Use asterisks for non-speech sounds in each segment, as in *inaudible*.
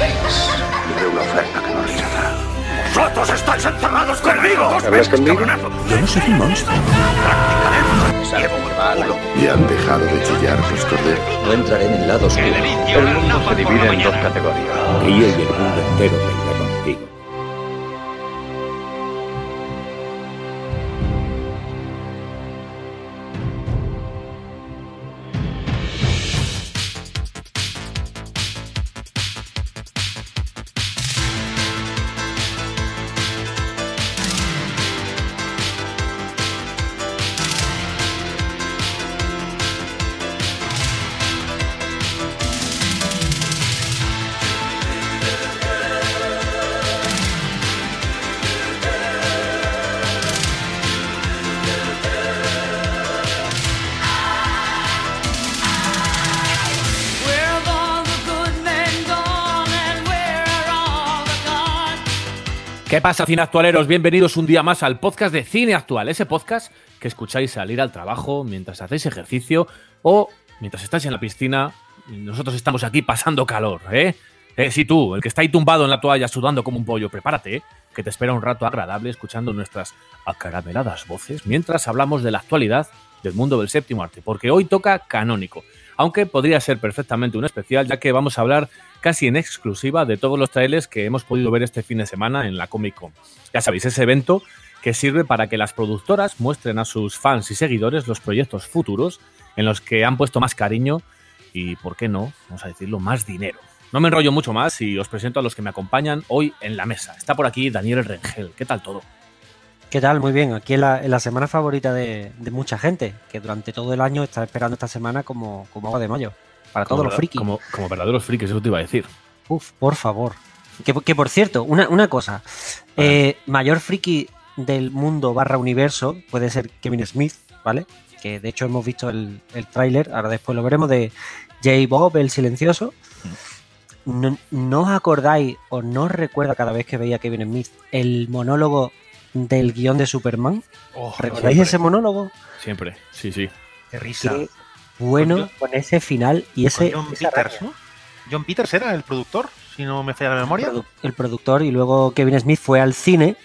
Bates. Le una oferta que no rechazará. ¡Vosotros estáis encerrados conmigo! ¿Hablas conmigo? Yo no soy un monstruo. ¿Y han dejado de chillar los corderos? No entraré en el lado oscuro. El mundo se divide en dos categorías. Y el mundo entero ¿Qué pasa, cine actualeros? Bienvenidos un día más al podcast de Cine Actual, ese podcast que escucháis al ir al trabajo, mientras hacéis ejercicio o mientras estáis en la piscina. Nosotros estamos aquí pasando calor, ¿eh? Eh, tú, el que está ahí tumbado en la toalla sudando como un pollo, prepárate, que te espera un rato agradable escuchando nuestras acarameladas voces mientras hablamos de la actualidad del mundo del séptimo arte, porque hoy toca canónico, aunque podría ser perfectamente un especial, ya que vamos a hablar casi en exclusiva de todos los trailers que hemos podido ver este fin de semana en la Comic Con. Ya sabéis, ese evento que sirve para que las productoras muestren a sus fans y seguidores los proyectos futuros en los que han puesto más cariño y, ¿por qué no? Vamos a decirlo, más dinero. No me enrollo mucho más y os presento a los que me acompañan hoy en la mesa. Está por aquí Daniel Rengel. ¿Qué tal todo? ¿Qué tal? Muy bien. Aquí en la, en la semana favorita de, de mucha gente, que durante todo el año está esperando esta semana como, como agua de mayo. Para todos los frikis. Como, como verdaderos frikis, eso te iba a decir. Uf, por favor. Que, que por cierto, una, una cosa. Eh, mayor friki del mundo barra universo puede ser Kevin Smith, ¿vale? Que de hecho hemos visto el, el tráiler, ahora después lo veremos, de J. Bob, el silencioso. No, ¿No os acordáis o no os recuerda cada vez que veía a Kevin Smith el monólogo del guion de Superman? Oh, ¿Recordáis siempre, ese monólogo? Siempre, sí, sí. Qué risa. Qué bueno Con con ese final y ese. John Peters. ¿no? John Peters era el productor, si no me falla la memoria. Produ- el productor y luego Kevin Smith fue al cine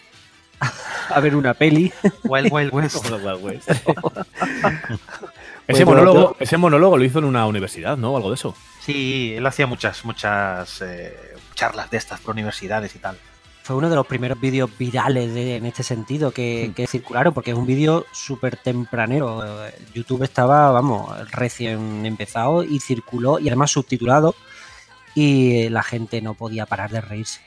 a ver una peli. *laughs* Wild Wild West. *laughs* Ese, Bueno, monólogo, ese monólogo lo hizo en una universidad, ¿no? O algo de eso. Sí, él hacía muchas, muchas eh, charlas de estas por universidades y tal. Fue uno de los primeros vídeos virales de- en este sentido que, que circularon, porque es un vídeo súper tempranero. YouTube estaba, vamos, recién empezado y circuló y además subtitulado y la gente no podía parar de reírse.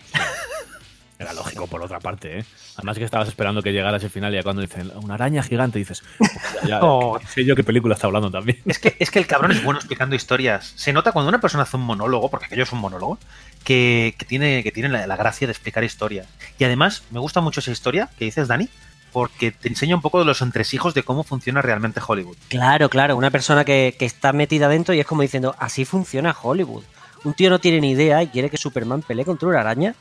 Era lógico, por otra parte, ¿eh? Además que estabas esperando que llegara ese final y ya cuando dicen una araña gigante dices, "Pues ya, ya, *laughs* Oh. sé yo qué película está hablando también. Es que, es que el cabrón es bueno explicando historias. Se nota cuando una persona hace un monólogo, porque aquello es un monólogo, que, que tiene, que tiene la, la gracia de explicar historias. Y además, me gusta mucho esa historia que dices, Dani, porque te enseña un poco de los entresijos de cómo funciona realmente Hollywood. Claro, claro, una persona que, que está metida dentro y es como diciendo, así funciona Hollywood. Un tío no tiene ni idea y quiere que Superman pelee contra una araña.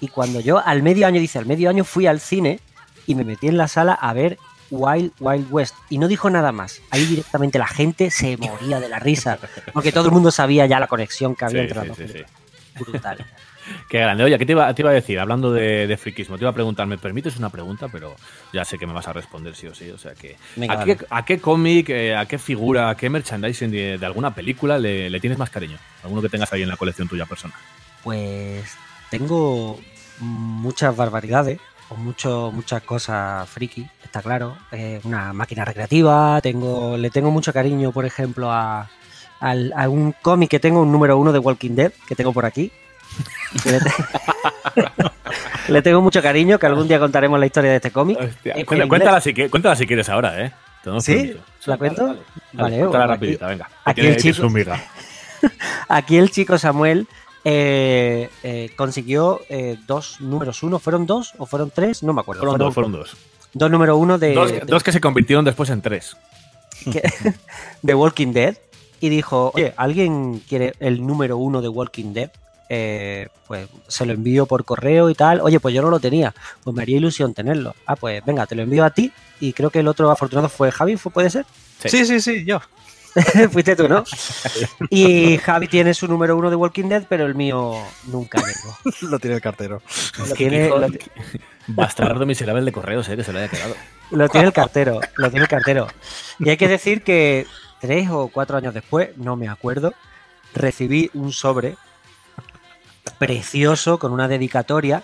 Y cuando yo al medio año, dice, al medio año fui al cine y me metí en la sala a ver Wild Wild West y no dijo nada más. Ahí directamente la gente se moría de la risa porque todo el mundo sabía ya la conexión que había Sí, entre sí, las dos sí. Brutal. *laughs* Qué grande. Oye, ¿qué te iba, te iba a decir? Hablando de, de friquismo, te iba a preguntar, ¿me permites una pregunta? Pero ya sé que me vas a responder sí o sí. O sea que. Venga, ¿A, qué, a qué cómic, eh, a qué figura, a qué merchandising de, de alguna película le, le tienes más cariño? Alguno que tengas ahí en la colección tuya personal. Pues tengo muchas barbaridades o mucho, muchas cosas friki, está claro. Eh, una máquina recreativa, tengo, le tengo mucho cariño, por ejemplo, a, al- a un cómic que tengo, un número uno de Walking Dead, que tengo por aquí. *laughs* Le, te- *laughs* le tengo mucho cariño, que algún día contaremos la historia de este cómic. Cuéntala, si, cuéntala si quieres ahora, ¿eh? Damos ¿Sí? permiso. ¿La cuento? Vale, Vale, cuéntala bueno, aquí- rapidita, venga. el chico-. *laughs* Aquí el chico Samuel eh, eh, consiguió eh, dos números uno. ¿Fueron dos o fueron tres? No me acuerdo. Fueron dos, fueron dos. dos número uno de, Dos, de- dos que se convirtieron después en tres. que- *laughs* de Walking Dead y dijo, oye, ¿alguien quiere el número uno de Walking Dead? Eh, pues se lo envío por correo y tal. Oye, pues yo no lo tenía. Pues me haría ilusión tenerlo. Ah, pues venga, te lo envío a ti. Y creo que el otro afortunado fue Javi, ¿fue- ¿puede ser? Sí. Sí, sí, sí, yo. *laughs* Fuiste tú, ¿no? *laughs* Y Javi tiene su número uno de Walking Dead, pero el mío nunca llegó. *laughs* Lo tiene el cartero. Lo tiene, lo, Bastardo miserable de correos, eh, que se lo haya quedado. lo tiene el cartero, lo tiene el cartero. Y hay que decir que tres o cuatro años después, no me acuerdo, recibí un sobre precioso con una dedicatoria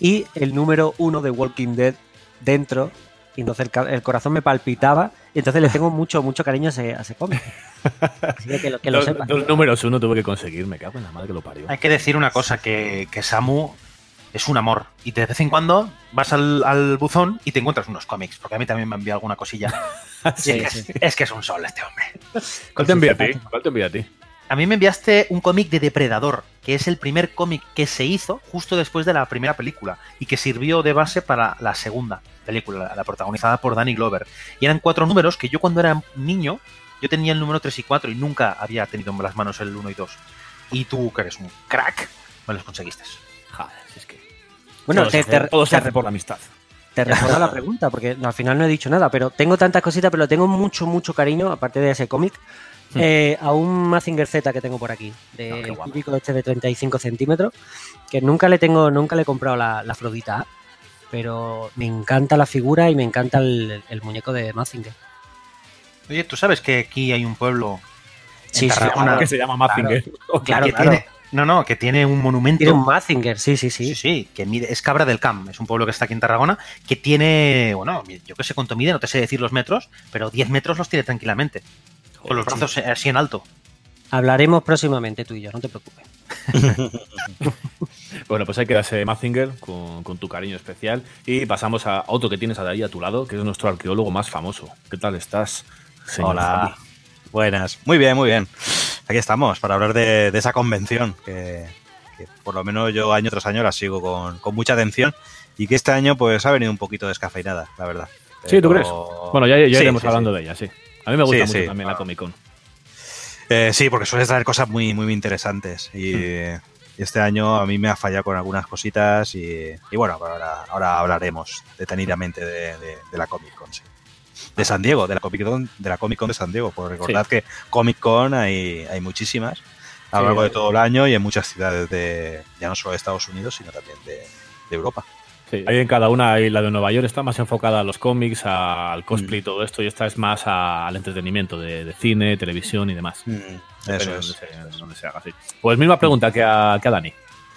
y el número uno de Walking Dead dentro. Y entonces el, ca- el corazón me palpitaba y entonces le tengo mucho, mucho cariño a ese, a ese cómic. Así que, que lo, que lo sepas. dos números uno tuve que conseguir, me cago en la madre que lo parió. Hay que decir una cosa, que, que Samu es un amor. Y de vez en cuando vas al, al buzón y te encuentras unos cómics, porque a mí también me envía alguna cosilla. *laughs* Sí, es, sí. es que es un sol este hombre. ¿Cuál te envía a ti? ¿Cuál te envía a ti? A mí me enviaste un cómic de Depredador, que es el primer cómic que se hizo justo después de la primera película y que sirvió de base para la segunda película, la- protagonizada por Danny Glover. Y eran cuatro números que yo cuando era niño, yo tenía el número 3 y 4 y nunca había tenido en las manos el 1 y 2. Y tú, que eres un crack, me los conseguiste. Joder, es que. Bueno, todo te, se hace, te- todo se te hace por la amistad. te respondo la pregunta, porque al final no he dicho nada, pero tengo tantas cositas, pero tengo mucho, mucho cariño, aparte de ese cómic, eh, a un Mazinger Z que tengo por aquí, Ah, qué de guapo. típico este de 35 centímetros, que nunca le tengo, nunca le he comprado la, la Afrodita A, pero me encanta la figura y me encanta el, el muñeco de Mazinger. Oye, ¿tú sabes que aquí hay un pueblo en Sí, Tarragona que se llama Mazinger. *laughs* Claro, que claro. tiene, no, no, que tiene un monumento. Tiene un Mazinger, sí, sí, Sí, sí. sí, que mide, es Cabra del Camp, es un pueblo que está aquí en Tarragona, que tiene, bueno, yo que sé cuánto mide, no te sé decir los metros, pero 10 metros los tiene tranquilamente, con los brazos así en alto. Hablaremos próximamente tú y yo, no te preocupes. *laughs* Bueno, pues hay que darse Mazinger con, con tu cariño especial. Y pasamos a otro que tienes ahí a tu lado, que es nuestro arqueólogo más famoso. ¿Qué tal estás? señor Hola. Javi? Buenas. Muy bien, muy bien. Aquí estamos para hablar de, de esa convención que, que por lo menos yo año tras año la sigo con, con mucha atención y que este año pues ha venido un poquito descafeinada, la verdad. Sí, ¿tú crees? Bueno, ya, ya Sí, iremos sí, hablando sí. de ella, sí. A mí me gusta Sí, mucho sí. también la Comic Con. Eh, sí, porque suele traer cosas muy, muy interesantes. Y, Hmm. y este año a mí me ha fallado con algunas cositas. Y, y bueno, ahora, ahora hablaremos detenidamente de, de- de la Comic Con, sí. De San Diego, de la Comic Con de, la Comic Con de San Diego. Por recordad que Comic Con hay, hay muchísimas a lo largo de todo el año y en muchas ciudades de, ya no solo de Estados Unidos, sino también de, de Europa. Sí, ahí en cada una, y la de Nueva York está más enfocada a los cómics, al cosplay y Mm. todo esto, y esta es más a- al entretenimiento de, de cine, televisión y demás. Mm, eso es. donde se, donde se haga, sí. Pues misma pregunta que a, que a Dani.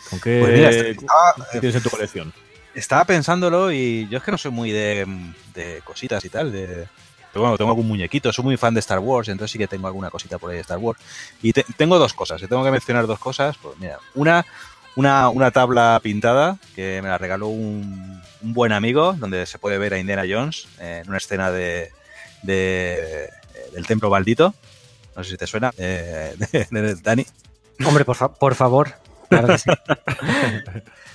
¿Con qué, Pues mira, qué estaba- tienes en tu colección? Estaba pensándolo y yo es que no soy muy de, de cositas y tal. De, pero bueno, tengo algún muñequito, soy muy fan de Star Wars, entonces sí que tengo alguna cosita por ahí de Star Wars. Y te- tengo dos cosas, si tengo que mencionar dos cosas, pues mira, una, una, una tabla pintada que me la regaló un, un buen amigo, donde se puede ver a Indiana Jones eh, en una escena de, de- del templo maldito. No sé si te suena, eh, *laughs* de- de Dani. Hombre, por, fa- por favor. Claro que sí. *laughs*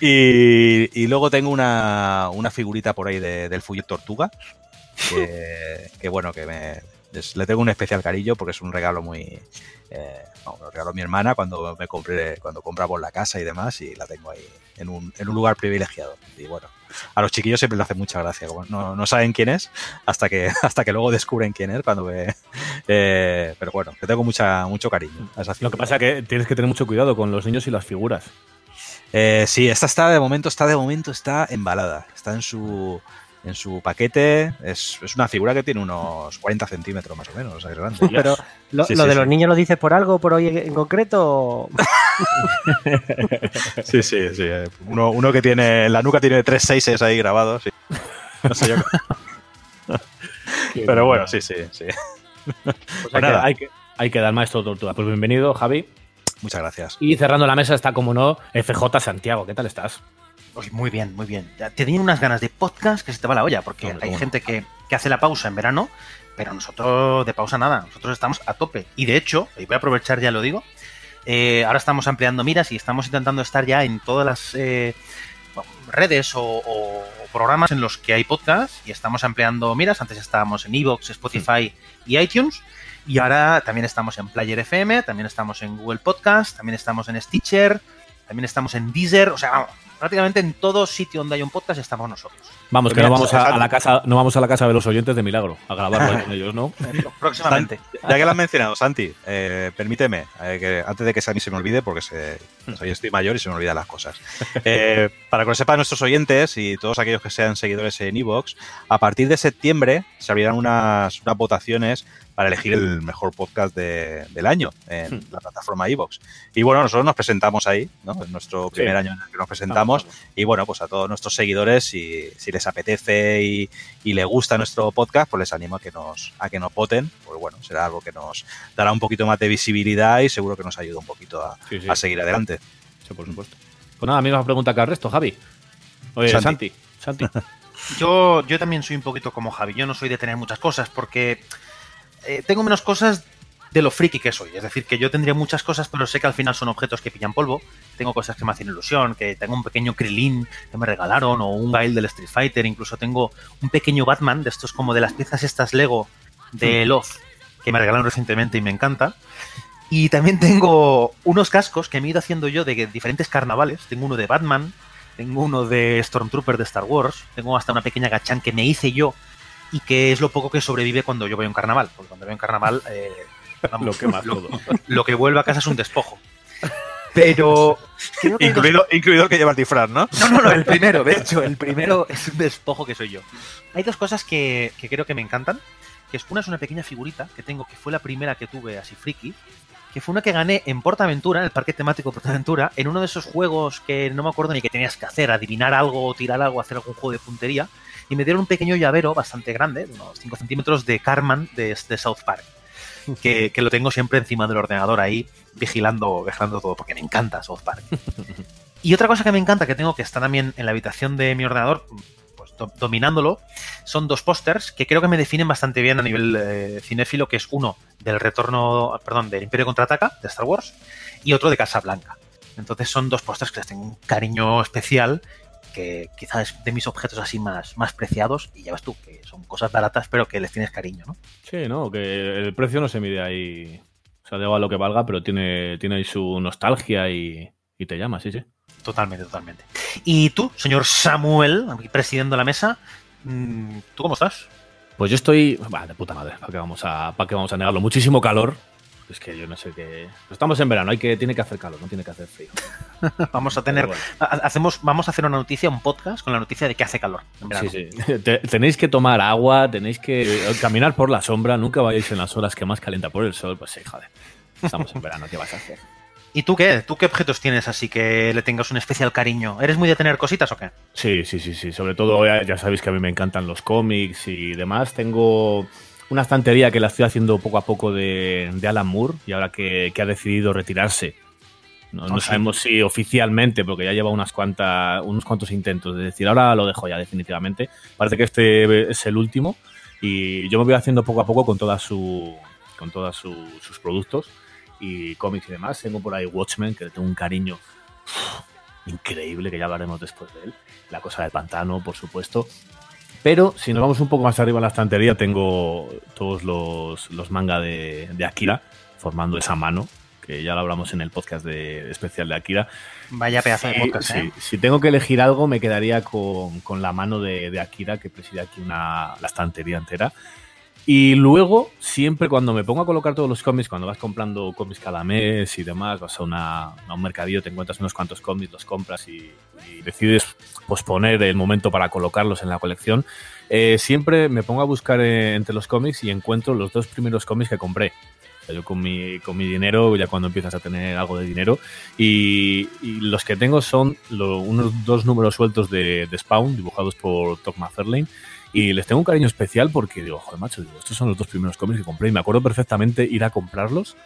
Y, y luego tengo una, una figurita por ahí de- del Fuyet Tortuga. Que, que bueno, que me, es- le tengo un especial cariño porque es un regalo muy. Eh, vamos, lo regaló mi hermana cuando me compré, cuando compramos la casa y demás, y la tengo ahí en un, en un lugar privilegiado. Y bueno, a los chiquillos siempre le hace mucha gracia. Como no, no saben quién es hasta que, *laughs* hasta que luego descubren quién es cuando me. eh, pero bueno, le tengo mucha, mucho cariño. a esa Lo que pasa es que tienes que tener mucho cuidado con los niños y las figuras. Eh, sí, esta está de momento, está de momento, está embalada. Está en su en su paquete. Es, es una figura que tiene unos 40 centímetros más o menos. O sea, es grande. *laughs* Pero lo, Sí, lo sí, de sí. los niños lo dices por algo, por hoy en concreto. *laughs* Sí, sí, sí. eh, Uno, uno que tiene, en la nuca tiene tres seises ahí grabados. *laughs* No sé yo. Pero bueno, sí, sí, sí. Pues Pues hay, que, nada. hay, que, hay que dar maestro tortuga. Pues bienvenido, Javi. Muchas gracias. Y cerrando la mesa está, como no, FJ Santiago. ¿Qué tal estás? Muy bien, muy bien. Ya Tenía unas ganas de podcast que se te va la olla, porque Hombre, hay gente que, que hace la pausa en verano, pero nosotros de pausa nada, nosotros estamos a tope. Y de hecho, y voy a aprovechar, ya lo digo, eh, ahora estamos ampliando miras y estamos intentando estar ya en todas las eh, redes o, o programas en los que hay podcast y estamos ampliando miras. Antes estábamos en Evox, Spotify y iTunes. Y ahora también estamos en Player FM, también estamos en Google Podcast, también estamos en Stitcher, también estamos en Deezer. O sea, vamos, prácticamente en todo sitio donde hay un podcast estamos nosotros. Vamos, que Mira, no vamos a, la casa, no vamos a la casa de los oyentes de milagro a grabarlo *laughs* ahí con ellos, ¿no? Próximamente. Ya que lo has mencionado, Santi, eh, permíteme, eh, que antes de que a mí se me olvide, porque se, soy, estoy mayor y se me olvidan las cosas. Eh, para que lo sepan nuestros oyentes y todos aquellos que sean seguidores en Evox, a partir de septiembre se abrirán unas, unas votaciones para elegir el mejor podcast de- del año en la plataforma Evox. Y bueno, nosotros nos presentamos ahí, ¿no? Es nuestro primer año en el que nos presentamos. Y bueno, pues a todos nuestros seguidores, si, si les apetece y, y les gusta nuestro podcast, pues les animo a que nos, a que nos voten. Pues bueno, será algo que nos dará un poquito más de visibilidad y seguro que nos ayuda un poquito a, Sí, sí. a seguir adelante. Sí, por supuesto. Pues nada, misma pregunta que al resto, Javi. Oye, Santi. Santi. Santi. *laughs* Yo, yo también soy un poquito como Javi. Yo no soy de tener muchas cosas porque eh, tengo menos cosas de lo friki que soy. Es decir, que yo tendría muchas cosas, pero sé que al final son objetos que pillan polvo. Tengo cosas que me hacen ilusión, que tengo un pequeño Krillin que me regalaron, o un Gail del Street Fighter, incluso tengo un pequeño Batman, de estos como de las piezas estas Lego de Loz, que me regalaron recientemente y me encanta. Y también tengo unos cascos que me he ido haciendo yo de diferentes carnavales. Tengo uno de Batman, tengo uno de Stormtrooper de Star Wars, tengo hasta una pequeña gachán que me hice yo y que es lo poco que sobrevive cuando yo voy a un carnaval. Porque cuando voy a un carnaval, eh, vamos, Lo quemas todo. lo que vuelve a casa es un despojo. Pero que hay dos- Incluido, incluido el que lleva el disfraz, ¿no? no, no, no, el primero, de hecho, el primero es un despojo que soy yo. Hay dos cosas que, que creo que me encantan. Que es, una es una pequeña figurita que tengo, que fue la primera que tuve así friki, que fue una que gané en Portaventura, en el parque temático Portaventura, en uno de esos juegos que no me acuerdo ni qué tenías que hacer, adivinar algo, tirar algo, hacer algún juego de puntería, y me dieron un pequeño llavero bastante grande, de unos 5 centímetros, de Carman de, de South Park. Que, que lo tengo siempre encima del ordenador ahí, vigilando, vigilando todo, porque me encanta South Park. *laughs* Y otra cosa que me encanta, que tengo que está también en la habitación de mi ordenador, pues do- dominándolo, son dos pósters que creo que me definen bastante bien a nivel eh, cinéfilo, que es uno del retorno, perdón, del Imperio Contraataca, de Star Wars, y otro de Casa Blanca. Entonces son dos pósters que les tengo un cariño especial, que quizás es de mis objetos así más, más preciados, y ya ves tú, que son cosas baratas, pero que les tienes cariño, ¿no? Sí, no, que el precio no se mide ahí. O sea, igual lo que valga, pero tiene, tiene ahí su nostalgia y, y te llama, sí, sí. Totalmente, totalmente. Y tú, señor Samuel, aquí presidiendo la mesa, mm, ¿tú cómo estás? Pues yo estoy. Va, de puta madre, ¿para qué vamos a, para qué vamos a negarlo? Muchísimo calor. Es que yo no sé qué. Estamos en verano, hay que, tiene que hacer calor, no tiene que hacer frío. *laughs* Vamos a tener, bueno. hacemos, vamos a hacer una noticia, un podcast con la noticia de que hace calor. en verano. Sí, sí. *laughs* Te- tenéis que tomar agua, tenéis que caminar por la sombra, nunca vayáis en las horas que más calienta por el sol. Pues sí, joder. Estamos en verano, ¿qué vas a hacer? ¿Y tú qué? ¿Tú qué objetos tienes así que le tengas un especial cariño? ¿Eres muy de tener cositas o qué? Sí, sí, sí, sí. Sobre todo, ya, ya sabéis que a mí me encantan los cómics y demás. Tengo una estantería que la estoy haciendo poco a poco de, de Alan Moore y ahora que, que ha decidido retirarse. No, no Ah, sabemos si oficialmente, porque ya lleva unas cuantas, unos cuantos intentos de decir, ahora lo dejo ya definitivamente. Parece que este es el último y yo me voy haciendo poco a poco con todas su, con todas su- sus productos y cómics y demás. Tengo por ahí Watchmen, que le tengo un cariño increíble, que ya hablaremos después de él. La cosa del pantano, por supuesto. Pero si nos vamos un poco más arriba en la estantería, tengo todos los, los manga de, de Akira formando esa mano, que ya lo hablamos en el podcast de, especial de Akira. Vaya pedazo de Sí, podcast, sí. ¿eh? Si tengo que elegir algo, me quedaría con, con la mano de, de Akira, que preside aquí una, la estantería entera. Y luego, siempre cuando me pongo a colocar todos los cómics, cuando vas comprando cómics cada mes y demás, vas a, una- a un mercadillo, te encuentras unos cuantos cómics, los compras y, y decides posponer el momento para colocarlos en la colección, eh, siempre me pongo a buscar eh, entre los cómics y encuentro los dos primeros cómics que compré. Yo con mi, con mi dinero, ya cuando empiezas a tener algo de dinero, y, y los que tengo son lo- unos dos números sueltos de, de Spawn, dibujados por Todd McFarlane, y les tengo un cariño especial porque digo, joder, macho, digo, estos son los dos primeros cómics que compré, y me acuerdo perfectamente ir a comprarlos,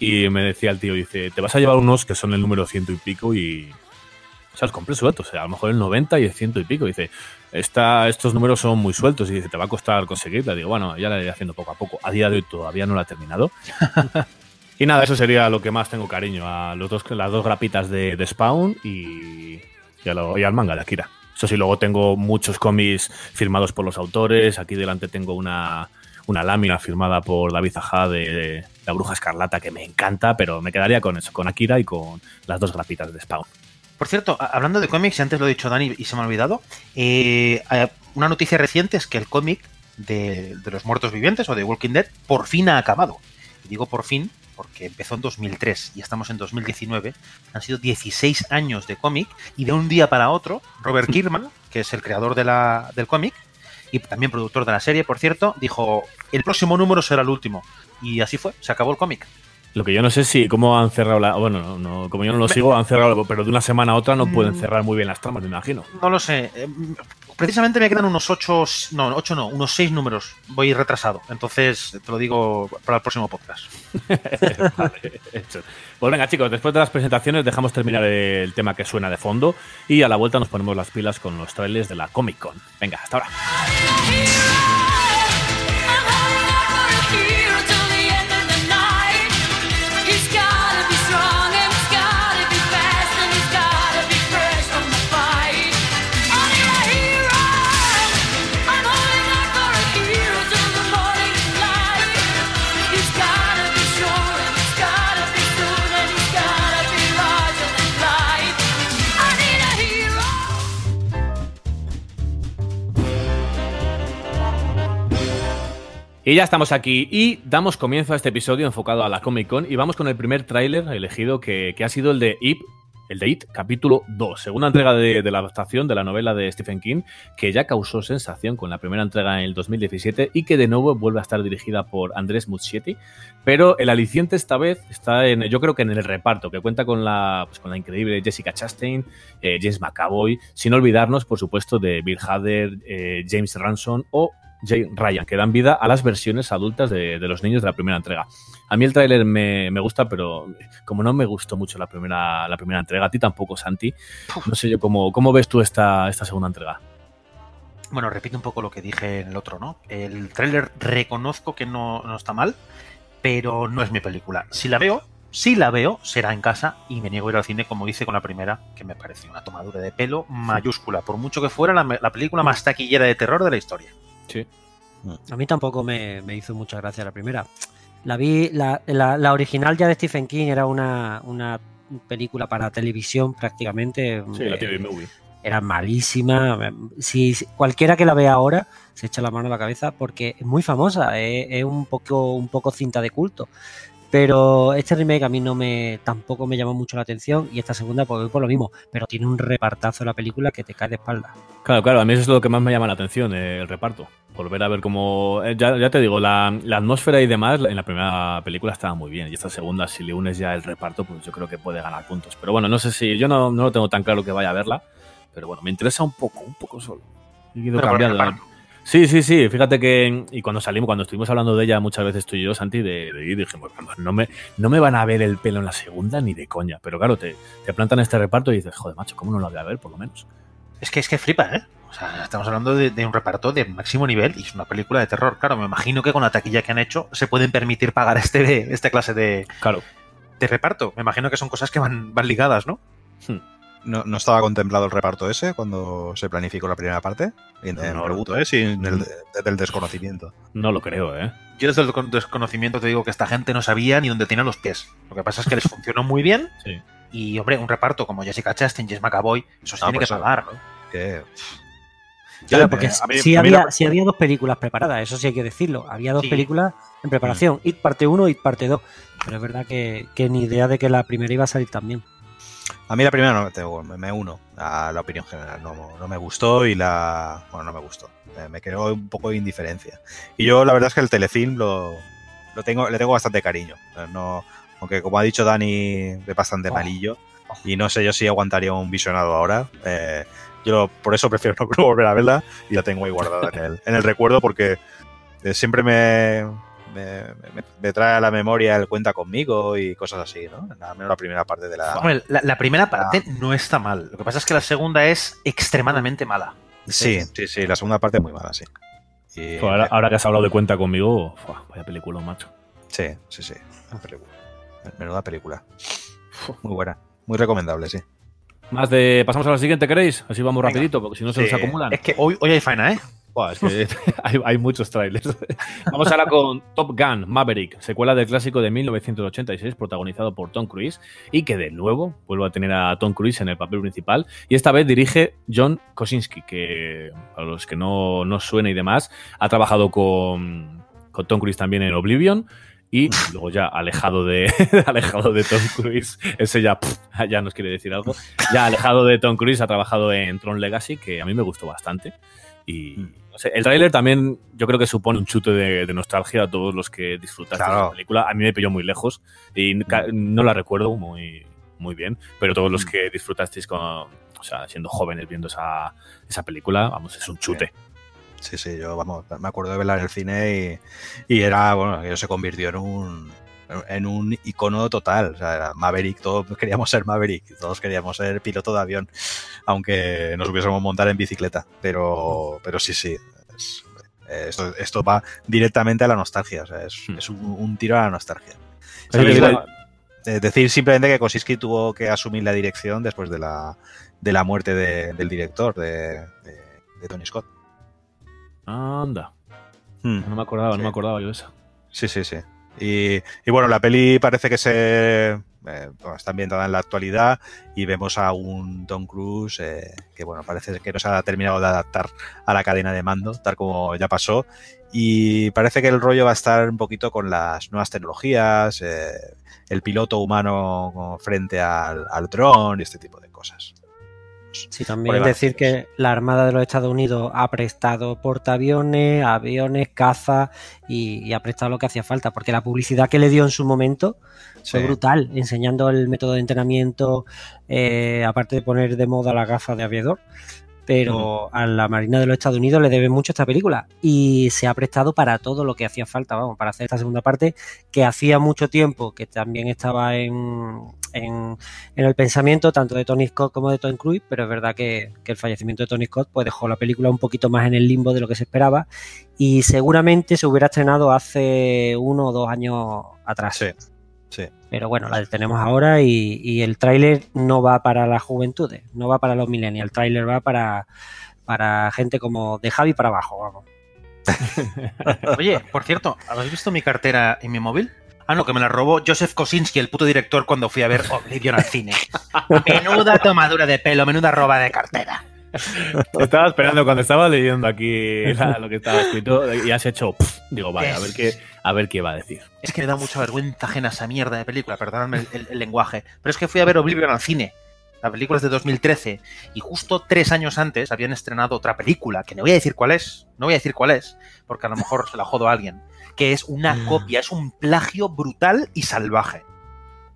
y me decía el tío, dice, te vas a llevar unos que son el número ciento y pico, y... O sea, los compré sueltos, o sea, a lo mejor el 90 y el ciento y pico. Dice, Esta, estos números son muy sueltos y dice, te va a costar conseguirla. Digo, bueno, ya la iré haciendo poco a poco. A día de hoy todavía no la he terminado. *laughs* y nada, eso sería lo que más tengo cariño, a los dos, las dos grapitas de, de Spawn y, y, a lo- y al manga de Akira. Eso sí, luego tengo muchos cómics firmados por los autores. Aquí delante tengo una, una lámina firmada por David Zajá de, de La Bruja Escarlata que me encanta, pero me quedaría con eso, con Akira y con las dos grapitas de Spawn. Por cierto, hablando de cómics, y antes lo he dicho Dani y se me ha olvidado, eh, eh, una noticia reciente es que el cómic de, de los muertos vivientes o de Walking Dead por fin ha acabado. Y digo por fin porque empezó en 2003 y estamos en 2019. Han sido 16 años de cómic y de un día para otro, Robert Kirkman, que es el creador de la- del cómic y también productor de la serie, por cierto, dijo, el próximo número será el último. Y así fue, se acabó el cómic. Lo que yo no sé si cómo han cerrado la. Bueno, no, no, como yo no lo sigo, han cerrado, pero de una semana a otra no pueden cerrar muy bien las tramas, me imagino. No lo sé. eh, Precisamente me quedan unos ocho, no, ocho no, unos seis números. Voy retrasado. Entonces te lo digo para el próximo podcast. *laughs* Vale, hecho. Pues venga, chicos, después de las presentaciones dejamos terminar el tema que suena de fondo y a la vuelta nos ponemos las pilas con los trailers de la Comic Con. Venga, hasta ahora. Y ya estamos aquí y damos comienzo a este episodio enfocado a la Comic Con y vamos con el primer tráiler elegido que, que ha sido el de It, el de It, capítulo 2, segunda entrega de, de la adaptación de la novela de Stephen King, que ya causó sensación con la primera entrega en el 2017 y que de nuevo vuelve a estar dirigida por Andrés Muschietti, pero el aliciente esta vez está en, yo creo que en el reparto, que cuenta con la, pues, con la increíble Jessica Chastain, eh, James McAvoy, sin olvidarnos, por supuesto, de Bill Hader, eh, James Ransom o Jay Ryan, que dan vida a las versiones adultas de, de los niños de la primera entrega. A mí el tráiler me, me gusta, pero como no me gustó mucho la primera, la primera entrega, a ti tampoco, Santi, no sé yo cómo, cómo ves tú esta, esta segunda entrega. Bueno, repito un poco lo que dije en el otro, ¿no? El tráiler reconozco que no, no está mal, pero no es mi película. Si la veo, si la veo, será en casa y me niego a ir al cine como hice con la primera, que me pareció una tomadura de pelo mayúscula, por mucho que fuera la, la película más taquillera de terror de la historia. Sí. A mí tampoco me, me hizo mucha gracia la primera. La vi, la, la- la original ya de Stephen King era una, una película para televisión prácticamente. Sí, la Eh, TV Movie. era malísima. Si, si- cualquiera que la vea ahora se echa la mano a la cabeza porque es muy famosa, es, es un poco un poco cinta de culto. Pero este remake a mí no me tampoco me llamó mucho la atención y esta segunda pues voy por lo mismo, pero tiene un repartazo la película que te cae de espalda. Claro, claro, a mí eso es lo que más me llama la atención, eh, el reparto. Volver a ver cómo. eh, ya, ya te digo, la, la atmósfera y demás en la primera película estaba muy bien. Y esta segunda, si le unes ya el reparto, pues yo creo que puede ganar puntos. Pero bueno, no sé si. Yo no, no lo tengo tan claro que vaya a verla. Pero bueno, me interesa un poco, un poco solo. He ido Pero por el cambiando. Sí, sí, sí. Fíjate que. Y cuando salimos, cuando estuvimos hablando de ella muchas veces tú y yo, Santi, de, de dijimos, vamos, no me, no me van a ver el pelo en la segunda ni de coña. Pero claro, te, te plantan este reparto y dices, joder, macho, ¿cómo no lo voy a ver, por lo menos? Es que es que flipa, ¿eh? O sea, estamos hablando de, de un reparto de máximo nivel y es una película de terror. Claro, me imagino que con la taquilla que han hecho se pueden permitir pagar este, esta clase de, Claro. de reparto. Me imagino que son cosas que van, van ligadas, ¿no? ¿No, no estaba contemplado el reparto ese cuando se planificó la primera parte? En, en No, pregunto, ¿eh? Sin el, desde el desconocimiento. No lo creo, ¿eh? Yo desde el con- desconocimiento te digo que esta gente no sabía ni dónde tenía los pies. Lo que pasa es que les funcionó muy bien *laughs* Sí. y, hombre, un reparto como Jessica Chastain, James McAvoy, eso se Ah, tiene pues que pagar. Que, Claro, porque mí- sí, había, la- sí había dos películas preparadas, eso sí hay que decirlo. Había dos Sí. películas en preparación, It parte 1 y It parte 2. Pero es verdad que, que ni idea de que la primera iba a salir también. A mí la primera no tengo, me, me uno a la opinión general. No, no me gustó y la. Bueno, no me gustó. Me, me creó un poco de indiferencia. Y yo, la verdad es que el telefilm lo, lo tengo, le tengo bastante cariño. Eh, No, aunque, como ha dicho Dani, es bastante Oh. malillo. Y no sé yo si aguantaría un visionado ahora. Eh, yo por eso prefiero *laughs* no volver a verla y la tengo ahí guardada en el, en el recuerdo porque eh, siempre me, me, me- me trae a la memoria el cuenta conmigo y cosas así, ¿no? Al menos la primera parte de la, Hombre, la, la primera parte no está mal. Lo que pasa es que la segunda es extremadamente mala. Sí, sí, sí, la segunda parte es muy mala, sí. Y- Pues ahora, ahora que has hablado de cuenta conmigo, fua, vaya película, macho. Sí, sí, sí. Película. Menuda película. Muy buena. Muy recomendable, sí. Más de. Pasamos a la siguiente, ¿queréis? Así vamos Venga. rapidito, porque si no se Sí. nos acumulan. Es que hoy, hoy hay faena, ¿eh? Buah, es que *laughs* hay, hay muchos trailers. *laughs* Vamos ahora con Top Gun Maverick, secuela del clásico de 1986, protagonizado por Tom Cruise, y que de nuevo vuelve a tener a Tom Cruise en el papel principal. Y esta vez dirige John Kosinski, que para los que no, no suena y demás, ha trabajado con, con Tom Cruise también en Oblivion. Y luego ya alejado de, *laughs* alejado de Tom Cruise, ese ya, pff, ya nos quiere decir algo. Ya alejado de Tom Cruise ha trabajado en Tron Legacy, que a mí me gustó bastante. Y no sé, el tráiler también yo creo que supone un chute de, de nostalgia a todos los que disfrutaste de Claro. la película. A mí me pilló muy lejos y ca- no la recuerdo muy, muy bien, pero todos los que disfrutasteis con, o sea, siendo jóvenes viendo esa, esa película, vamos, es un chute. Sí, sí, yo vamos, me acuerdo de verla en el cine y, y era, bueno, se convirtió en un en un icono total. O sea, era Maverick, todos queríamos ser Maverick, todos queríamos ser piloto de avión, aunque nos hubiésemos montar en bicicleta. Pero, pero sí, sí. es- esto, esto va directamente a la nostalgia. O sea, es, Hmm. es un, un tiro a la nostalgia. Eh, decir simplemente que Kosinski tuvo que asumir la dirección después de la, de la muerte de- del director, de, de- de Tony Scott. Anda, Hmm. no me acordaba, Sí. no me acordaba yo de esa. Sí, sí, sí. Y, bueno, la peli parece que se eh, está ambientada en la actualidad y vemos a un Tom Cruise eh, que bueno, parece que no se ha terminado de adaptar a la cadena de mando, tal como ya pasó. Y parece que el rollo va a estar un poquito con las nuevas tecnologías, eh, el piloto humano frente al, al dron y este tipo de cosas. Sí, también va. decir que la Armada de los Estados Unidos ha prestado portaaviones, aviones, caza y, y ha prestado lo que hacía falta, porque la publicidad que le dio en su momento fue Sí. brutal, enseñando el método de entrenamiento, eh, aparte de poner de moda la gafa de aviador. Pero a la Marina de los Estados Unidos le debe mucho esta película. Y se ha prestado para todo lo que hacía falta, vamos, para hacer esta segunda parte que hacía mucho tiempo que también estaba en, en, en el pensamiento tanto de Tony Scott como de Tom Cruise, pero es verdad que, que el fallecimiento de Tony Scott pues dejó la película un poquito más en el limbo de lo que se esperaba. Y seguramente se hubiera estrenado hace uno o dos años atrás. Sí, sí. Pero bueno, la tenemos ahora y, y el tráiler no va para las juventudes, no va para los millennials, el tráiler va para, para gente como de Javi para abajo, vamos. *laughs* Oye, por cierto, ¿habéis visto mi cartera y mi móvil? Ah, no, que me la robó Joseph Kosinski, el puto director, cuando fui a ver Oblivion al cine. *laughs* Menuda tomadura de pelo, menuda roba de cartera. *laughs* Estaba esperando cuando estaba leyendo aquí la- lo que estaba escrito y has hecho. digo, vale, a ver qué, a ver qué va a decir. Es que me da mucha vergüenza ajena esa mierda de película, perdonadme el, el- el lenguaje. Pero es que fui a ver Oblivion al cine. La película es de 2013 y justo tres años antes habían estrenado otra película, que no voy a decir cuál es, no voy a decir cuál es, porque a lo mejor se la jodo a alguien, que es una copia, es un plagio brutal y salvaje.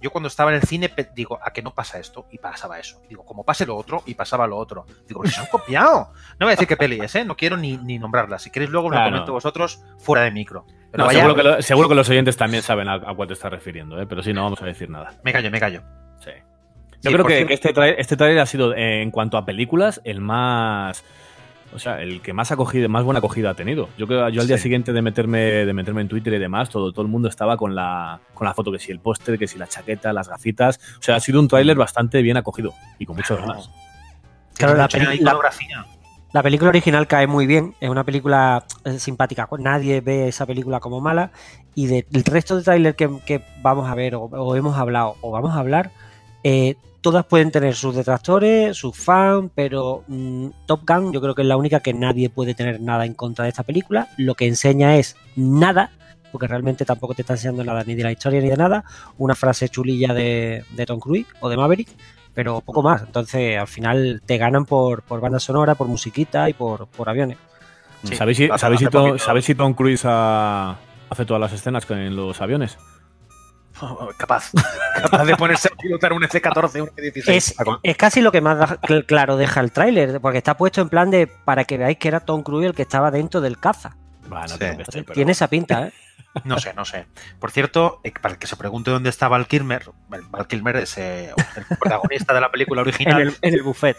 Yo cuando estaba en el cine digo, ¿a qué no pasa esto? Y pasaba eso. Digo, como pase lo otro, y pasaba lo otro. Digo, se han copiado. No voy a decir qué peli es, ¿eh? No quiero ni, ni nombrarla. Si queréis luego lo Claro. comento vosotros fuera de micro. Pero No, vaya- seguro, que lo- seguro que los oyentes también saben a, a cuál te estás refiriendo, ¿eh? pero sí, no vamos a decir nada. Me callo, me callo. Sí. Sí, Yo creo que, este trailer este tráiler ha sido, eh, en cuanto a películas, el más. O sea, el que más acogida, más buena acogida ha tenido. Yo creo yo al día Sí. siguiente de meterme, de meterme en Twitter y demás, todo, todo el mundo estaba con la, con la foto, que si el póster, que si la chaqueta, las gafitas. O sea, ha sido un tráiler bastante bien acogido y con muchas ganas. Claro, la iconografía. La película original cae muy bien, es una película eh, simpática, nadie ve esa película como mala y de- del resto de tráiler que, que vamos a ver o, o hemos hablado o vamos a hablar, eh, todas pueden tener sus detractores, sus fans, pero mm, Top Gun yo creo que es la única que nadie puede tener nada en contra de esta película, lo que enseña es nada, porque realmente tampoco te está enseñando nada ni de la historia ni de nada, una frase chulilla de, de Tom Cruise o de Maverick, pero poco más. Entonces, al final te ganan por, por banda sonora, por musiquita y por, por aviones. Sí, ¿Sabéis, si, hace- ¿sabéis, si hace Tom, poquito- sabéis si Tom Cruise ha- hace todas las escenas con en los aviones? *laughs* Capaz. *laughs* Capaz de ponerse a pilotar un F-14, un F-16. Es, es casi lo que más da- cl- claro deja el tráiler, porque está puesto en plan de para que veáis que era Tom Cruise el que estaba dentro del caza. Bueno, Sí. pero- Tiene esa pinta, ¿eh? *laughs* No sé, no sé. Por cierto, eh, para el que se pregunte dónde está Val Kilmer, Val Kilmer es eh, el protagonista de la película En original. el, en el buffet.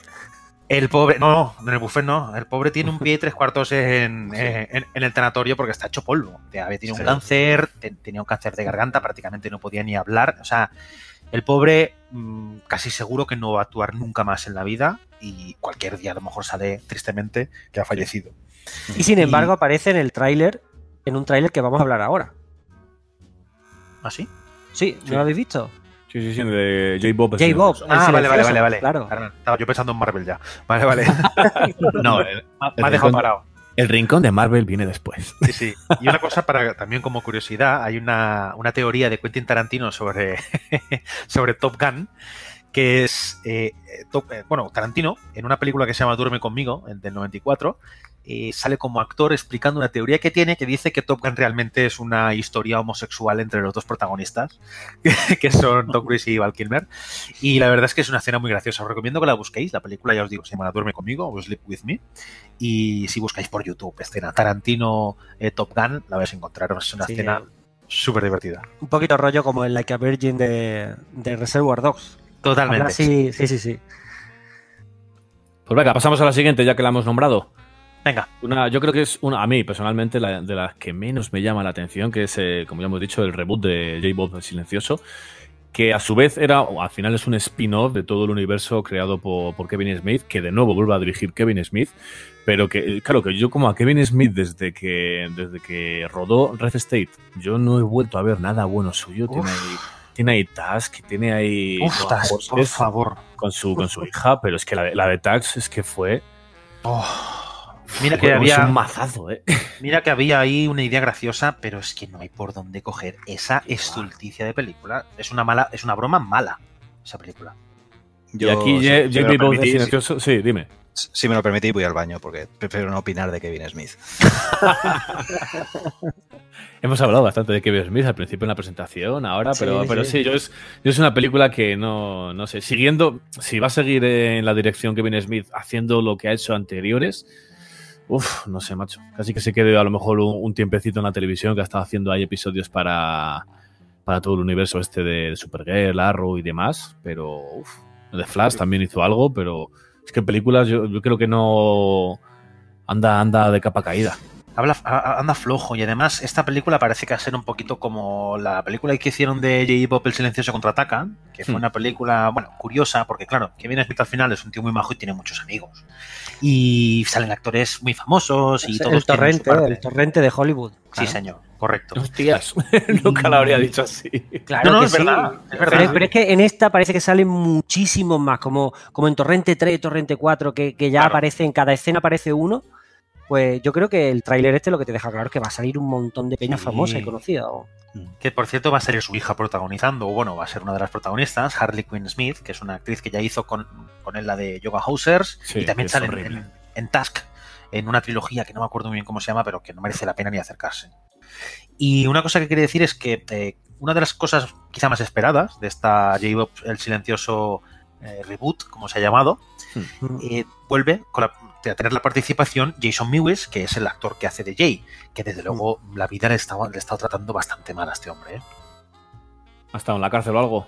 El pobre, no, en el buffet no. El pobre tiene un pie y tres cuartos en, en- en el tanatorio porque está hecho polvo. Había tenido un cáncer, te- tenía un cáncer de garganta, prácticamente no podía ni hablar. O sea, El pobre mm, casi seguro que no va a actuar nunca más en la vida y cualquier día a lo mejor sale tristemente que ha fallecido. Y sin Y- embargo aparece en el tráiler, en un tráiler que vamos a hablar ahora. ¿Ah, sí? Sí, ¿no Sí. lo habéis visto? Sí, sí, sí, de J-Bob. J-Bob. Ah, vale, vale, vale, vale. claro. Estaba yo pensando en Marvel ya. Vale, vale. *laughs* no, eh, *laughs* me ha el dejado parado. El rincón de Marvel viene después. *laughs* Sí, sí. Y una cosa para también como curiosidad, hay una, una teoría de Quentin Tarantino sobre, sobre Top Gun, que es, eh, Top- eh, bueno, Tarantino, en una película que se llama Duerme conmigo, en- del 94, eh, sale como actor explicando una teoría que tiene que dice que Top Gun realmente es una historia homosexual entre los dos protagonistas, *laughs* que son Tom Cruise y Val Kilmer. Y la verdad es que es una escena muy graciosa. Os recomiendo que la busquéis. La película, ya os digo, se llama Duerme conmigo o Sleep with Me. Y si buscáis por YouTube escena Tarantino eh, Top Gun, la vais a encontrar. Es una Sí, escena eh. súper divertida. Un poquito rollo como el Like a Virgin de, de Reservoir Dogs. Totalmente. Habla así, sí, sí, sí. Pues venga, pasamos a la siguiente, ya que la hemos nombrado. Venga, Una, yo creo que es una, a mí personalmente, la, de las que menos me llama la atención, que es, eh, como ya hemos dicho, el reboot de J-Bob Silencioso, que a su vez era, o al final es un spin-off de todo el universo creado por, por Kevin Smith, que de nuevo vuelve a dirigir Kevin Smith, pero que, claro, que yo como a Kevin Smith desde que, desde que rodó Red State, yo no he vuelto a ver nada bueno suyo. Tiene ahí, tiene ahí Task, tiene ahí Uf, por favor. con su, con su *laughs* hija, pero es que la de, la de Tax es que fue, Mira que, había, un mazazo, ¿eh? *laughs* mira que había ahí una idea graciosa, pero es que no hay por dónde coger esa estulticia de película. Es una mala, es una broma mala esa película. y aquí si- si me Silencioso, sí, dime. si- me lo permitís, voy al baño porque prefiero no opinar de Kevin Smith. *laughs* Hemos hablado bastante de Kevin Smith al principio en la presentación, ahora, Sí, pero, pero sí. sí, yo es, yo es una película que no, no sé, siguiendo, si va a seguir en la dirección Kevin Smith haciendo lo que ha hecho anteriores, uff, no sé, macho. Casi que se quede a lo mejor un, tiempecito en la televisión que ha estado haciendo ahí episodios para, para todo el universo este de, Supergirl, Arrow y demás, pero uff, de Flash también hizo algo, pero es que en películas yo, yo creo que no anda, anda de capa caída. Habla, a- anda flojo y además esta película parece que va a ser un poquito como la película que hicieron de J. Pop El Silencioso contraataca, que fue Hmm. una película, bueno, curiosa, porque claro, Kevin Smith al final es un tío muy majo y tiene muchos amigos. Y salen actores muy famosos y Es todos el torrente, el torrente de Hollywood. Sí, señor, correcto. Hostias, *laughs* nunca lo habría dicho así. Claro No, no, que es sí. verdad, es verdad. Pero, pero es que en esta parece que salen muchísimos más, como, como en Torrente 3, Torrente 4, que, que ya Claro. aparece, en cada escena aparece uno. Pues yo creo que el tráiler este lo que te deja claro es que va a salir un montón de peña Sí. famosa y conocida. o- Que por cierto va a ser su hija protagonizando, o bueno, va a ser una de las protagonistas, Harley Quinn Smith, que es una actriz que ya hizo con, con él la de Yoga Housers, Sí, y también sale en, en- en Task, en una trilogía que no me acuerdo muy bien cómo se llama, pero que no merece la pena ni acercarse. Y una cosa que quería decir es que eh, una de las cosas quizá más esperadas de esta J-Bob, el silencioso eh, reboot, como se ha llamado, eh, vuelve con la- a tener la participación Jason Mewes, que es el actor que hace de Jay, que desde luego la vida le estaba, le estaba tratando bastante mal a este hombre. ¿eh? ¿Ha estado en la cárcel o algo?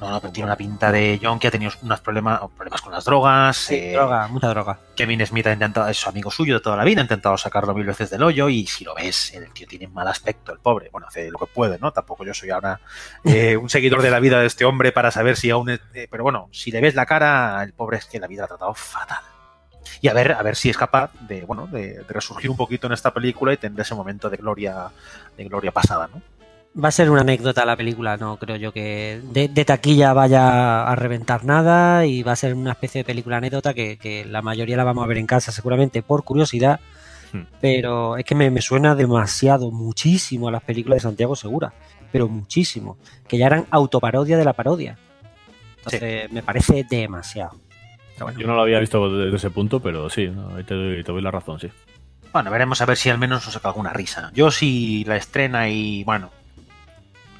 No, no, pero tiene una pinta de John que ha tenido unos problemas, problemas con las drogas. Sí, eh, droga, mucha droga. Kevin Smith ha intentado, es su amigo suyo de toda la vida, ha intentado sacarlo mil veces del hoyo y si lo ves, el tío tiene mal aspecto, el pobre. Bueno, hace lo que puede, ¿no? Tampoco yo soy ahora eh, un seguidor de la vida de este hombre para saber si aún... es- eh, pero bueno, si le ves la cara, el pobre es que la vida lo ha tratado fatal. Y a ver, a ver si es capaz de, bueno, de, de resurgir un poquito en esta película y tener ese momento de gloria, de gloria pasada, ¿no? Va a ser una anécdota la película, no creo yo que de, de taquilla vaya a reventar nada y va a ser una especie de película anécdota que, que la mayoría la vamos a ver en casa seguramente por curiosidad, Hmm. pero es que me, me suena demasiado, muchísimo a las películas de Santiago Segura, pero muchísimo, que ya eran autoparodia de la parodia. Entonces me parece demasiado. Bueno, Yo no lo había visto desde ese punto, pero sí, no, ahí te, doy, te doy la razón, sí. Bueno, veremos a ver si al menos nos saca alguna risa. Yo si la estrena y, bueno,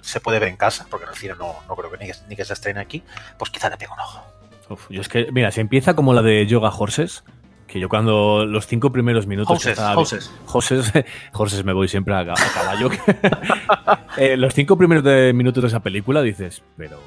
se puede ver en casa, porque en el cine no, no creo que ni, que ni que se estrene aquí, pues quizá le pego un ojo. Uf, yo es que, mira, se empieza como la de Yoga Horses, que yo cuando los cinco primeros minutos... que Houses, estaba-. Horses, *laughs* horses me voy siempre a, a caballo. *laughs* Eh, los cinco primeros de- minutos de esa película dices, pero,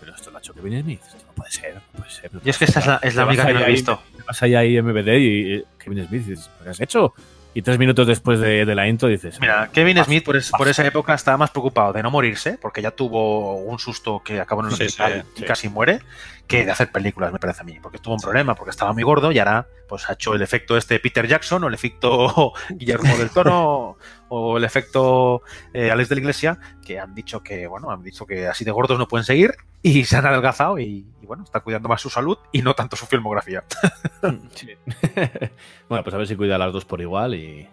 pero esto lo ha hecho esto no puede ser, no puede ser. no Y es que esa ser". es la, es la única que no he visto. te vas ahí ahí MVD y eh, Kevin Smith dices, ¿qué has hecho? y tres minutos después de, de la intro dices. Mira, Kevin Smith por, es- por esa época estaba más preocupado de no morirse, porque ya tuvo un susto que acabó en un Sí, hospital sí, y sí. casi muere, que de hacer películas, me parece a mí. Porque tuvo un problema, porque estaba muy gordo y ahora pues ha hecho el efecto este Peter Jackson o el efecto *laughs* Guillermo del Toro o el efecto eh, Alex de la Iglesia, que han dicho que, bueno, han dicho que así de gordos no pueden seguir y se han adelgazado y, y, bueno, está cuidando más su salud y no tanto su filmografía. *laughs* Sí. *laughs* bueno, pues a ver si cuida a las dos por igual y,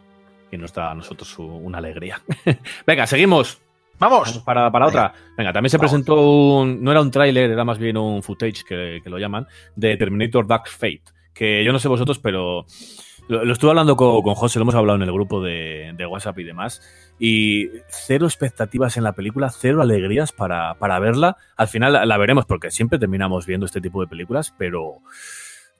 y nos da a nosotros su- una alegría. *laughs* Venga, seguimos. Vamos ¡Vamos! para, para otra. Venga, también se Vamos. presentó un. No era un tráiler, era más bien un footage que, que lo llaman, de Terminator Dark Fate. Que yo no sé vosotros, pero lo, lo estuve hablando con, con José, lo hemos hablado en el grupo de, de WhatsApp y demás. Y cero expectativas en la película, cero alegrías para, para verla. Al final la, la veremos porque siempre terminamos viendo este tipo de películas, pero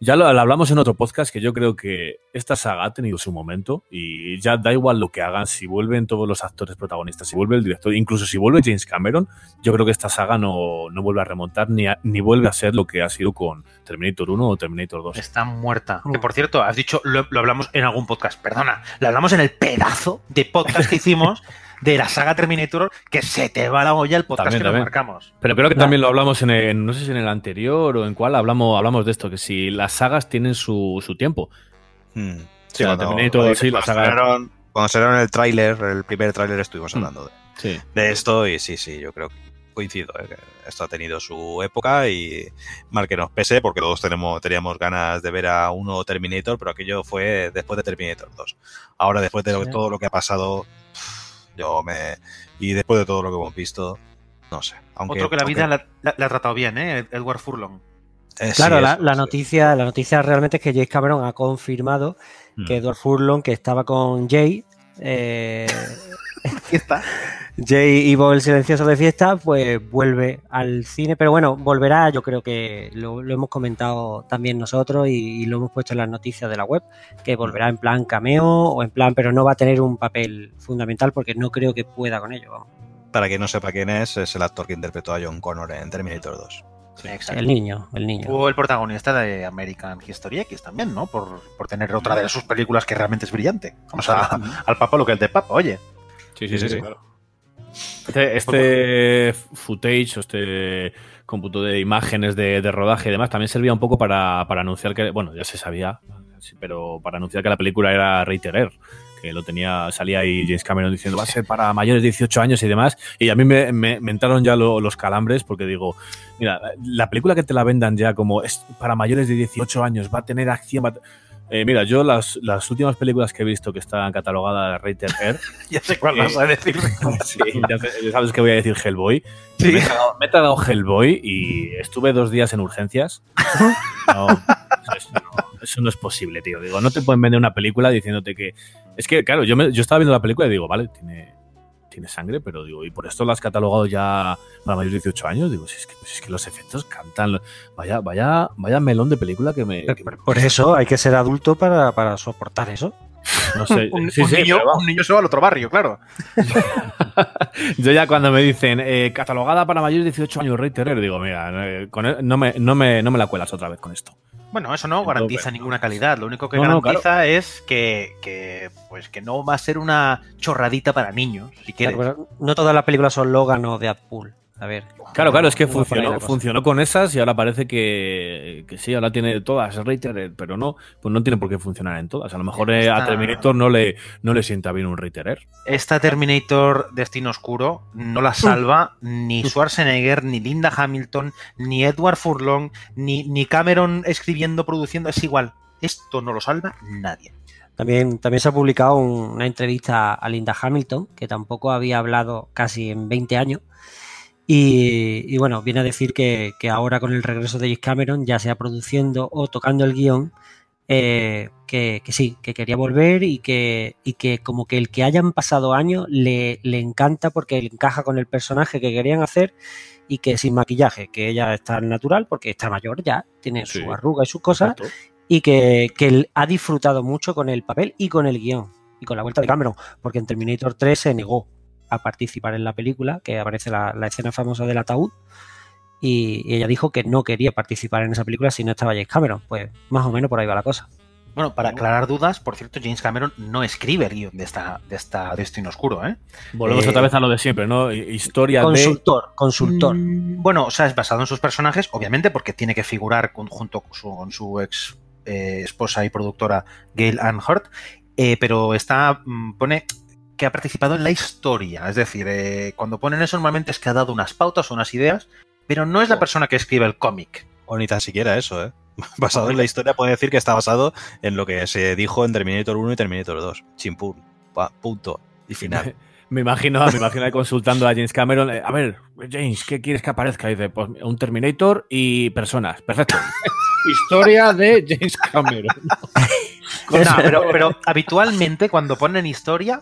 ya lo, lo hablamos en otro podcast que yo creo que esta saga ha tenido su momento y ya da igual lo que hagan, si vuelven todos los actores protagonistas, si vuelve el director, incluso si vuelve James Cameron, yo creo que esta saga no, no vuelve a remontar ni, a- ni vuelve a ser lo que ha sido con Terminator 1 o Terminator 2. Está muerta. Mm. Que por cierto, has dicho, lo, lo hablamos en algún podcast, perdona, lo hablamos en el pedazo de podcast que hicimos *laughs* de la saga Terminator, que se te va la olla el podcast También, que nos marcamos. Pero creo que No. también lo hablamos en, el- no sé si en el anterior o en cuál, hablamos, hablamos de esto, que si las sagas tienen su, su tiempo. Hmm. Sí, la Terminator, sí, la cuando saga- estrenaron- Cuando estrenaron el tráiler, el primer tráiler, estuvimos Hmm. hablando de, Sí. de esto y sí, sí, yo creo que coincido. eh, que esto ha tenido su época y mal que nos pese, porque todos tenemos, teníamos ganas de ver a un nuevo Terminator, pero aquello fue después de Terminator 2. Ahora, después de lo- Sí. todo lo que ha pasado, yo me. Y después de todo lo que hemos visto, no sé. Aunque, Otro que la vida aunque- la, la- la ha tratado bien, ¿eh? Edward Furlong. eh, Claro, sí, la, eso, la sí. noticia, la noticia realmente es que James Cameron ha confirmado Mm. que Edward Furlong, que estaba con Jay, eh, *laughs* está. Jay Ivo el silencioso de fiesta, pues vuelve al cine, pero bueno, volverá, yo creo que lo, lo hemos comentado también nosotros y, y lo hemos puesto en las noticias de la web, que volverá en plan cameo o en plan, pero no va a tener un papel fundamental porque no creo que pueda con ello. Para quien no sepa quién es, es el actor que interpretó a John Connor en Terminator 2. Exacto. El niño, el niño. Fue el protagonista de American History X también, ¿no? Por, por tener otra de sus películas que realmente es brillante. Vamos a- al papa lo que es de papa, oye. Sí, Sí, sí, sí. claro. Este, este footage este cómputo de imágenes de, de rodaje y demás también servía un poco para, para anunciar que, bueno, ya se sabía, pero para anunciar que la película era rated que lo tenía, salía ahí James Cameron diciendo va a ser para mayores de 18 años y demás, y a mí me, me- entraron ya lo- los calambres porque digo, mira, la película que te la vendan ya como es para mayores de 18 años, va a tener acción, va a Eh, mira, yo las, las últimas películas que he visto que están catalogadas rated R, *laughs* Ya sé cuál vas a decir. *laughs* Sí, ya sabes que voy a decir Hellboy. Me, he tragado, me he tragado Hellboy y estuve dos días en urgencias. *laughs* No, eso, no, eso no es posible, tío. Digo, no te pueden vender una película diciéndote que. Es que, claro, yo, me- yo estaba viendo la película y digo, vale, tiene, tiene sangre, pero digo, ¿y por esto lo has catalogado ya para mayores de 18 años? Digo, si es que, si es que los efectos cantan. Vaya, vaya, vaya melón de película que me. que me- Por eso hay que ser adulto para, para soportar eso. no sé. *laughs* Un, Sí, un sí, niño, un niño se va al otro barrio, claro. *laughs* Yo ya cuando me dicen eh, catalogada para mayores de 18 años Rey Terror, digo, mira, eh, con el- no, me, no, me, no me la cuelas otra vez con esto. Bueno, eso no garantiza ninguna calidad. Lo único que No, no, garantiza es que, que, pues, que no va a ser una chorradita para niños, si quieres. No todas las películas son Logan o Deadpool. A ver. Claro, claro, es que ¿cómo va por ahí la funcionó, funcionó con esas y ahora parece que, que sí, ahora tiene todas Rey Terror, pero no, pues no tiene por qué funcionar en todas. A lo mejor eh, a Terminator no le, no le sienta bien un Rey Terror. Esta Terminator Destino Oscuro no la salva ni Schwarzenegger, ni Linda Hamilton, ni Edward Furlong, ni, ni Cameron escribiendo, produciendo. Es igual. Esto no lo salva nadie. También, también se ha publicado un- una entrevista a Linda Hamilton, que tampoco había hablado casi en 20 años. Y, y bueno, viene a decir que, que ahora con el regreso de James Cameron, ya sea produciendo o tocando el guion, eh, que, que sí, que quería volver y que, y que como que el que hayan pasado años le, le encanta porque le encaja con el personaje que querían hacer y que sin maquillaje, que ella está natural porque está mayor ya, tiene Sí. su arruga y sus cosas Exacto. y que, que él ha disfrutado mucho con el papel y con el guion y con la vuelta de Cameron, porque en Terminator 3 se negó a participar en la película, que aparece la, la escena famosa del ataúd, y, y ella dijo que no quería participar en esa película si no estaba James Cameron. Pues más o menos por ahí va la cosa. Bueno, para aclarar dudas, por cierto, James Cameron no escribe el guion de esta, de esta Destino Oscuro, ¿eh? Volvemos Eh, otra vez a lo de siempre, ¿no? Historia de. Consultor, consultor. Mm, Bueno, o sea, es basado en sus personajes, obviamente, porque tiene que figurar con- junto con su, con su ex eh, esposa y productora Gail Ann Hurt, eh, pero está mm, pone que ha participado en la historia. Es decir, eh, cuando ponen eso normalmente es que ha dado unas pautas o unas ideas, pero no es la persona que escribe el cómic. O ni tan siquiera eso, ¿eh? *laughs* Basado en la historia, puede decir que está basado en lo que se dijo en Terminator 1 y Terminator 2. Chimpún. Pa- punto. Y final. *laughs* Me imagino, me imagino consultando a James Cameron. eh, a ver, James, ¿qué quieres que aparezca? Y dice, pues un Terminator y personas. Perfecto. *laughs* Historia de James Cameron. No, pero, pero habitualmente cuando ponen historia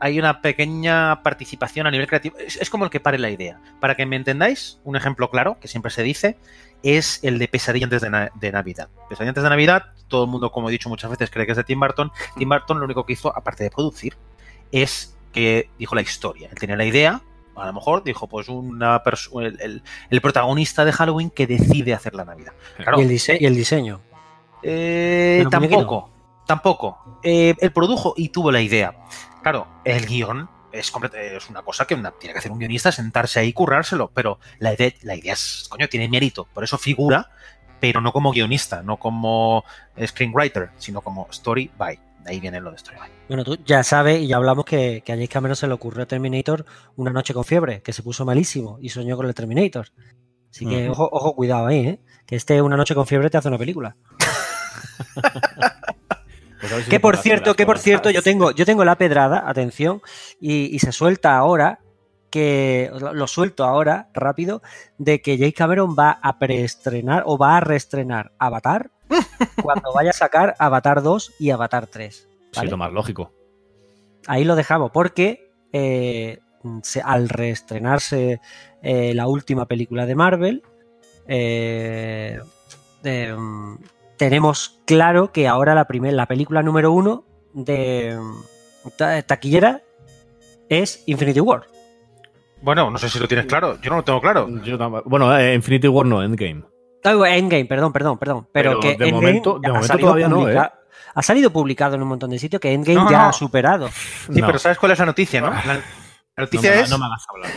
hay una pequeña participación a nivel creativo. Es, es como el que pare la idea. Para que me entendáis, un ejemplo claro, que siempre se dice, es el de Pesadilla antes de, Na- de Navidad. Pesadilla antes de Navidad, todo el mundo, como he dicho muchas veces, cree que es de Tim Burton. Tim Burton lo único que hizo, aparte de producir, es que dijo la historia. Él tenía la idea, a lo mejor dijo, pues una persona, el, el- el protagonista de Halloween que decide hacer la Navidad. Claro, Y, el y el diseño. eh, tampoco, tampoco. Eh, él produjo y tuvo la idea. Claro, el guion es, una cosa que una- tiene que hacer un guionista, sentarse ahí y currárselo, pero la idea, la idea es, coño, tiene mérito, por eso figura, pero no como guionista, no como screenwriter, sino como story by. De ahí viene lo de story by. Bueno, tú ya sabes y ya hablamos que, que a James Cameron se le ocurrió Terminator una noche con fiebre, que se puso malísimo y soñó con el Terminator. Así que ojo, ojo, cuidado ahí, ¿eh? Que este una noche con fiebre te hace una película. *laughs* Pues si Que por cierto, que por cierto, yo tengo, yo tengo la pedrada, atención, y, y se suelta ahora que lo suelto ahora rápido de que James Cameron va a preestrenar o va a reestrenar Avatar *laughs* cuando vaya a sacar Avatar 2 y Avatar 3. Sí, ¿vale? lo más lógico. Ahí lo dejamos porque eh, se- al reestrenarse eh, la última película de Marvel, eh, eh, mm, tenemos claro que ahora la, primer, la película número uno de ta- taquillera es Infinity War. Bueno, no sé si lo tienes claro, yo no lo tengo claro. Yo bueno, eh, Infinity War no, Endgame. Ah, Endgame, perdón, perdón, perdón. Pero, Pero que de Endgame momento- de ha momento salido todavía no, ¿eh? Ha salido publicado en un montón de sitios que Endgame No, ya no. ha superado. Sí, No. pero ¿sabes cuál es la noticia, no? La, la No noticia me, es... no me hagas hablar.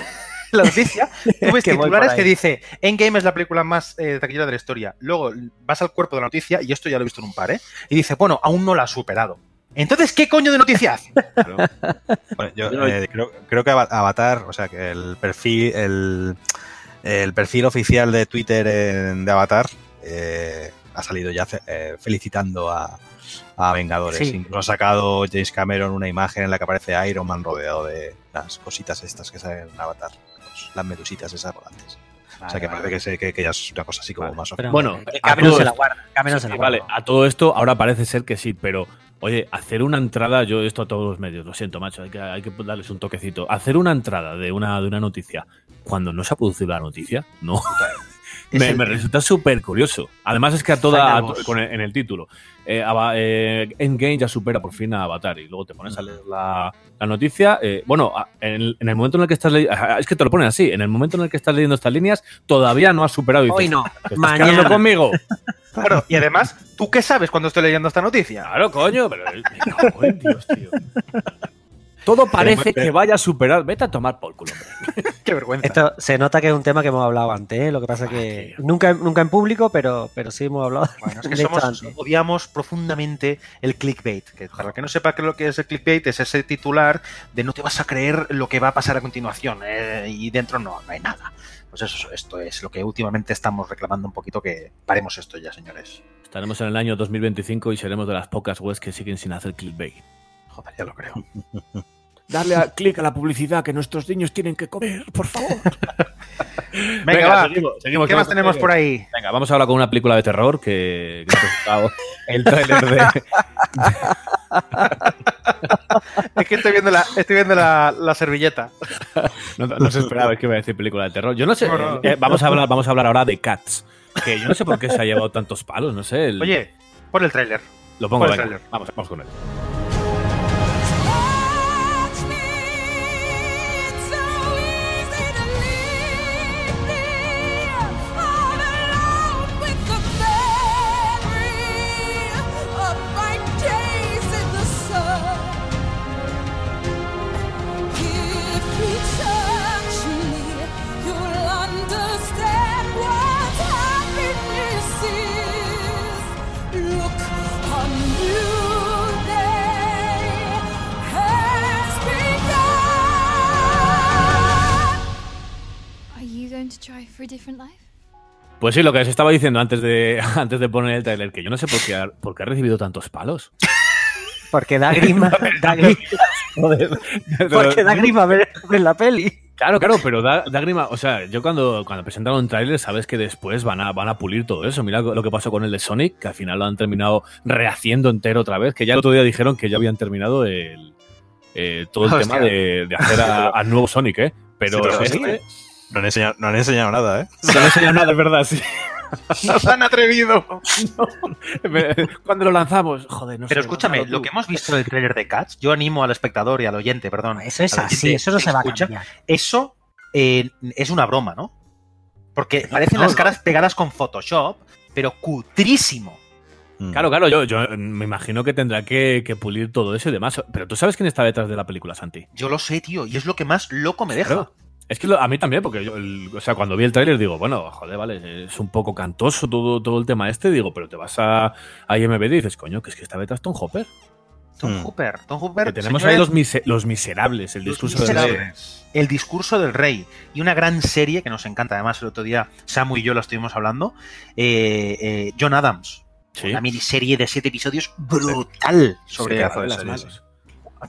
La noticia, *laughs* tú ves Que titulares que dice Endgame es la película más eh, taquillera de la historia. Luego vas al cuerpo de la noticia, y esto ya lo he visto en un par, ¿eh? Y dice, bueno, aún no la ha superado. Entonces, ¿qué coño de noticia hace? Claro. Bueno, yo eh, creo, creo que Ava- Avatar, o sea, que el perfil, el, el perfil oficial de Twitter en- de Avatar eh, ha salido ya fe- eh, felicitando a, a Vengadores. Sí. Incluso ha sacado James Cameron una imagen en la que aparece Iron Man rodeado de las cositas estas que salen en Avatar, las medusitas esas volantes. o sea, que parece que, se- que, que ya es una cosa así como Vale. más Pero, Bueno, eh, Cameron todo se la esto- guarda. Cameron se la guarda. vale, a todo esto ahora parece ser que sí, pero oye, hacer una entrada, yo esto a todos los medios, lo siento, macho, hay que, hay que darles un toquecito. Hacer una entrada de una, de una noticia cuando no se ha producido la noticia, no. Me, el- me resulta súper curioso. Además es que a toda, a con el- en el título, eh, eh, Endgame ya supera por fin a Avatar y luego te pones a leer la, la noticia. eh, bueno, en el, en el momento en el que estás leyendo, es que te lo ponen así, en el momento en el que estás leyendo estas líneas todavía no has superado. Y dices, Hoy no, "¿Te estás mañana. conmigo? *laughs* Claro, y además, ¿tú qué sabes cuando estoy leyendo esta noticia? Claro, coño, pero me cago en Dios, tío. Todo parece que vaya a superar. Vete a tomar por culo, hombre. *laughs* Qué vergüenza. Esto se nota que es un tema que hemos hablado antes, ¿eh? lo que pasa que tío. nunca, nunca en público, pero, pero sí hemos hablado. Bueno, es que *laughs* somos, odiamos profundamente el clickbait. Que para el que no sepa qué es lo que es el clickbait, es ese titular de no te vas a creer lo que va a pasar a continuación. eh, y dentro no, no hay nada. Pues eso, esto es lo que últimamente estamos reclamando un poquito que paremos esto ya, señores. Estaremos en el año 2025 y seremos de las pocas webs que siguen sin hacer clickbait. Joder, ya lo creo. *laughs* Darle a clic a la publicidad que nuestros niños tienen que comer, por favor. *laughs* Venga, va. seguimos, seguimos, ¿Qué más nos tenemos por ahí? Venga, vamos ahora con una película de terror que, que estado- el tráiler de... *laughs* Es que estoy viendo la, estoy viendo la, la servilleta. *laughs* No, no se esperaba que iba a decir película de terror. Yo no sé. No, no. eh, vamos, a hablar, vamos a hablar ahora de Cats. Que yo no sé por qué se ha llevado tantos palos, no sé. el- Oye, pon el tráiler. lo pongo pon el venga. Vamos, vamos con él. Pues sí, lo que os estaba diciendo antes de, *laughs* antes de poner el trailer, que yo no sé por qué ha, por qué ha recibido tantos palos. *laughs* Porque da grima, *laughs* da grima, porque da grima ver, ver la peli. Claro, claro, pero da, da grima. O sea, yo cuando, cuando presentaron un tráiler, sabes que después van a, van a pulir todo eso. Mira lo que pasó con el de Sonic, que al final lo han terminado rehaciendo entero otra vez, que ya el otro día dijeron que ya habían terminado el, eh, todo el Hostia. tema de, de hacer a- al nuevo Sonic, ¿eh? Pero Sí, pero este- No han enseñado, no han enseñado nada, ¿eh? no han enseñado nada, es verdad, sí. *laughs* ¡No se han atrevido! Cuando lo lanzamos, joder, no sé, Pero escúchame, lo que hemos visto del trailer de Cats, yo animo al espectador y al oyente, perdón. Eso es así, eso no se va a cambiar. Eso eh, es una broma, ¿no? Porque parecen no, las no. caras pegadas con Photoshop, pero cutrísimo. Mm. Claro, claro, yo, yo me imagino que tendrá que, que pulir todo eso y demás. Pero tú sabes quién está detrás de la película, Santi. Yo lo sé, tío, y es lo que más loco me deja. Claro. Es que lo- a mí también, porque yo, el- o sea, cuando vi el tráiler digo, bueno, joder, vale, es un poco cantoso todo, todo el tema este, digo, pero te vas a, a IMBD y dices, coño, que es que está detrás Tom Hopper. Tom Mm. Hooper, Tom Hooper. Que tenemos señores, ahí los, mise- los miserables, el discurso del rey. El discurso del rey. Y una gran serie que nos encanta. Además, el otro día Samu y yo lo estuvimos hablando. eh, eh, John Adams. Sí. Una miniserie de siete episodios brutal sobre. pedazo de las manos.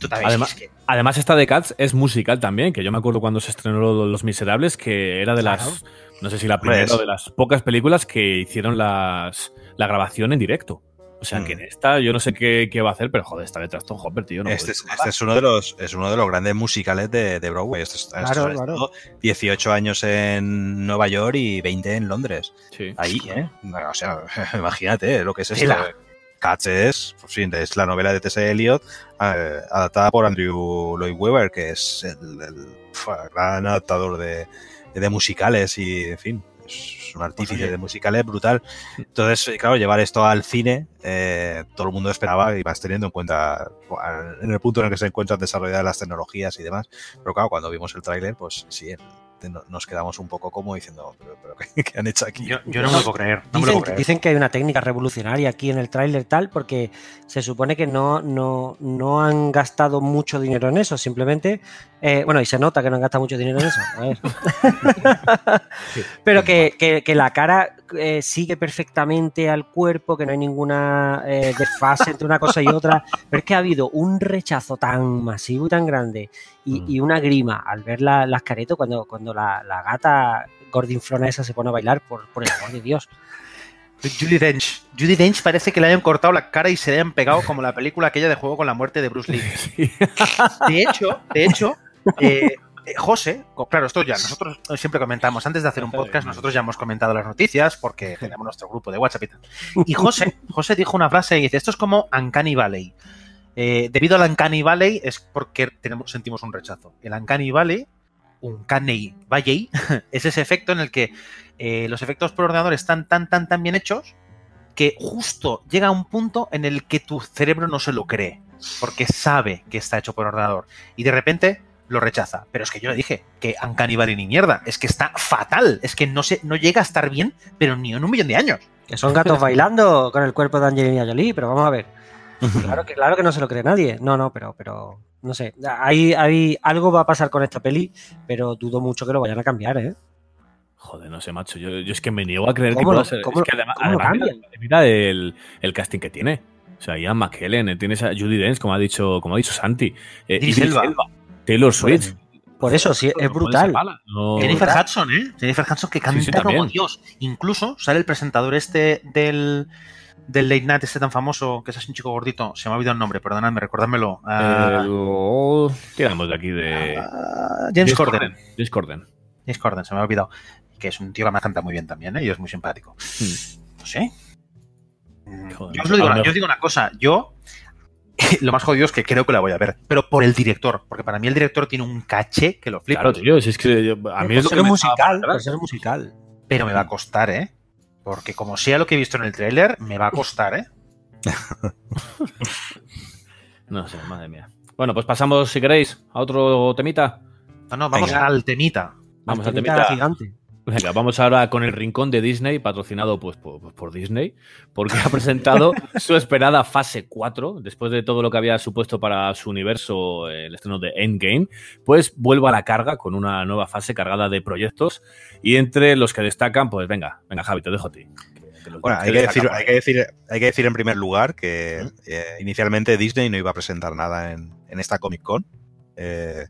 Tú también, Además- es que- Además, esta de Cats es musical también, que yo me acuerdo cuando se estrenó lo- Los Miserables, que era de las, no sé si la primera o de las pocas películas que hicieron las, la grabación en directo. O sea, que en Mm. esta yo no sé qué, qué va a hacer, pero joder, está detrás Tom Hopper, tío. No este, es, este es uno de los es uno de los grandes musicales de, de Broadway. Este es- esto Claro, claro. 18 años en Nueva York y 20 en Londres. Sí. Ahí, ¿eh? O sea, *laughs* imagínate lo que es esto. Cats es, pues sí, es la novela de T.S. Eliot eh, adaptada por Andrew Lloyd Webber, que es el, el, gran adaptador de, de musicales y, en fin, es un artífice oye. de musicales brutal. Entonces, eh, claro, llevar esto al cine, eh, todo el mundo esperaba y más teniendo en cuenta en el punto en el que se encuentran desarrolladas las tecnologías y demás. Pero claro, cuando vimos el tráiler, pues sí, nos quedamos un poco como diciendo, pero, pero ¿qué, *laughs* qué han hecho aquí? Yo, yo no me lo puedo creer. No me lo Dicen, puedo creer. dicen que hay una técnica revolucionaria aquí en el tráiler tal, porque se supone que no, no, no han gastado mucho dinero en eso, simplemente, eh, bueno, y se nota que no han gastado mucho dinero en eso. a ver. *laughs* *laughs* Pero que, que- que la cara eh, sigue perfectamente al cuerpo, que no hay ninguna eh, desfase entre una cosa y otra, pero es que ha habido un rechazo tan masivo y tan grande y, y una grima al ver la- las caretas cuando, cuando la, la gata gordinflona esa se pone a bailar, por, por el amor de Dios. Judy Dench. Judy Dench parece que le hayan cortado la cara y se le hayan pegado como la película aquella de juego con la muerte de Bruce Lee. *laughs* Sí. De hecho, de hecho, eh, eh, José, claro, esto ya, nosotros siempre comentamos, antes de hacer un podcast, nosotros ya hemos comentado las noticias porque *laughs* tenemos nuestro grupo de WhatsApp y tal. Y José, José dijo una frase y dice, esto es como Uncanny Valley. Eh, debido al Uncanny Valley es porque tenemos, sentimos un rechazo. El Uncanny Valley, Uncanny Valley, *laughs* es ese efecto en el que eh, los efectos por ordenador están tan, tan, tan bien hechos que justo llega a un punto en el que tu cerebro no se lo cree, porque sabe que está hecho por ordenador y de repente lo rechaza. Pero es que yo le dije que Uncanny Valley ni mierda, es que está fatal, es que no, se, no llega a estar bien, pero ni en un millón de años. Que son gatos *laughs* bailando con el cuerpo de Angelina Jolie, pero vamos a ver. Claro que, claro que no se lo cree nadie. No, no, pero, pero no sé. Hay, hay, algo va a pasar con esta peli, pero dudo mucho que lo vayan a cambiar, ¿eh? Joder, no sé, macho. Yo, yo es que me niego a creer que ¿Cómo pueda lo- ser. cómo es que además, cómo lo además mira, cambian? mira el, el casting que tiene. O sea, Ian McKellen, eh, tienes a Judy Dench, como ha dicho, como ha dicho Santi. Eh, Idris Elba. Taylor Swift. Por eso, sí, es brutal. no- Jennifer Hudson, ¿eh? Jennifer Hudson que canta sí, como. Dios. Incluso sale el presentador este del, del late night este tan famoso, que es así un chico gordito. Se me ha olvidado el nombre, perdonadme, recordádmelo. Ah, El- oh, tiramos de aquí de. ah, James Corden. James Corden. James Corden, se me ha olvidado. Que es un tío que me canta muy bien también, ¿eh? Y es muy simpático. No sé. Joder, yo, os lo digo yo os digo una cosa. Yo, *laughs* lo más jodido es que creo que la voy a ver. Pero por el director. Porque para mí el director tiene un caché que lo flipa. Claro, tío, si es que yo- a mí es lo ser que me musical, ser musical. Pero me va a costar, ¿eh? Porque como sea lo que he visto en el tráiler, me va a costar, ¿eh? *laughs* No sé, madre mía. Bueno, pues pasamos, si queréis, a otro temita. No, no, vamos Venga. al temita. Vamos al temita. gigante. Venga, vamos ahora con el rincón de Disney, patrocinado pues por, pues, por Disney, porque ha presentado *laughs* su esperada fase 4, después de todo lo que había supuesto para su universo el estreno de Endgame, pues vuelve a la carga con una nueva fase cargada de proyectos y entre los que destacan, pues venga, venga Javi, te dejo a ti. Bueno, hay que, decir, hay, que decir, hay que decir en primer lugar que eh, inicialmente Disney no iba a presentar nada en, en esta Comic Con. Eh,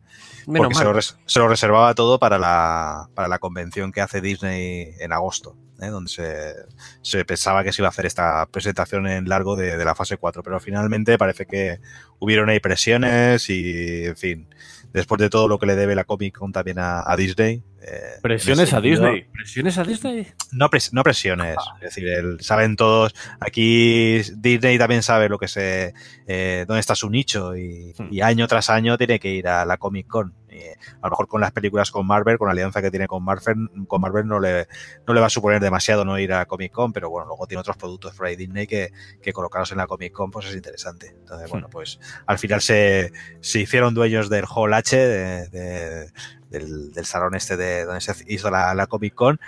porque se lo, se lo reservaba todo para la, para la convención que hace Disney en agosto, ¿eh? donde se, se pensaba que se iba a hacer esta presentación en largo de, de la fase 4, pero finalmente parece que hubieron ahí presiones y, en fin, después de todo lo que le debe la Comic Con también a, a Disney. eh, Presiones a Disney. Presiones a Disney. no, pres- no presiones, es decir, el- saben todos, aquí Disney también sabe lo que se, eh, dónde está su nicho y, Hmm. y año tras año tiene que ir a la Comic Con. Y, a lo mejor con las películas con Marvel, con la alianza que tiene con Marvel, con Marvel no le, no le va a suponer demasiado no ir a Comic Con, pero bueno, luego tiene otros productos por ahí Disney que, que colocarlos en la Comic Con pues es interesante. Entonces, bueno, pues al final se, se hicieron dueños del Hall H, de- de- del, del salón este de donde se hizo la, la Comic Con,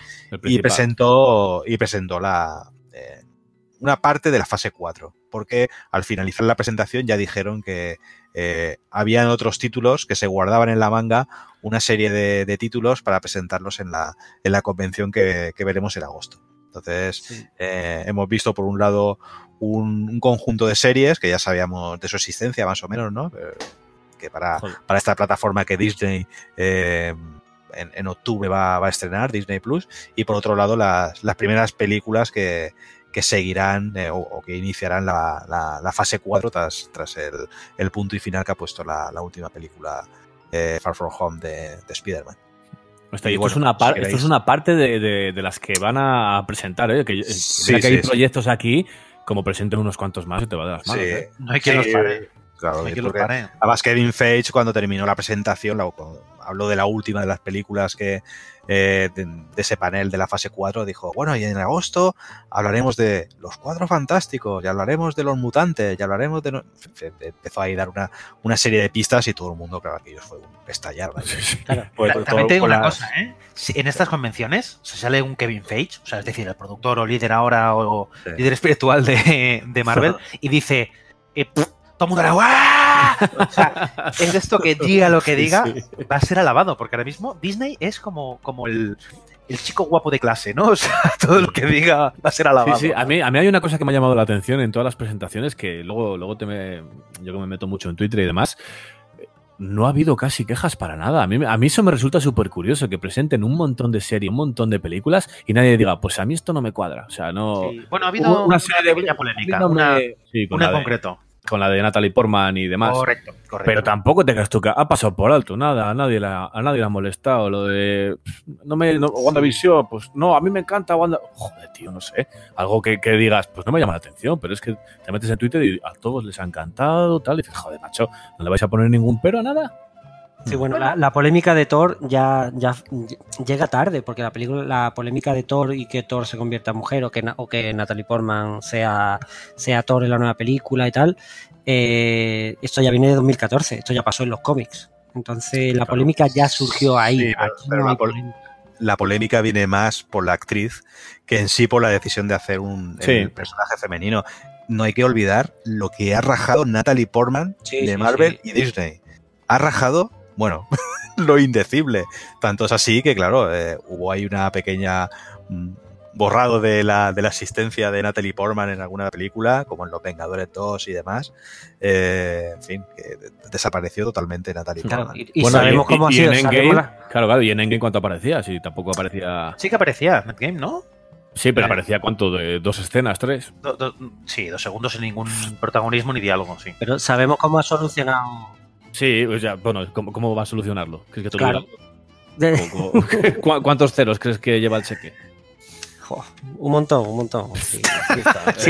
y presentó y presentó la eh, una parte de la fase 4 porque al finalizar la presentación ya dijeron que eh, habían otros títulos que se guardaban en la manga una serie de, de títulos para presentarlos en la, en la convención que, que veremos en agosto. Entonces eh, hemos visto por un lado un, un conjunto de series que ya sabíamos de su existencia más o menos no Pero que para, para esta plataforma que Disney eh, en, en octubre va, va a estrenar, Disney Plus, y por otro lado las, las primeras películas que, que seguirán eh, o, o que iniciarán la, la- la fase 4 tras, tras el, el punto y final que ha puesto la, la última película eh, Far From Home de, de Spider-Man. Esto, bueno, es una si par- queréis- esto es una parte de, de- de las que van a presentar, ¿eh? que, que Sí, que hay sí, sí. proyectos aquí, como presenten unos cuantos más, se te va de las manos. Sí. ¿eh? No hay quien Sí, los pare. Claro, No hay quien los pare. Además, Kevin Feige, cuando terminó la presentación, la- habló de la última de las películas que eh, de, de ese panel de la fase 4, dijo, bueno, y en agosto hablaremos de los cuatro fantásticos, y hablaremos de los mutantes, y hablaremos de... no-". Fe- fe- Empezó ahí a dar una, una serie de pistas y todo el mundo, claro, aquello fue un estallar. ¿vale? Claro. Pues, todo También te digo con una las- cosa, ¿eh? Si en estas convenciones se sale un Kevin Feige, o sea, es decir, el productor o líder ahora o Sí. líder espiritual de, de Marvel, *laughs* y dice, eh, pff, todo el mundo hará ¡guau! O sea, *laughs* es de esto que diga lo que diga, va a ser alabado, porque ahora mismo Disney es como, como el, el chico guapo de clase, ¿no? *laughs* O sea, todo lo que diga va a ser Sí, alabado. sí, a mí, a mí hay una cosa que me ha llamado la atención en todas las presentaciones, que luego, luego te me, yo que me meto mucho en Twitter y demás, no ha habido casi quejas para nada. A mí, a mí eso me resulta súper curioso, que presenten un montón de series, un montón de películas y nadie diga, pues a mí esto no me cuadra. O sea, no... Sí. Bueno, ha habido una, serie de- polémica, una, Sí, con una en concreto. Con la de Natalie Portman y demás. Correcto, correcto. Pero tampoco te creas tú que ha pasado por alto, nada, a nadie, la, a nadie le ha molestado. Lo de. No me. No, WandaVision, pues no, a mí me encanta Wanda. Joder, tío, no sé. Algo que, que digas, pues no me llama la atención, pero es que te metes en Twitter y a todos les ha encantado, tal. Y dices, joder, macho, ¿no le vais a poner ningún pero a nada? Sí, bueno, la, la polémica de Thor ya, ya llega tarde, porque la película, la polémica de Thor y que Thor se convierta en mujer o que, Na- o que Natalie Portman sea, sea Thor en la nueva película y tal, eh, esto ya viene de 2014, esto ya pasó en los cómics. Entonces la Claro. polémica ya surgió ahí. Sí, pero- Aquí pero no la pol- polémica. la polémica viene más por la actriz que en sí por la decisión de hacer un Sí. el personaje femenino. No hay que olvidar lo que ha rajado Natalie Portman Sí, de sí, Marvel sí. y Disney. Ha rajado, bueno, *laughs* lo indecible. Tanto es así que, claro, eh, hubo ahí una pequeña mm, borrado de la, de la asistencia de Natalie Portman en alguna película, como en Los Vengadores 2 y demás. Eh, en fin, que desapareció totalmente Natalie Claro, Portman. y, y Bueno, sabemos y- cómo y ha sido. en Endgame, la- claro, claro, y en Endgame cuánto aparecía, si tampoco aparecía. Sí que aparecía Netgame, ¿no? Sí, pero Eh. aparecía cuánto, de dos escenas, tres. Do- do- sí, dos segundos sin ningún protagonismo ni diálogo, sí. Pero sabemos cómo ha solucionado. Sí, o sea, bueno, ¿cómo, cómo va a solucionarlo? ¿Crees que te lo Claro. diga? de- ¿O- o- *laughs* ¿Cu- ¿Cuántos ceros crees que lleva el cheque? Jo, un montón, un montón. *laughs* Sí, sí.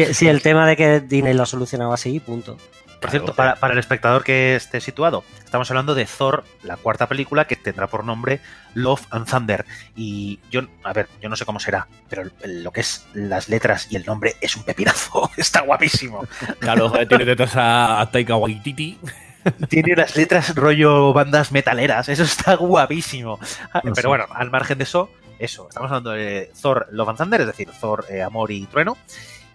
Sí, sí, el tema de que Disney lo ha solucionado así, punto. Por cierto, para, para el espectador que esté situado, estamos hablando de Thor, la cuarta película que tendrá por nombre Love and Thunder. Y yo, a ver, yo no sé cómo será, pero lo que es las letras y el nombre es un pepinazo. *laughs* Está guapísimo. Claro, tiene detrás a, a Taika Waititi. Tiene las letras rollo bandas metaleras. Eso está guapísimo. Ah, Pero bueno, al margen de eso, eso, estamos hablando de Thor Love and Thunder, es decir, Thor eh, Amor y Trueno,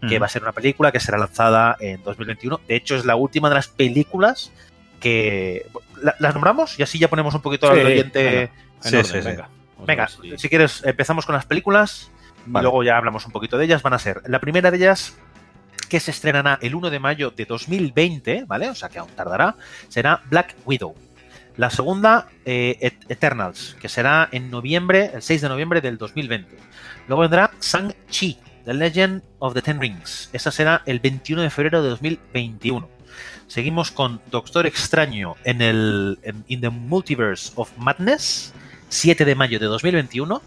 que Mm. va a ser una película que será lanzada en 2021. De hecho, es la última de las películas que... ¿la- ¿Las nombramos? Y así ya ponemos un poquito al Sí, oyente... venga. En Sí, orden, sí, sí. venga. Si- quieres, empezamos con las películas y luego ya hablamos un poquito de ellas. Van a ser la primera de ellas que se estrenará el 1 de mayo de 2020, ¿vale? O sea que aún tardará, será Black Widow. La segunda, eh, Et- Eternals, que será en noviembre, el 6 de noviembre del 2020. Luego vendrá Shang-Chi, The Legend of the Ten Rings. Esa será el 21 de febrero de 2021. Seguimos con Doctor Extraño en el In the Multiverse of Madness, 7 de mayo de 2021.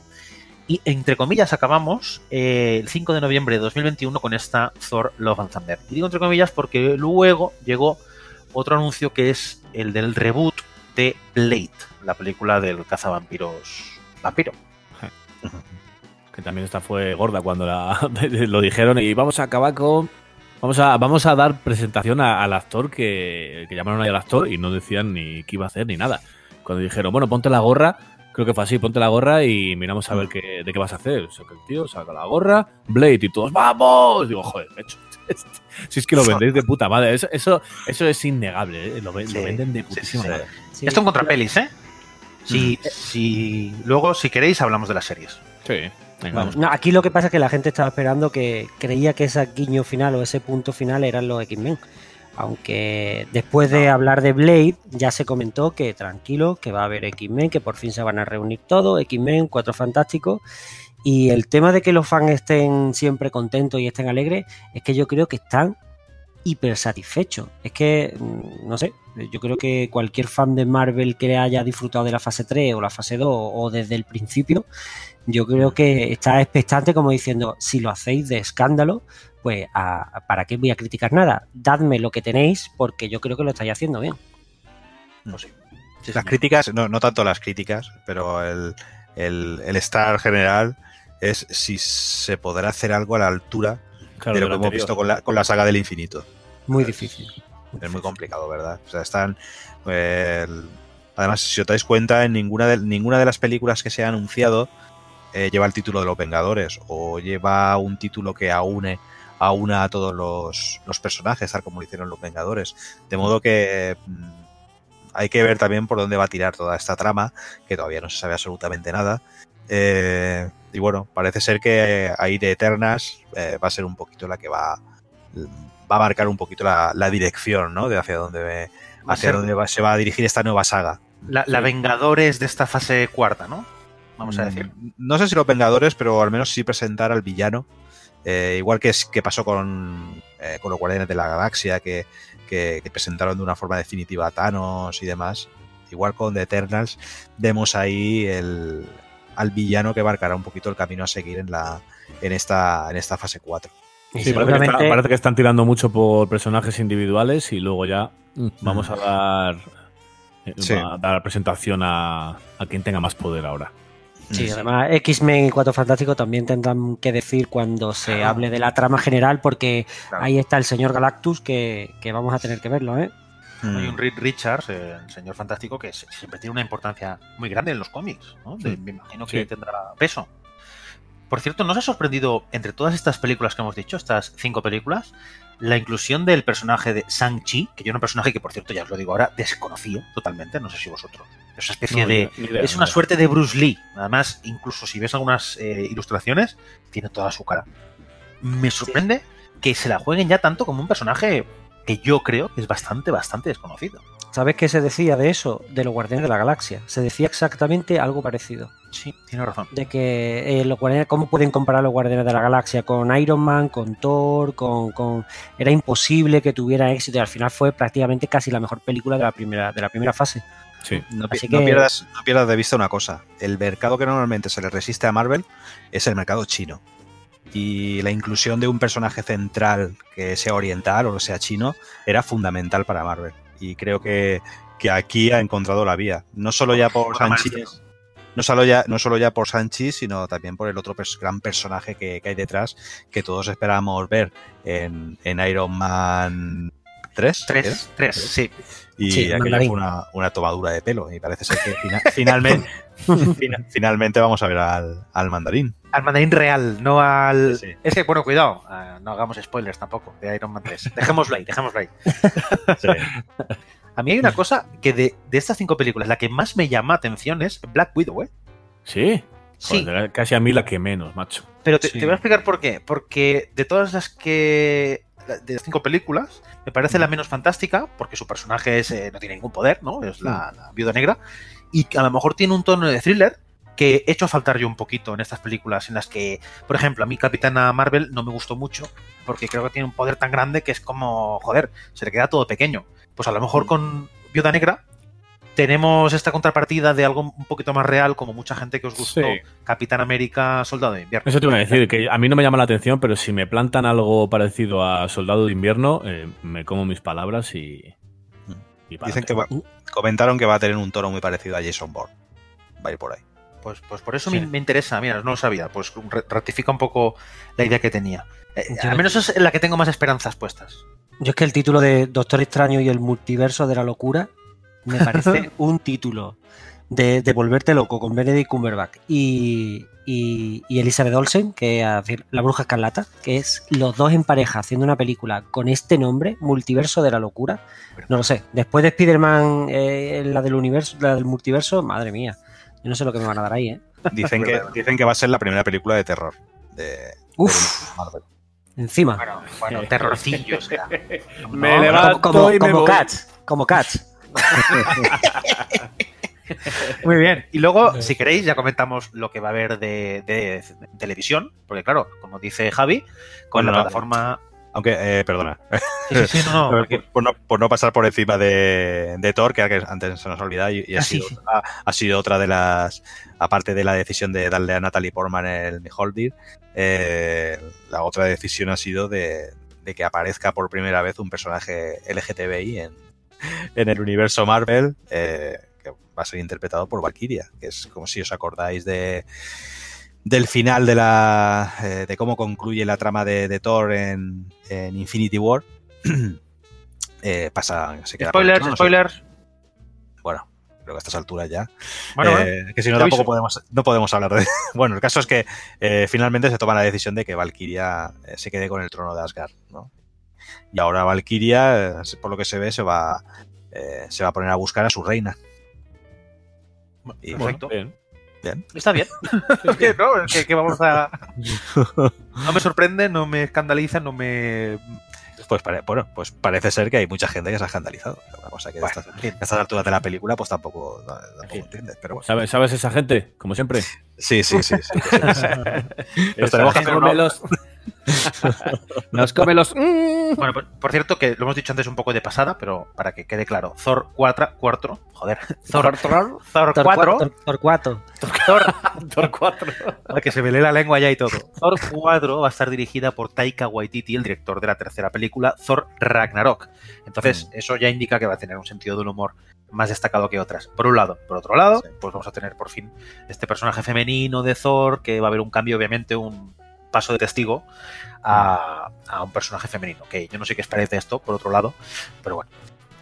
Y entre comillas acabamos eh, el 5 de noviembre de 2021 con esta Thor Love and Thunder. Y digo entre comillas porque luego llegó otro anuncio que es el del reboot de Blade, la película del cazavampiros vampiro. Que también esta fue gorda cuando la- *laughs* lo dijeron. Y vamos a acabar con. Vamos a, vamos a dar presentación al actor que, que llamaron ahí al actor y no decían ni qué iba a hacer ni nada. Cuando dijeron, bueno, ponte la gorra, creo que fue así, ponte la gorra y miramos a ver qué, de qué vas a hacer. O sea, que el tío saca la gorra, Blade y todos, ¡vamos! Digo, joder, hecho. *laughs* Si es que lo vendéis de puta madre, eso, eso, eso es innegable, ¿eh? lo, venden de putísima sí. madre. Sí. Esto en contrapelis, ¿eh? Si, si, luego, si queréis, hablamos de las series. Sí, venga, vamos. No, aquí lo que pasa es que la gente estaba esperando que creía que ese guiño final o ese punto final eran los X-Men. Aunque después de hablar de Blade, ya se comentó que tranquilo, que va a haber X-Men, que por fin se van a reunir todos, X-Men, Cuatro Fantásticos. Y el tema de que los fans estén siempre contentos y estén alegres, es que yo creo que están hiper satisfechos. Es que, mm, no sé, yo creo que cualquier fan de Marvel que haya disfrutado de la fase 3 o la fase 2 o desde el principio, yo creo que está expectante como diciendo, si lo hacéis de escándalo, pues a- ¿para qué voy a criticar nada? Dadme lo que tenéis porque yo creo que lo estáis haciendo bien. Las críticas, no, no tanto las críticas, pero el, el, el estar general es si se podrá hacer algo a la altura Claro, de lo que hemos visto con la, con la saga del infinito. Muy difícil. Es muy complicado, ¿verdad? O sea, están. eh, el- además, si os dais cuenta, en ninguna de, ninguna de las películas que se ha anunciado eh, lleva el título de los Vengadores o lleva un título que aúne aúna a todos los, los personajes, tal como lo hicieron los Vengadores. De modo que mm, hay que ver también por dónde va a tirar toda esta trama, que todavía no se sabe absolutamente nada. Eh, y bueno, parece ser que ahí de Eternas eh, va a ser un poquito la que va, va a marcar un poquito la, la dirección, ¿no? De hacia dónde, ve- hacia dónde va- se va a dirigir esta nueva saga. La, la Vengadores de esta fase cuarta, ¿no? Vamos a decir. Mm, No sé si los Vengadores, pero al menos sí presentar al villano. Eh, igual que, es, que pasó con, eh, con los Guardianes de la Galaxia, que, que- que presentaron de una forma definitiva a Thanos y demás. Igual con The Eternals, vemos ahí el, al villano que marcará un poquito el camino a seguir en, la, en, esta, en esta fase 4. Y Sí, parece que, está- seguramente- parece que están tirando mucho por personajes individuales y luego ya mm, vamos a dar eh, Sí. a dar presentación a, a quien tenga más poder ahora. Sí, además X-Men y Cuatro Fantásticos también tendrán que decir cuando se hable de la trama general, porque Claro. ahí está el señor Galactus, que, que vamos a tener que verlo, ¿eh? Mm. Hay un Reed Richards, el señor fantástico, que se- siempre tiene una importancia muy grande en los cómics. ¿no? De- me imagino que Sí. tendrá peso. Por cierto, ¿nos ha sorprendido entre todas estas películas que hemos dicho, estas cinco películas, la inclusión del personaje de Shang-Chi, que yo era un personaje que, por cierto, ya os lo digo ahora, desconocía totalmente, no sé si vosotros. Es una especie No, de... idea, es una idea. suerte de Bruce Lee. Además, incluso si ves algunas eh, ilustraciones, tiene toda su cara. Me sorprende que se la jueguen ya tanto como un personaje que yo creo que es bastante, bastante desconocido. ¿Sabes qué se decía de eso? De los Guardianes de la Galaxia. Se decía exactamente algo parecido. Sí, tiene razón. De que eh, los Guardianes, ¿cómo pueden comparar los Guardianes de la Galaxia con Iron Man, con Thor, con, con... Era imposible que tuviera éxito y al final fue prácticamente casi la mejor película de la primera, de la primera fase. Sí. No, pierdas, no pierdas de vista una cosa. El mercado que normalmente se le resiste a Marvel es el mercado chino. Y la inclusión de un personaje central que sea oriental o sea chino era fundamental para Marvel. Y creo que, que aquí ha encontrado la vía. No solo ya por maestra. no solo ya, no solo ya por Sanchi, sino también por el otro pers- gran personaje que, que hay detrás, que todos esperábamos ver en, en Iron Man ¿Tres? ¿Era? Tres, tres, sí. Y Sí, aquello fue una, una tomadura de pelo. Y parece ser que fina- *laughs* finalmente, *laughs* fina- finalmente vamos a ver al, al mandarín. Al mandarín real, no al. Sí, sí. Es que, bueno, cuidado, eh, no hagamos spoilers tampoco de Iron Man 3. Dejémoslo ahí, dejémoslo ahí. *laughs* Sí. A mí hay una cosa que de, de estas cinco películas, la que más me llama atención es Black Widow, ¿eh? Sí. Sí, Joder, casi a mí la que menos, macho. pero te, Sí. te voy a explicar por qué. Porque de todas las que. De las cinco películas, me parece la menos fantástica, porque su personaje es, eh, no tiene ningún poder, ¿no? Es la, la viuda negra. Y a lo mejor tiene un tono de thriller que he hecho faltar yo un poquito en estas películas, en las que, por ejemplo, a mí Capitana Marvel no me gustó mucho, porque creo que tiene un poder tan grande que es como, joder, se le queda todo pequeño. Pues a lo mejor con Viuda Negra tenemos esta contrapartida de algo un poquito más real, como mucha gente que os gustó, Sí. Capitán América, Soldado de Invierno. Eso te iba a decir, que a mí no me llama la atención, pero si me plantan algo parecido a Soldado de Invierno, eh, me como mis palabras y. y Dicen que va- comentaron que va a tener un tono muy parecido a Jason Bourne. Va a ir por ahí. Pues, pues por eso Sí. me, me interesa, mira, no lo sabía, pues ratifica un poco la idea que tenía. Eh, al menos es en la que tengo más esperanzas puestas. Yo es que el título de Doctor Extraño y el multiverso de la locura me parece *laughs* un título de, de volverte loco con Benedict Cumberbatch y, y, y Elizabeth Olsen, que es decir, la bruja escarlata, que es los dos en pareja haciendo una película con este nombre, Multiverso de la locura. No lo sé. Después de Spider-Man, eh, la del universo, la del multiverso, madre mía. Yo no sé lo que me van a dar ahí, ¿eh? Dicen que, dicen que va a ser la primera película de terror de, Uf, de Marvel. encima. Bueno, bueno, terrorcillo será. *laughs* Me No, levanto como, como, y me como voy. Cats, como Cats. *laughs* Muy bien. Y luego, si queréis, ya comentamos lo que va a haber de, de televisión, porque claro, como dice Javi, con Bueno, la plataforma... Aunque, eh, perdona, Sí, sí, sí, no, no, *laughs* por, porque- por no, por no pasar por encima de, de Thor, que antes se nos olvidaba, y, y ha, Ah, sido, ha, ha sido otra de las, aparte de la decisión de darle a Natalie Portman el Mjolnir, eh, la otra decisión ha sido de, de que aparezca por primera vez un personaje LGTBI en, en el universo Marvel, eh, que va a ser interpretado por Valkyria, que es como si os acordáis de del final de la eh, de cómo concluye la trama de, de Thor en, en Infinity War *clears throat* eh, pasa se queda Spoilers, spoilers. bueno creo que a estas alturas ya Bueno, eh, que si no tampoco aviso. podemos no podemos hablar de *laughs* bueno el caso es que finalmente se toma la decisión de que Valkyria se quede con el trono de Asgard ¿no? Y ahora Valkyria eh, por lo que se ve se va eh, se va a poner a buscar a su reina y, Perfecto. Bien. Está bien. *laughs* Es que, no, es que, que vamos a... *laughs* No me sorprende, no me escandaliza, no me... Pues, pare- bueno, pues parece ser que hay mucha gente que se ha escandalizado. Una cosa que Bueno, a, estas, a alturas de la película, pues tampoco, tampoco entiendes. Pero bueno. ¿Sabes, ¿Sabes esa gente? Como siempre. Sí, sí, sí. sí, sí, sí. Esa tenemos que gente hacer come uno. los- Nos come *laughs* los. Mm. *laughs* Bueno, por, por cierto, que lo hemos dicho antes un poco de pasada, pero para que quede claro, Thor 4, 4 joder, *laughs* Thor, Thor, Thor 4, cuatro, Thor 4. Thor, Thor 4. Al que se me lee la lengua ya y todo. Thor 4 va a estar dirigida por Taika Waititi, el director de la tercera película, Thor Ragnarok. Entonces, eso ya indica que va a tener un sentido del humor más destacado que otras. Por un lado. Por otro lado, Sí. pues vamos a tener por fin este personaje femenino de Thor, que va a haber un cambio, obviamente, un paso de testigo a, a un personaje femenino. Que yo no sé qué os parece esto, por otro lado, pero bueno.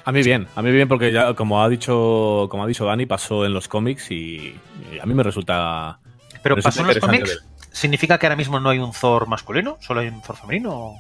A mí bien, a mí bien porque ya como ha dicho, como ha dicho Dani, pasó en los cómics y, y a mí me resulta. Pero resulta pasó en los cómics. ¿Significa que ahora mismo no hay un Thor masculino? ¿Solo hay un Thor femenino?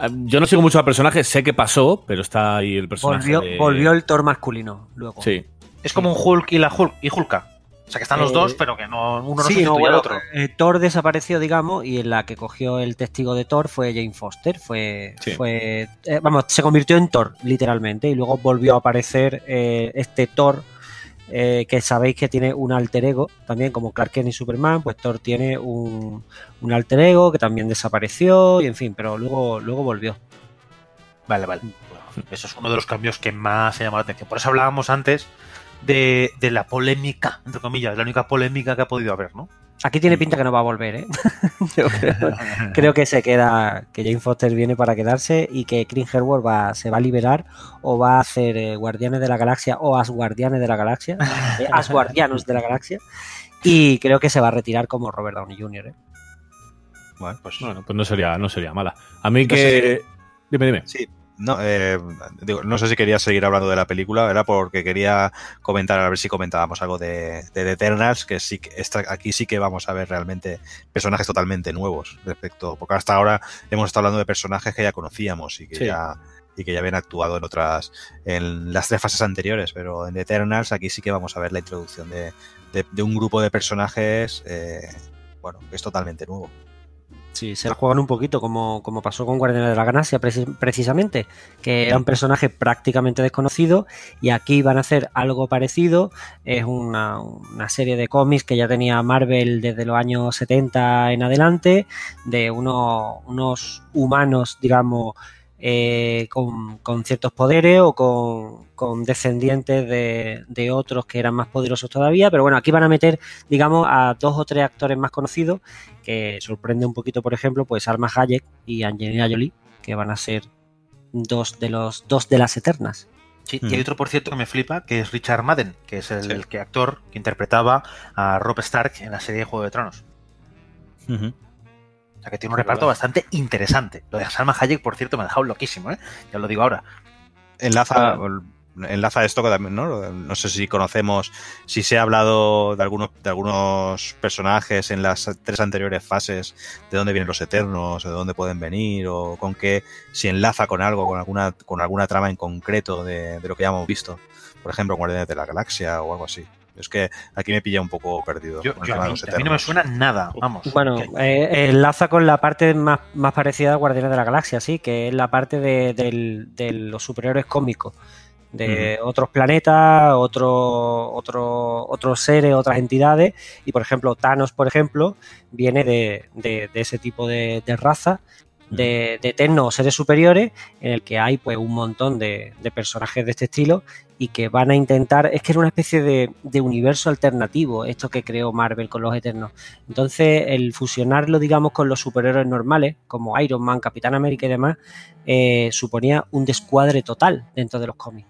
Eh, Yo no sigo mucho al personaje, sé que pasó, pero está ahí el personaje. Volvió, de- volvió el Thor masculino luego. Sí. Es como un Hulk y la Hulk y Hulka. O sea que están los Eh, dos, pero que no uno no Sí, sustituye no, al otro. eh, Thor desapareció, digamos, y en la que cogió el testigo de Thor fue Jane Foster. Fue, Sí. fue eh, vamos, se convirtió en Thor, literalmente, y luego volvió a aparecer eh, este Thor eh, que sabéis que tiene un alter ego, también como Clark Kent y Superman, pues Thor tiene un, un alter ego que también desapareció, y en fin, pero luego, luego volvió. Vale, vale. Bueno, eso es uno de los cambios que más se llama la atención. Por eso hablábamos antes de, de la polémica, entre comillas, la única polémica que ha podido haber, ¿no? Aquí tiene pinta que no va a volver, ¿eh? *laughs* Yo creo, *laughs* creo que se queda, que Jane Foster viene para quedarse y que Chris Hemsworth va, se va a liberar o va a hacer eh, Guardianes de la Galaxia o Asguardianes de la Galaxia, *laughs* eh, Asguardianos de la Galaxia, y creo que se va a retirar como Robert Downey Jr. ¿eh? Bueno, pues Bueno, pues no sería, no sería mala. A mí que. Dime, dime. sí. No, eh, digo, no sé si quería seguir hablando de la película, era porque quería comentar, a ver si comentábamos algo de, de The Eternals, que sí esta- aquí sí que vamos a ver realmente personajes totalmente nuevos respecto, porque hasta ahora hemos estado hablando de personajes que ya conocíamos y que Sí. ya y que ya habían actuado en otras, en las tres fases anteriores, pero en The Eternals aquí sí que vamos a ver la introducción de, de- de un grupo de personajes, eh, bueno, que es totalmente nuevo. Sí, se la juegan un poquito como, como pasó con Guardianes de la Galaxia preci- precisamente, que era un personaje prácticamente desconocido y aquí van a hacer algo parecido. Es una, una serie de cómics que ya tenía Marvel desde los años 70 en adelante, de unos humanos, digamos, eh, con, con ciertos poderes o con, con descendientes de, de otros que eran más poderosos todavía. Pero bueno, aquí van a meter, digamos, a dos o tres actores más conocidos que sorprende un poquito, por ejemplo, pues Alma Hayek y Angelina Jolie, que van a ser dos de los dos de las eternas. Sí, Mm. y hay otro, por cierto, que me flipa, que es Richard Madden, que es el, Sí. el que actor que interpretaba a Rob Stark en la serie de Juego de Tronos. Sea que tiene un reparto verdad. bastante interesante. Lo de Salma Hayek, por cierto, me ha dejado loquísimo, ¿eh? Ya lo digo ahora. Enlaza, enlaza esto que también, ¿no? No sé si conocemos, si se ha hablado de algunos, de algunos personajes en las tres anteriores fases, de dónde vienen los eternos, o de dónde pueden venir, o con qué, si enlaza con algo, con alguna, con alguna trama en concreto de, de lo que ya hemos visto. Por ejemplo, Guardianes de la Galaxia o algo así. Es que aquí me pilla un poco perdido. Yo, a, mí, los a mí no me suena nada, vamos. Bueno, Que- eh, enlaza con la parte más, más parecida a Guardianes de la Galaxia, sí, que es la parte de, los superhéroes cómicos, de otros planetas, otro, otro, otros seres, otras entidades, y por ejemplo, Thanos, por ejemplo, viene de, de- de ese tipo de, de raza. De, eternos o seres superiores en el que hay pues un montón de, de personajes de este estilo y que van a intentar es que era una especie de, de universo alternativo esto que creó Marvel con los eternos entonces, el fusionarlo, digamos, con los superhéroes normales, como Iron Man, Capitán América y demás, eh, suponía un descuadre total dentro de los cómics.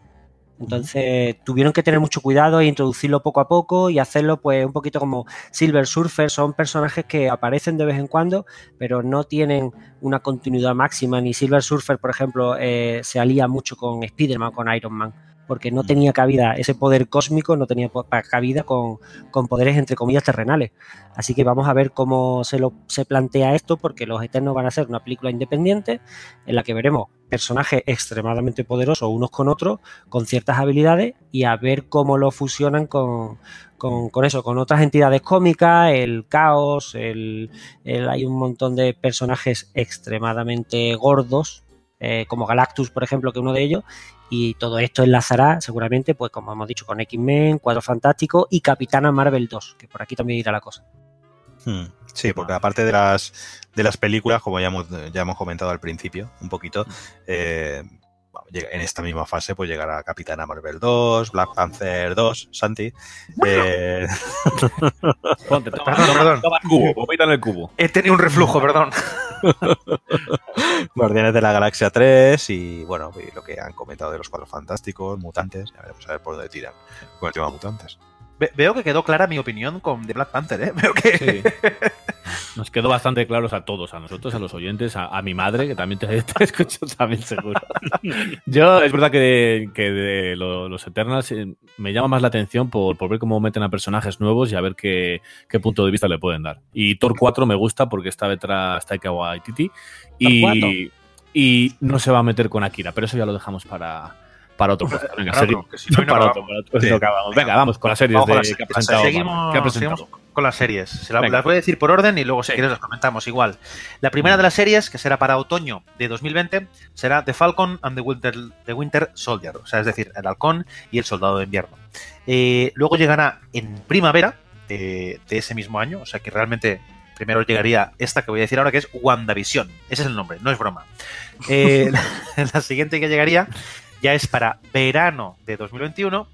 Entonces, tuvieron que tener mucho cuidado e introducirlo poco a poco y hacerlo, pues, un poquito como Silver Surfer. Son personajes que aparecen de vez en cuando, pero no tienen una continuidad máxima. Ni Silver Surfer, por ejemplo, eh, se alía mucho con Spider-Man, con Iron Man, porque no tenía cabida, ese poder cósmico no tenía cabida con, con poderes entre comillas terrenales. Así que vamos a ver cómo se, lo, se plantea esto, porque Los Eternos van a ser una película independiente en la que veremos personajes extremadamente poderosos unos con otros, con ciertas habilidades, y a ver cómo lo fusionan con, con, con eso, con otras entidades cómicas, el caos, el, el- hay un montón de personajes extremadamente gordos, eh, como Galactus, por ejemplo, que es uno de ellos, y todo esto enlazará seguramente, pues como hemos dicho, con X-Men, Cuadro Fantástico y Capitana Marvel 2, que por aquí también irá la cosa. Hmm, Sí, porque aparte de las de las películas, como ya hemos, ya hemos comentado al principio, un poquito, eh, bueno, llega- en esta misma fase pues llegará Capitana Marvel 2, Black Panther 2, Santi. eh, *laughs* Ponte, toma, *laughs* Perdón, toma, perdón. toma el cubo, vomita en el cubo. He tenido un reflujo, perdón. *laughs* *laughs* Guardianes de la Galaxia 3 y bueno, lo que han comentado de los cuatro fantásticos, mutantes, ya veremos a ver por dónde tiran con el tema mutantes. Ve- veo que quedó clara mi opinión con The Black Panther, ¿eh? *laughs* Veo que... Sí. Nos quedó bastante claros a todos, a nosotros, a los oyentes, a, a mi madre, que también te, *laughs* te escucho también seguro. *laughs* Yo, es verdad que, que de lo- los Eternals eh, me llama más la atención por, por ver cómo meten a personajes nuevos y a ver qué, qué punto de vista le pueden dar. Y Thor 4 me gusta porque está detrás Taika Waititi y, y no se va a meter con Akira, pero eso ya lo dejamos para, para otro podcast. Venga, Para otro, si no, *laughs* para otro, para otro, Sí. no acabamos. Venga, vamos con las series Vamos con de, las- que ha presentado. Seguimos, que ha presentado. seguimos con las series. Se la- las voy a decir por orden y luego si Sí. quieres las comentamos igual. La primera de las series, que será para otoño de 2020, será The Falcon and the Winter, the Winter Soldier, o sea, es decir, el halcón y el soldado de invierno. Eh, luego llegará en primavera de, de ese mismo año, o sea que realmente primero llegaría esta que voy a decir ahora, que es WandaVision. Ese es el nombre, no es broma. Eh, la, *laughs* la siguiente que llegaría ya es para verano de 2021,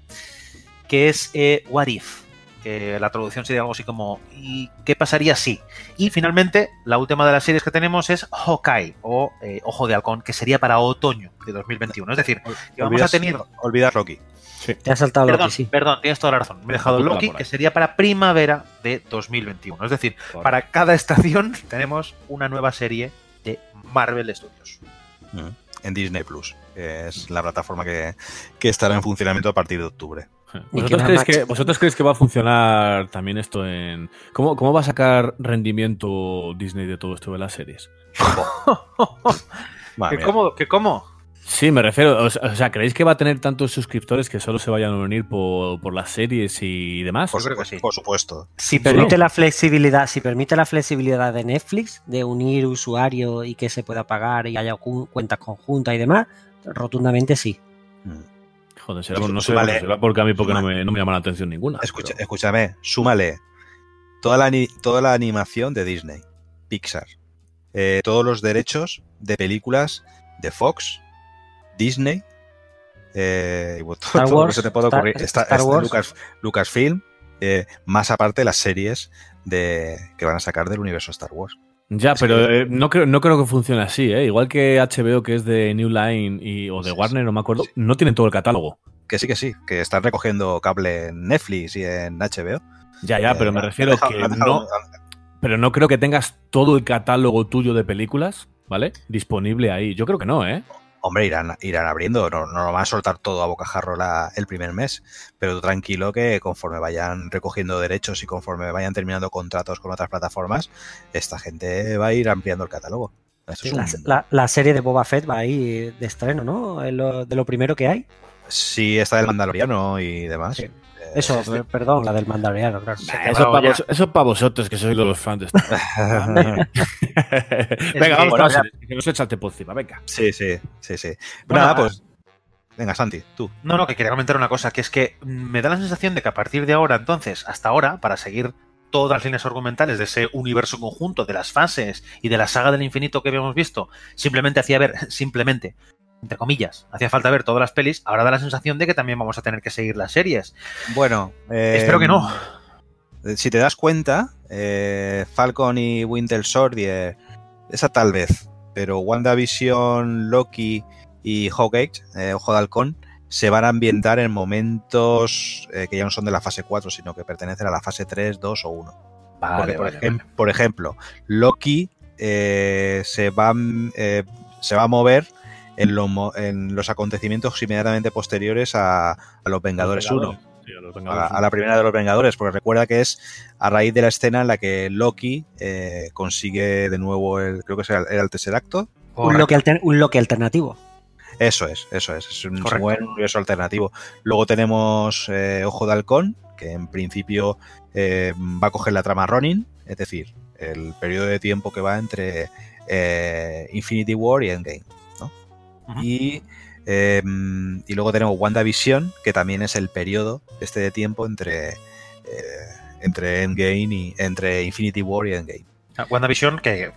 que es eh, What If. Que la traducción sería algo así como ¿y qué pasaría si? Y finalmente, la última de las series que tenemos es Hawkeye o eh, Ojo de Halcón, que sería para otoño de 2021. Es decir, que vamos a tener Olvidas Rocky. Te ha saltado Perdón, Loki, sí. perdón, tienes toda la razón. Me he dejado Loki, que sería para primavera de 2021. Es decir, para cada estación *laughs* tenemos una nueva serie de Marvel Studios. Mm. en Disney Plus, que es la plataforma que, que estará en funcionamiento a partir de octubre. ¿Vosotros creéis que, ¿Vosotros creéis que va a funcionar también esto en... ¿Cómo, ¿Cómo va a sacar rendimiento Disney de todo esto de las series? *laughs* ¿Qué cómo? ¿Qué cómo? Sí, me refiero, o sea, ¿creéis que va a tener tantos suscriptores que solo se vayan a unir por, por las series y demás? Por, Yo creo que supuesto, sí. por supuesto. Si permite la flexibilidad, si permite la flexibilidad de Netflix de unir usuarios y que se pueda pagar y haya cu- cuentas conjuntas y demás, rotundamente sí. Mm. Joder, será, Pues no sé, súmale- será porque a mí porque no me, no me llama la atención ninguna. Escucha- pero- Escúchame, súmale toda la, toda la animación de Disney, Pixar, eh, todos los derechos de películas de Fox, Disney, eh, y bueno, todo, *laughs* Star todo lo que Wars, se te puede Star- ocurrir. Esta- Star esta Wars. Lucas, Lucasfilm, eh, más aparte las series de, que van a sacar del universo Star Wars. Ya, pero eh, no, creo, no creo que funcione así, ¿eh? Igual que HBO, que es de New Line y, o de Sí, Warner, no me acuerdo, Sí. no tienen todo el catálogo. Que sí, que sí, que están recogiendo cable en Netflix y en HBO. Ya, ya, pero Eh, me refiero dejado- *laughs* que dejado- no, pero no creo que tengas todo el catálogo tuyo de películas, ¿vale? Disponible ahí. Yo creo que no, ¿eh? Hombre, irán, irán abriendo, no, no lo van a soltar todo a bocajarro la, el primer mes, pero tú tranquilo que conforme vayan recogiendo derechos y conforme vayan terminando contratos con otras plataformas, esta gente va a ir ampliando el catálogo. La, un- la- la serie de Boba Fett va ahí de estreno, ¿no? Lo- de lo primero que hay. Sí, está del Mandaloriano y demás. Sí. Eso, este- per- perdón, la del Mandaloriano, claro. Nah, eso, es para vos- eso es para vosotros, que sois los fans de Wars. *laughs* venga, vamos bueno, que nos echa el por encima, venga. sí, sí, sí, sí. Bueno, Nada, pues. Venga, Santi, tú. No, no, que quería comentar una cosa, que es que me da la sensación de que a partir de ahora, entonces, hasta ahora, para seguir todas las líneas argumentales de ese universo conjunto, de las fases y de la saga del infinito que habíamos visto, simplemente hacía ver, *laughs* simplemente, entre comillas, hacía falta ver todas las pelis, ahora da la sensación de que también vamos a tener que seguir las series. Bueno, eh, Espero que no. Si te das cuenta, eh, Falcon y Winter Soldier, esa tal vez, pero WandaVision, Loki y Hawkeye, eh, Ojo de Halcón, se van a ambientar en momentos eh, que ya no son de la fase 4, sino que pertenecen a la fase 3, 2 o 1. Porque, por, ejem- por ejemplo, Loki eh, se, va, eh, se va a mover en, lo en los acontecimientos inmediatamente posteriores a, a los Vengadores 1 Sí, a los a, Vengadores. a la primera de los Vengadores, porque recuerda que es a raíz de la escena en la que Loki eh, consigue de nuevo el, creo que era, el Tesseracto. Un Loki, alter- un Loki alternativo. Eso es, eso es, es un Correcto. buen universo alternativo. Luego tenemos eh, Ojo de Halcón, que en principio eh, va a coger la trama Ronin, es decir, el periodo de tiempo que va entre eh, Infinity War y Endgame. Y, eh, y luego tenemos WandaVision, que también es el periodo este de tiempo entre, eh, entre Endgame y entre Infinity War y Endgame. Ah, WandaVision, que eh,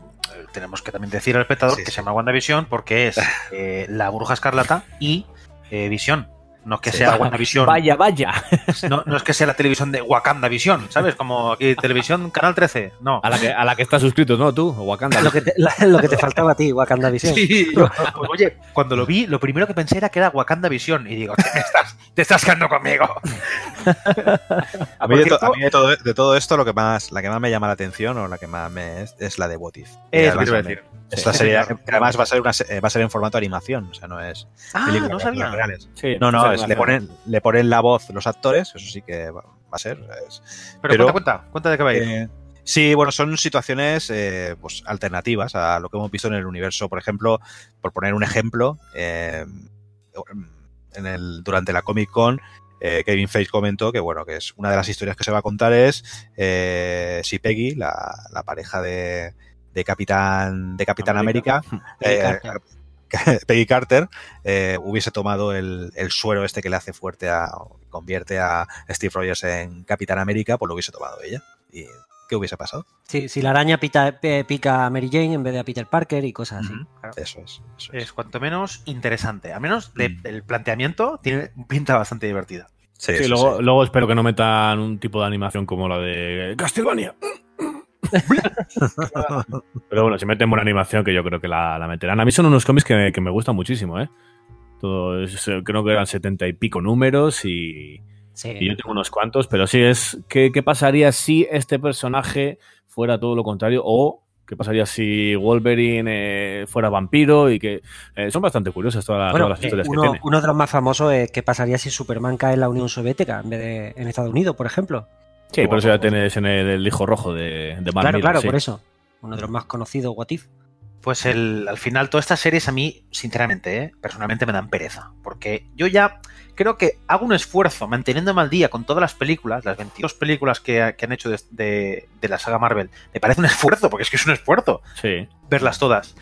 tenemos que también decir al espectador Sí, que sí. se llama WandaVision porque es *laughs* eh, la bruja escarlata y Visión. No es que Sí. sea WandaVision. Vaya, vaya. *laughs* No, no es que sea la televisión de Wakanda Visión, ¿sabes? Como aquí televisión Canal 13. No. A la que, a la que estás suscrito, ¿no? Tú, Wakanda. Lo que te, la- lo que te faltaba a ti, Wakanda Vision. *laughs* Sí, yo- pues, oye, cuando lo vi, lo primero que pensé era que era Wakanda Visión. Y digo, te estás, te estás quedando conmigo. *laughs* A mí, de, to- cierto, a mí de todo, de todo esto, lo que más, la que más me llama la atención o la que más me es, es la de What If. Es Y lo que te iba a además, decir. Esta serie, *laughs* además va a ser una eh, va a ser en formato animación, o sea, no es Ah, no películas sabía. reales. Sí, No, no, es- le ponen, le ponen la voz los actores, eso sí que va, va a ser. es- Pero, Pero- cuenta, cuenta, cuenta de qué va a ir. Eh, sí, bueno, son situaciones eh, pues, alternativas a lo que hemos visto en el universo. Por ejemplo, por poner un ejemplo, eh, en el, durante la Comic Con, eh, Kevin Feige comentó que bueno, que es una de las historias que se va a contar es eh, si Peggy, la, la pareja de, de Capitán de Capitán América, Peggy eh, Carter. *laughs* Peggy Carter eh, hubiese tomado el, el suero este que le hace fuerte a convierte a Steve Rogers en Capitán América, pues lo hubiese tomado ella. ¿Y qué hubiese pasado? Sí, si la araña pita- pica a Mary Jane en vez de a Peter Parker y cosas así. Eso es. eso es. Es cuanto menos interesante. Al menos de- Mm. el planteamiento tiene pinta bastante divertida. Sí, Sí, sí, luego, sí. luego espero que no metan un tipo de animación como la de Castlevania. *laughs* Pero bueno, si meten buena animación, que yo creo que la, la meterán. A mí son unos cómics que, que me gustan muchísimo, ¿eh? Todo es- creo que eran setenta y pico números y, Sí. y yo tengo unos cuantos, pero sí es. ¿qué, qué pasaría si este personaje fuera todo lo contrario? O ¿Qué pasaría si Wolverine eh, fuera vampiro? Y que eh, son bastante curiosas todas, Bueno, todas las eh, historias uno, que tiene. uno de los más famosos es qué pasaría si Superman cae en la Unión Soviética en vez de en Estados Unidos, por ejemplo. Sí, por eso ya tienes en el, el hijo rojo de, de Mark claro, claro, sí. por eso. Uno de los más conocidos, What If. Pues el, al final, todas estas series a mí, sinceramente, ¿eh? personalmente me dan pereza. Porque yo ya creo que hago un esfuerzo manteniéndome al día con todas las películas, las 22 películas que, que han hecho de, de- de la saga Marvel. Me parece un esfuerzo, porque es que es un esfuerzo Sí. verlas todas.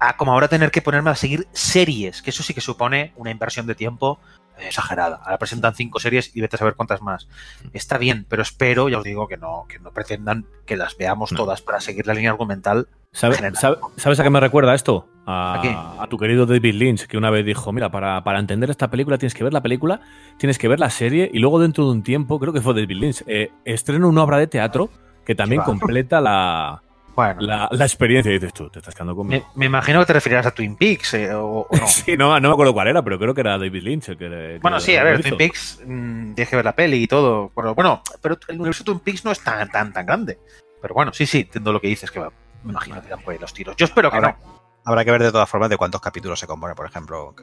A como ahora tener que ponerme a seguir series, que eso sí que supone una inversión de tiempo exagerada. Ahora presentan cinco series y vete a saber cuántas más. Está bien, pero espero, ya os digo, que no, que no pretendan que las veamos No. todas para seguir la línea argumental. ¿Sabe- General. sabe- ¿Sabes a qué me recuerda esto? A, ¿A tu querido David Lynch, que una vez dijo, mira, para, para entender esta película tienes que ver la película, tienes que ver la serie y luego dentro de un tiempo, creo que fue David Lynch, eh, estrena una obra de teatro que también completa la, Bueno, la, la experiencia. Y dices tú, te estás quedando conmigo. me, me imagino que te referirás a Twin Peaks eh, o, o no. *laughs* Sí, no, no me acuerdo cuál era, pero creo que era David Lynch el que, que Bueno, sí, a ver. Twin Peaks, mm, tienes que ver la peli y todo. Pero, bueno, pero el universo de Twin Peaks no es tan, tan, tan grande. Pero bueno, sí, sí, entiendo lo que dices, que va, me imagino que irán por ahí los tiros. Yo espero que Ahora- no. Habrá que ver de todas formas de cuántos capítulos se compone, por ejemplo,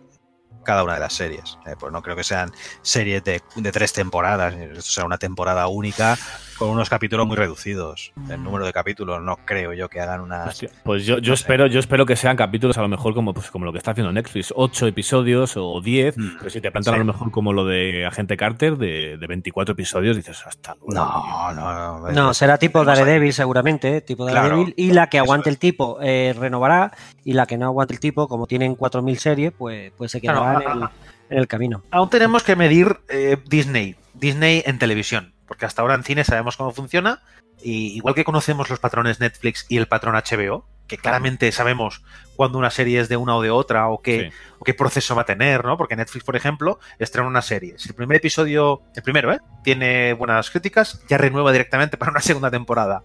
cada una de las series. Eh, pues no creo que sean series de, de tres temporadas. Esto será una temporada única con unos capítulos muy reducidos. El número de capítulos no creo yo que hagan unas... Hostia, Pues yo, yo espero, yo espero que sean capítulos a lo mejor como, pues, como lo que está haciendo Netflix, ocho episodios o 10, Mm, pero si te plantan sí. a lo mejor como lo de Agente Carter de, de 24 episodios, dices hasta luego. No, no, no. No, será tipo Daredevil seguramente, ¿eh? tipo Claro, Daredevil. y la que aguante es. el tipo eh, renovará y la que no aguante el tipo, como tienen 4.000 series, pues, pues se quedará Claro, en, el, en el camino. Aún tenemos que medir eh, Disney, Disney en televisión, porque hasta ahora en cine sabemos cómo funciona, y igual que conocemos los patrones Netflix y el patrón HBO, que claramente sabemos cuándo una serie es de una o de otra, o qué, Sí. o qué proceso va a tener, ¿no? Porque Netflix, por ejemplo, estrena una serie. Si el primer episodio, el primero, ¿eh? Tiene buenas críticas, ya renueva directamente para una *laughs* segunda temporada.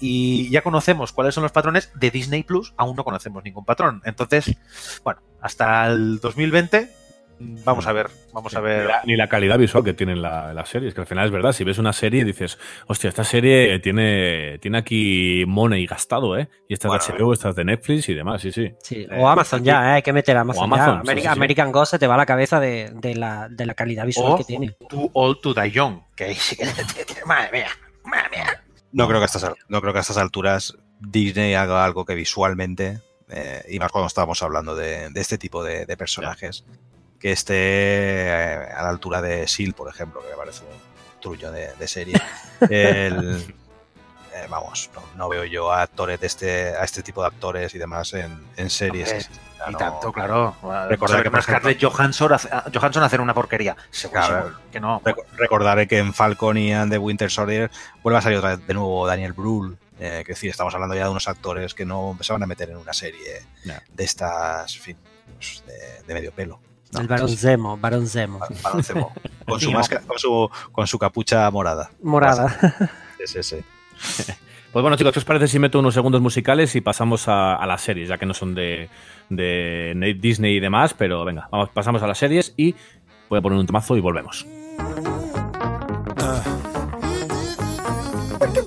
Y ya conocemos cuáles son los patrones de Disney Plus, aún no conocemos ningún patrón. Entonces, bueno, hasta el 2020, vamos a ver, vamos a Ni ver. la, ni la calidad visual que tienen la- las series, que al final es verdad, si ves una serie y dices, hostia, esta serie tiene, tiene aquí money gastado, ¿eh? Y esta es de Bueno, HBO, esta es de Netflix y demás, sí, sí. Sí, Eh, o Amazon aquí- ya, ¿eh? hay que meter Amazon. O Amazon, ya. sí, American, sí, sí. American Ghost se te va a la cabeza de, de la, de la calidad visual O que tiene. Too Old to Die Young, que ahí sí que. Madre mía, madre mía. No creo que a estas, no creo que a estas alturas Disney haga algo que visualmente, eh, y más cuando estábamos hablando de, de este tipo de, de personajes, que esté eh, a la altura de Seal, por ejemplo, que me parece un trullo de, de serie. *laughs* El- eh, vamos, no, no veo yo a actores de este, a este tipo de actores y demás en, en series. Ya Y no- tanto, claro. Recordar que, por Scarlett Johansson, hace- a- Johansson hacer una porquería. Claro. que no. Rec- Recordaré que en Falcon y en The Winter Soldier vuelve a salir otra vez de nuevo Daniel Brühl. Eh, que decir, estamos hablando ya de unos actores que no van a meter en una serie de estas, en fin, pues, de, de medio pelo. No, el Barón Zemo, Barón Zemo. Bar- Barón Zemo. con, su máscara- con, su, con su capucha morada. Morada. Sí, sí, sí. *laughs* Pues bueno, chicos, ¿qué os parece si meto unos segundos musicales y pasamos a, a las series, ya que no son de, de Disney y demás, pero venga, vamos, pasamos a las series y voy a poner un temazo y volvemos. Wicked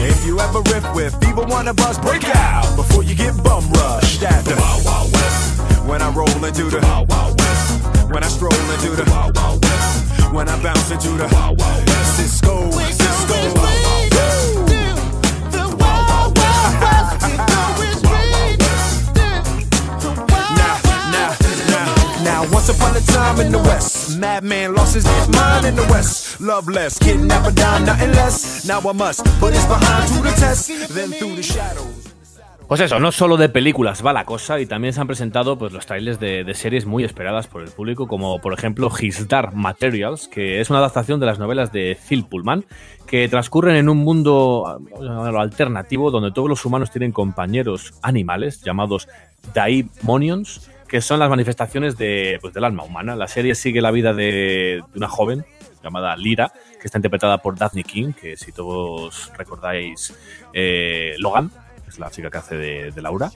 If you ever riff with either of us, break out before you get bum rushed at the Wild Wild West. When I roll into the Wild Wild West. When I stroll into the Wild Wild West. When I bounce into the Wild Wild West. Cisco, Cisco. Now, once upon a time in the West, madman lost his mind in the West. Love less, nothing less. Now I must put his behind to the test, then through the shadows. Pues eso, no solo de películas va la cosa y también se han presentado pues, los trailers de, de series muy esperadas por el público, como por ejemplo His Dark Materials, que es una adaptación de las novelas de Phil Pullman, que transcurren en un mundo eh, alternativo donde todos los humanos tienen compañeros animales llamados Daimonions, que son las manifestaciones de, pues, del alma humana. La serie sigue la vida de, una joven llamada Lira, que está interpretada por Daphne King, que si todos recordáis eh, Logan, que es la chica que hace de, de Laura,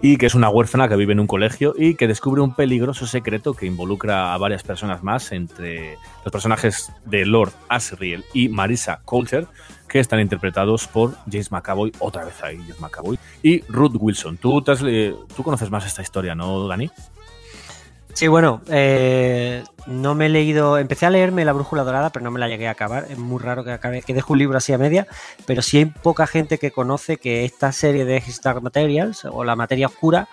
y que es una huérfana que vive en un colegio y que descubre un peligroso secreto que involucra a varias personas más, entre los personajes de Lord Asriel y Marisa Coulter, que están interpretados por James McAvoy, otra vez ahí James McAvoy, y Ruth Wilson. Tú, has tú conoces más esta historia, ¿no, Dani? Sí, bueno, eh, no me he leído, empecé a leerme La Brújula Dorada, pero no me la llegué a acabar. Es muy raro que que deje un libro así a media, pero sí hay poca gente que conoce que esta serie de His Dark Materials o La Materia Oscura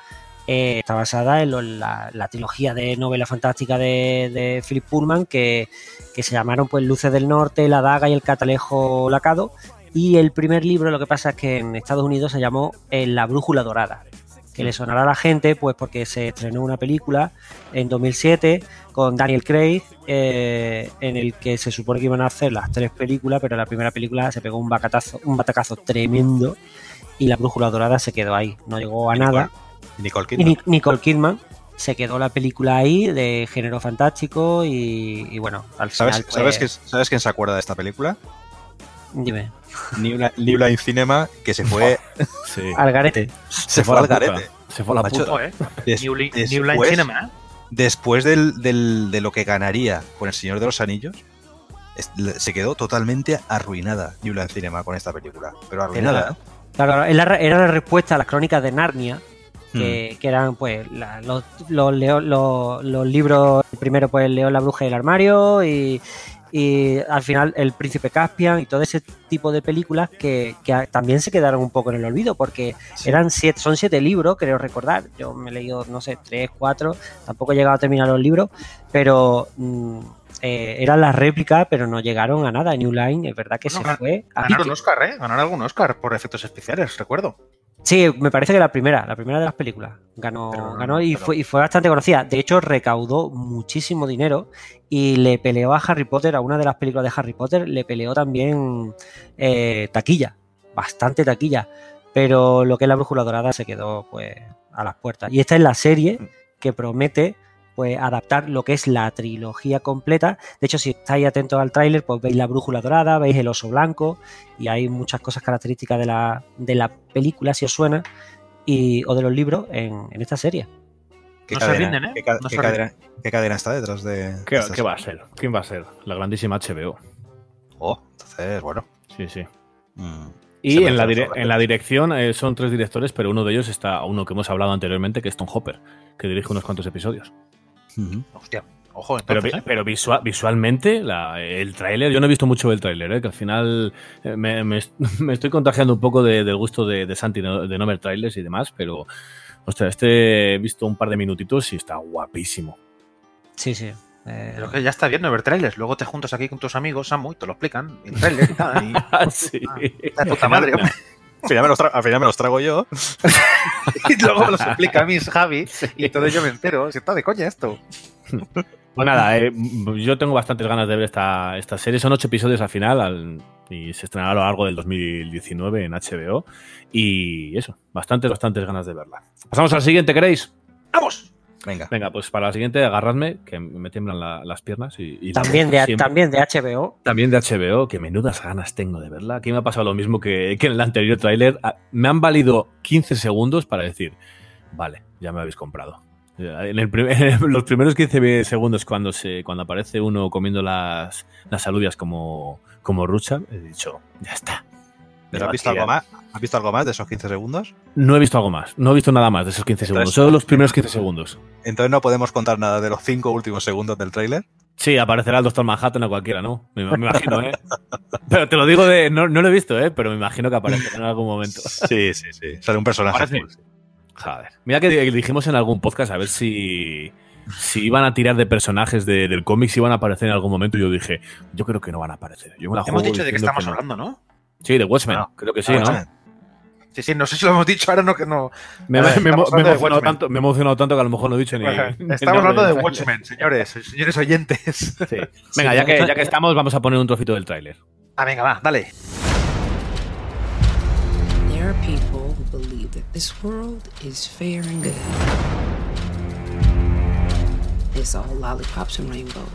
eh, está basada en lo- la, la trilogía de novela fantástica de, de Philip Pullman que, que se llamaron pues Luces del Norte, La Daga y el Catalejo Lacado. Y el primer libro, lo que pasa es que en Estados Unidos se llamó eh, La Brújula Dorada que le sonará a la gente, pues porque se estrenó una película en 2007 con Daniel Craig, eh, en el que se supone que iban a hacer las tres películas, pero la primera película se pegó un bacatazo, un batacazo tremendo y la brújula dorada se quedó ahí, no llegó a nada. Nicole Kidman. Nic- Nicole Kidman se quedó la película ahí de género fantástico y, y bueno, al final. ¿Sabes, pues, ¿sabes, quién- ¿Sabes quién se acuerda de esta película? Dime, New Line, New Line Cinema, que se fue, Sí. *laughs* al garete. se fue al puta. garete. Se fue a la Macho, puta. ¿eh? Des- New, después, New Line Cinema, ¿eh? después del, del- de lo que ganaría con El Señor de los Anillos, es- se quedó totalmente arruinada New Line Cinema con esta película. Pero arruinada, ¿eh? Claro, era la, era la respuesta a las crónicas de Narnia, Hmm. que, que eran pues la- los, los, leo- los- los libros, primero pues el León, la bruja y el armario y, y al final el príncipe Caspian y todo ese tipo de películas que, que también se quedaron un poco en el olvido porque eran siete, son siete libros, creo recordar, yo me he leído no sé, tres, cuatro, tampoco he llegado a terminar los libros, pero mm, eh, eran las réplicas pero no llegaron a nada, New Line es verdad que Bueno, se fue a Ganaron pique. Oscar, ¿eh? Ganaron algún Oscar por efectos especiales, recuerdo. Sí, me parece que la primera, la primera de las películas. Ganó, Pero ganó y, pero- fue, y fue bastante conocida. De hecho, recaudó muchísimo dinero y le peleó a Harry Potter, a una de las películas de Harry Potter, le peleó también eh, taquilla, bastante taquilla. Pero lo que es la brújula dorada se quedó pues a las puertas. Y esta es la serie que promete pues adaptar lo que es la trilogía completa. De hecho, si estáis atentos al tráiler, pues veis la brújula dorada, veis el oso blanco y hay muchas cosas características de la, de la película, si os suena, y, o de los libros en, en esta serie. ¿Qué No se cadena, rinden, ¿eh? qué ca- No qué se cadena- qué cadena está detrás de ¿Qué, de estas- qué va a ser? ¿Quién va a ser? La grandísima HBO. Oh, entonces, bueno. Sí, sí. mm, se Y en la, en la dirección eh, son tres directores, pero uno de ellos está uno que hemos hablado anteriormente, que es Tom Hopper, que dirige unos cuantos episodios. Ujú. Hostia, ojo, Pero, entonces, ¿eh? pero visualmente, la- el tráiler, yo no he visto mucho del tráiler, ¿eh? que al final eh, me, me est- *laughs* me estoy contagiando un poco de- del gusto de, de Santi no- de no ver trailers y demás, pero hostia, este he visto un par de minutitos y está guapísimo. Sí, sí. Eh, Pero que ya está bien no ver trailers. Luego te juntas aquí con tus amigos, Samu, y te lo explican. El trailer y tal. Y... *laughs* sí. La puta madre, *laughs* hombre. Al final, me los al final me los trago yo. *laughs* Y luego me los explica a mí Javi. Y todo yo me entero. Si está de coña esto. Pues nada, eh, yo tengo bastantes ganas de ver esta, esta serie. Son ocho episodios al final al- y se estrenará a lo largo del 2019 en HBO. Y eso, bastantes, bastantes ganas de verla. Pasamos al siguiente, ¿queréis? ¡Vamos! Venga. Venga, pues para la siguiente agarradme, que me tiemblan la- las piernas. Y, también, de, siempre. también de HBO. También de HBO, que menudas ganas tengo de verla. Aquí me ha pasado lo mismo que, que en el anterior tráiler. Ah, Me han valido 15 segundos para decir, vale, ya me habéis comprado. En, el *laughs* en los primeros 15 segundos cuando se cuando aparece uno comiendo las, las alubias como, como Rucha, he dicho, ya está. ¿Pero has visto algo más? ¿Has visto algo más de esos 15 segundos? No he visto algo más, no he visto nada más de esos 15 segundos, Entonces- solo los primeros 15 segundos. Entonces no podemos contar nada de los 5 últimos segundos del tráiler. Sí, aparecerá el Doctor Manhattan o cualquiera, ¿no? Me, me imagino, ¿eh? Pero te lo digo de. No, no lo he visto, ¿eh? Pero me imagino que aparecerá en algún momento. Sí, sí, sí. Sale un personaje. Azul. Joder. Mira que dijimos en algún podcast a ver si. Si iban a tirar de personajes de- del cómic, si iban a aparecer en algún momento. Y yo dije, yo creo que no van a aparecer. Yo me la Hemos dicho de qué estamos no. hablando, ¿no? Sí, de Watchmen. Ah, creo que sí, ¿no? Watchmen. Sí, sí, no sé si lo hemos dicho ahora, no que no. Me, ver, me- me- estamos me he hablando de emocionado tanto, me he emocionado tanto que a lo mejor no he dicho ni. *laughs* ni el Estamos hablando de. Watchmen, señores, señores oyentes. Sí. *laughs* Venga, ya que, ya que estamos, vamos a poner un trocito del tráiler. Ah, venga, va, dale. There are people who believe that this world is fair and good. It's all lollipops and rainbows.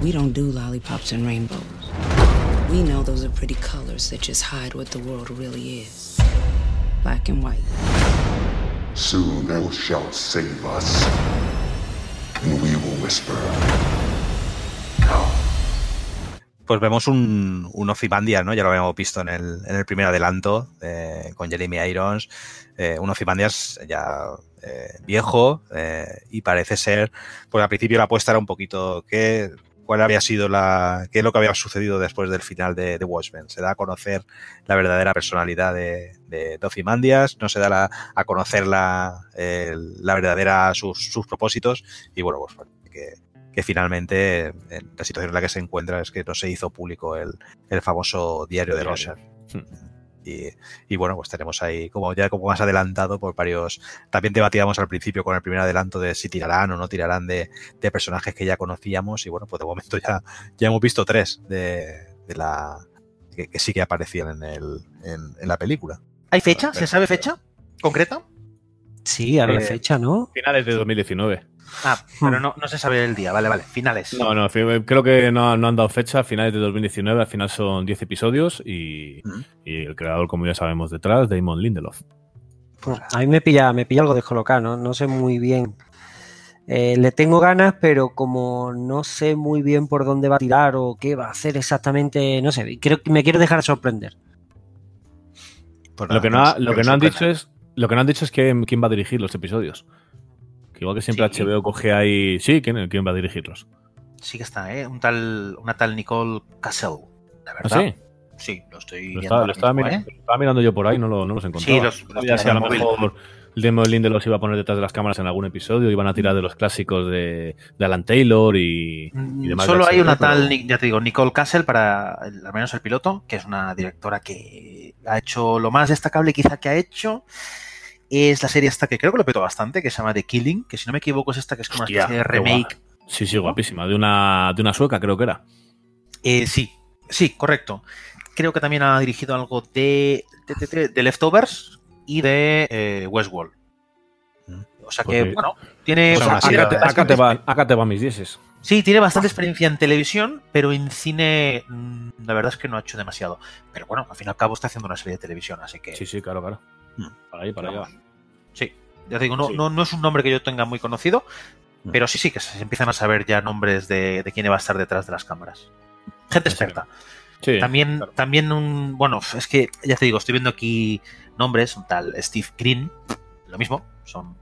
We don't do lollipops and rainbows. We know those are pretty colors that just hide what the world really is black and white. Soon thou shalt save us, and we will whisper. Pues vemos un, un Ozymandias, ¿no? Ya lo habíamos visto en el, en el primer adelanto eh, con Jeremy Irons. Eh, un Ozymandias ya eh, viejo eh, y parece ser, pues al principio la apuesta era un poquito que cuál había sido la, qué es lo que había sucedido después del final de, de Watchmen. Se da a conocer la verdadera personalidad de, de, Ozymandias, no se da la- a conocer la, la verdadera sus, sus propósitos y bueno, pues que, que finalmente en la situación en la que se encuentra es que no se hizo público el, el famoso diario de. Rorschach. Y, y bueno, pues tenemos ahí, como ya como más adelantado, por varios. También debatíamos al principio con el primer adelanto de si tirarán o no tirarán de, de personajes que ya conocíamos. Y bueno, pues de momento ya, ya hemos visto tres de, de la. Que, que sí que aparecían en, el, en, en la película. ¿Hay fecha? ¿Se sabe fecha concreta? Sí, había Eh, fecha, ¿no? Finales de 2019. Ah, pero no, no se sabe el día. Vale, vale. Finales. No, no, creo que no, no han dado fecha. Finales de 2019, al final son 10 episodios y, Ujú. y el creador, como ya sabemos detrás, Damon Lindelof. Pues a mí me pilla, me pilla algo descolocado, ¿no? No sé muy bien. Eh, le tengo ganas, pero como no sé muy bien por dónde va a tirar o qué va a hacer exactamente, no sé, creo que me quiero dejar sorprender. Pues Lo que no, ha- que lo que no han dicho es lo que no han dicho es que, quién va a dirigir los episodios. Que igual que siempre Sí. HBO coge ahí. Sí, ¿quién, quién va a dirigirlos? Sí que está, ¿eh? Un tal, una tal Nicole Cassell. La ¿Ah, verdad. sí? Sí, lo estoy Lo estaba, lo estaba mismo, mirando, ¿eh? lo estaba mirando yo por ahí, no, lo, no los encontraba. Sí, los- los a lo el mejor el Damon Lindelof se iba a poner detrás de las cámaras en algún episodio, iban a tirar de los clásicos de, de Alan Taylor y, y demás. Solo de hay una pero- tal, ya te digo, Nicole Cassell para el- al menos el piloto, que es una directora que ha hecho lo más destacable quizá que ha hecho. Es la serie esta que creo que lo petó bastante, que se llama The Killing, que si no me equivoco es esta que es como Hostia, una especie de remake. Sí, sí, guapísima. De una, de una sueca, creo que era. Eh, sí, sí, correcto. Creo que también ha dirigido algo de, de, de- de- de Leftovers y de eh, Westworld. O sea que, bueno, tiene, acá, te, acá bastante- te va, acá te va mis dieces. Sí, tiene bastante experiencia en televisión, pero en cine mm, la verdad es que no ha hecho demasiado. Pero bueno, al fin y al cabo está haciendo una serie de televisión, así que Sí, sí, claro, claro. Hmm. Para ahí, para allá. sí. Ya te digo, no, Sí. no, no es un nombre que yo tenga muy conocido, Hmm. pero sí, sí, que se empiezan a saber ya nombres de, de quién va a estar detrás de las cámaras. Gente experta. Sí, También, claro. también un. Bueno, es que ya te digo, estoy viendo aquí nombres, un tal Steve Green, lo mismo, son.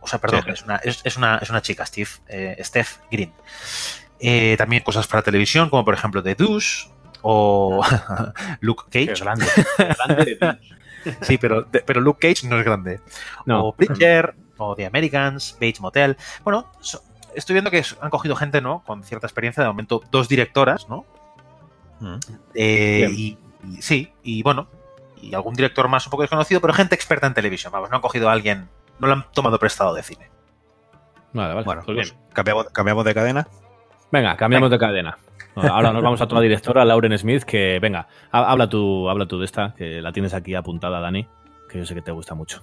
O sea, perdón, Sí. es, una, es, es una, es una chica, Steve, eh, Steph Green. Eh, también cosas para televisión, como por ejemplo The Douche o *laughs* Luke Qué Cage. grande. qué grande. *laughs* Sí, pero, de- pero Luke Cage no es grande. No. O Preacher, o The Americans, Bates Motel. Bueno, so- estoy viendo que han cogido gente, ¿no? Con cierta experiencia, de momento dos directoras, ¿no? Mm. Eh, y, y sí, y bueno, y algún director más un poco desconocido, pero gente experta en televisión. Vamos, no han cogido a alguien, no lo han tomado prestado de cine. Vale, vale. Bueno, pues bien. pues cambiamos, cambiamos de cadena. Venga, cambiamos de cadena. Ahora nos vamos a otra directora, Lauren Smith, que venga, ha- habla tú, habla tú de esta, que la tienes aquí apuntada, Dani, que yo sé que te gusta mucho.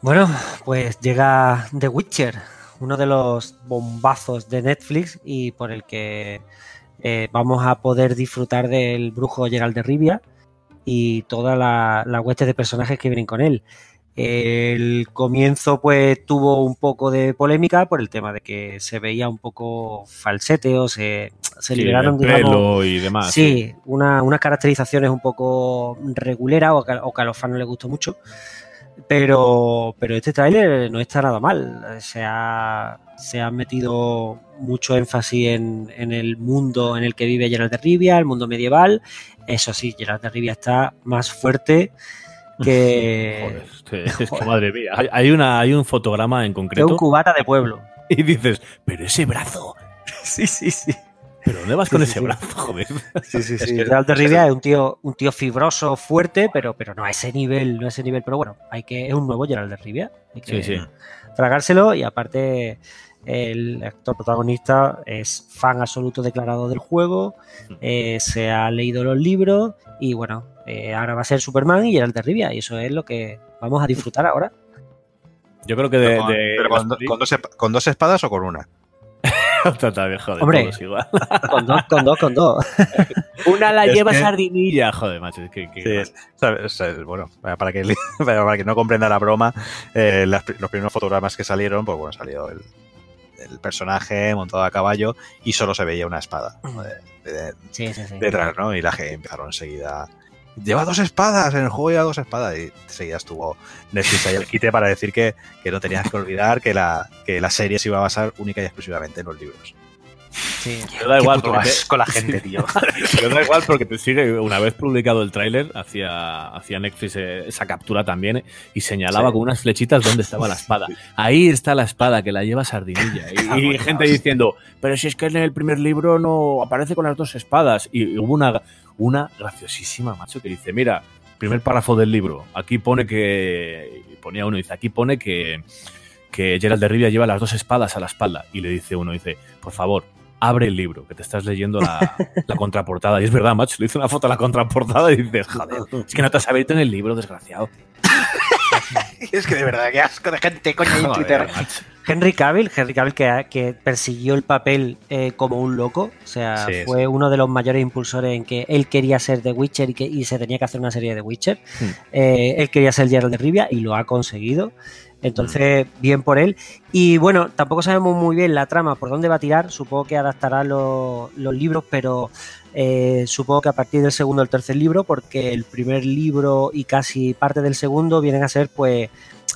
Bueno, pues llega The Witcher, uno de los bombazos de Netflix y por el que eh, vamos a poder disfrutar del brujo Geralt de Rivia y toda la, la hueste de personajes que vienen con él. El comienzo pues tuvo un poco de polémica por el tema de que se veía un poco falsete o se, se Sí, liberaron el digamos, pelo y demás. Sí, una- unas caracterizaciones un poco reguleras o que, o que a los fans no les gustó mucho. Pero, pero este tráiler no está nada mal. Se ha, se ha metido mucho énfasis en, en el mundo en el que vive Geralt de Rivia, el mundo medieval. Eso sí, Geralt de Rivia está más fuerte que, *laughs* Joder, es que- es que madre mía. Hay, una, hay un fotograma en que un concreto cubata de pueblo. *laughs* y dices, pero ese brazo. *laughs* Sí, sí, sí. ¿Pero dónde vas con Sí, ese sí, brazo, joder? Sí, sí, Sí. Geralt de Rivia es un tío, un tío fibroso, fuerte, pero, pero no a ese nivel, no a ese nivel. Pero bueno, hay que, es un nuevo Geralt de Rivia. Hay que tragárselo y aparte el actor protagonista es fan absoluto declarado del juego, eh, se ha leído los libros y bueno, eh, ahora va a ser Superman y Geralt de Rivia y eso es lo que vamos a disfrutar ahora. Yo creo que de. Pero con, de- pero con do- con dos, esp- con dos espadas o con una. *laughs* Total, joder, Hombre. todos igual. *laughs* Con dos, con dos, con dos. *laughs* Una la Es lleva que- sardinilla, joder, macho. Es que, que- Sí, es- ¿sabes? Es- bueno, para que, para que no comprenda la broma, eh, las los primeros fotogramas que salieron, pues bueno, salió el, el personaje montado a caballo y solo se veía una espada ¿no? de- de- Sí, sí, sí. detrás, ¿no? Y la gente empezaron enseguida. Lleva dos espadas, en el juego lleva dos espadas. Y enseguida estuvo Netflix ahí el quite para decir que, que no tenías que olvidar que la, que la serie se iba a basar única y exclusivamente en los libros. Sí. Pero da igual, porque te- asco la gente, *laughs* tío. Pero da igual porque te sigue, una vez publicado el tráiler, hacía, hacía Netflix eh, esa captura también eh, y señalaba Sí. con unas flechitas dónde estaba la espada. Ahí está la espada, que la lleva Sardinilla. Y, *laughs* y gente diciendo, pero si es que en el primer libro no aparece con las dos espadas. Y hubo una, una graciosísima, macho, que dice, mira, primer párrafo del libro, aquí pone que, ponía uno, dice, aquí pone que, que Gerald de Rivia lleva las dos espadas a la espalda. Y le dice uno, dice, por favor, abre el libro, que te estás leyendo la, la contraportada. Y es verdad, macho, le hice una foto a la contraportada y dices, joder, es que no te has abierto en el libro, desgraciado. *laughs* es que de verdad, qué asco de gente, coño, en Twitter. Henry Cavill, Henry Cavill que, que persiguió el papel eh, como un loco, o sea, Sí, fue uno de los mayores impulsores en que él quería ser The Witcher y, que, y se tenía que hacer una serie de Witcher. Hmm. Eh, él quería ser Geralt de Rivia y lo ha conseguido. Entonces, bien por él. Y bueno, tampoco sabemos muy bien la trama, por dónde va a tirar. Supongo que adaptará los, los libros, pero eh, supongo que a partir del segundo o el tercer libro, porque el primer libro y casi parte del segundo vienen a ser pues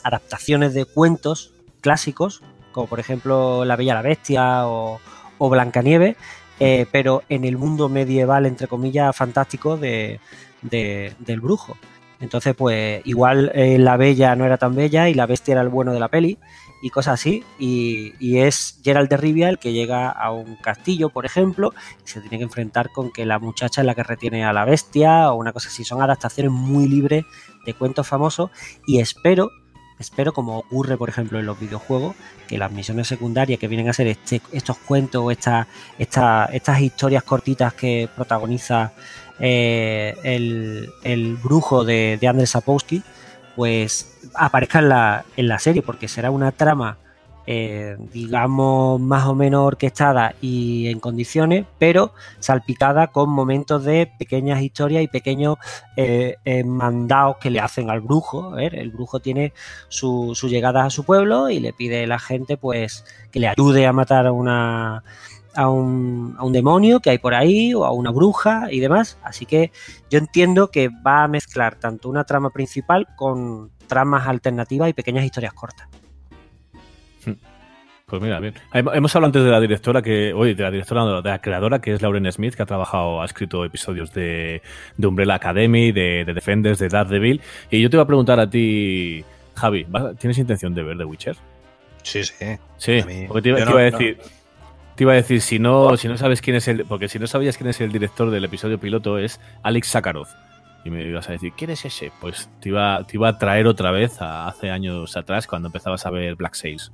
adaptaciones de cuentos clásicos, como por ejemplo La Bella y la Bestia o, o Blancanieves, eh, pero en el mundo medieval, entre comillas, fantástico de, de- del brujo. Entonces, pues igual eh, la bella no era tan bella y la bestia era el bueno de la peli y cosas así. Y, y es Gerald de Rivia el que llega a un castillo, por ejemplo, y se tiene que enfrentar con que la muchacha es la que retiene a la bestia o una cosa así. Son adaptaciones muy libres de cuentos famosos y espero, espero como ocurre, por ejemplo, en los videojuegos, que las misiones secundarias que vienen a ser este- estos cuentos o esta- esta- estas historias cortitas que protagoniza eh, el, el brujo de, de Andrzej Sapowski, pues aparezca en la, en la serie, porque será una trama, eh, digamos, más o menos orquestada y en condiciones, pero salpicada con momentos de pequeñas historias y pequeños eh, mandados que le hacen al brujo. El brujo tiene su, su llegada a su pueblo y le pide a la gente pues que le ayude a matar a una a un, a un demonio que hay por ahí o a una bruja y demás. Así que yo entiendo que va a mezclar tanto una trama principal con tramas alternativas y pequeñas historias cortas. Pues mira, bien. Hem- Hemos hablado antes de la directora que, oye, de la directora, no, de la creadora que es Lauren Smith, que ha trabajado, ha escrito episodios de, de Umbrella Academy, de, de Defenders, de Daredevil. Y yo te iba a preguntar a ti, Javi, ¿vas- ¿tienes intención de ver The Witcher? Sí, sí. Sí, A mí- porque te iba, te no- a no- decir. Te iba a decir, si no, si no sabes quién es el. Porque si no sabías quién es el director del episodio piloto, es Alex Sakharov. Y me ibas a decir, ¿quién es ese? Pues te iba, te iba a traer otra vez a hace años atrás, cuando empezabas a ver Black Sails.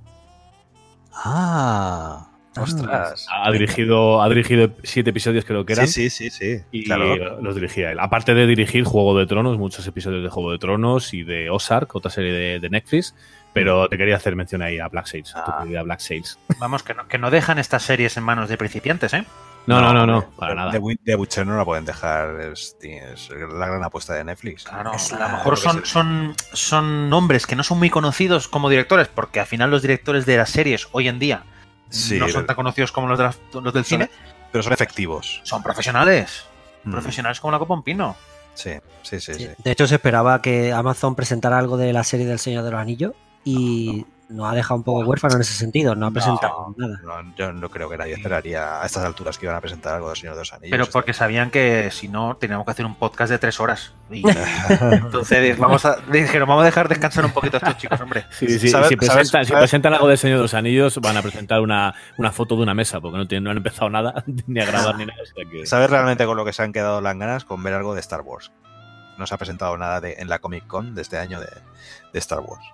Ah, ostras. Ha dirigido, ha dirigido siete episodios, creo que eran. Sí, sí, sí, sí. Y claro. los dirigía él. Aparte de dirigir Juego de Tronos, muchos episodios de Juego de Tronos y de Ozark, otra serie de, de Netflix. Pero te quería hacer mención ahí a Black Sails, tu Ah. querida Black Sails. Vamos, que no, que no dejan estas series en manos de principiantes, ¿eh? No, no, no, no, de- para nada. De Witcher no la pueden dejar. Es, es la gran apuesta de Netflix. Claro, Es a lo mejor son, se- son, son nombres que no son muy conocidos como directores, porque al final los directores de las series hoy en día Sí, no son tan conocidos como los, de las- los del Son- cine. Pero son efectivos. Son profesionales. Mm, Profesionales como la copa un pino. Sí, sí, sí. sí. De hecho, se esperaba que Amazon presentara algo de la serie del Señor de los Anillos y nos ha dejado un poco huérfano en ese sentido, no ha presentado No, nada. no, yo no creo que nadie esperaría a estas alturas que iban a presentar algo del Señor de los Anillos. Pero porque sabían que si no, teníamos que hacer un podcast de tres horas. Y *laughs* entonces vamos a, dijeron, vamos a dejar descansar un poquito a estos chicos, hombre. Sí, sí, ¿Sabes- si, presentan, sabes- si presentan algo de Señor de los Anillos, van a presentar una, una foto de una mesa, porque no, tienen, no han empezado nada, *laughs* ni a grabar ni nada. o sea que- ¿Sabes realmente con lo que se han quedado las ganas? Con ver algo de Star Wars. No se ha presentado nada de, en la Comic Con de este año de, de Star Wars.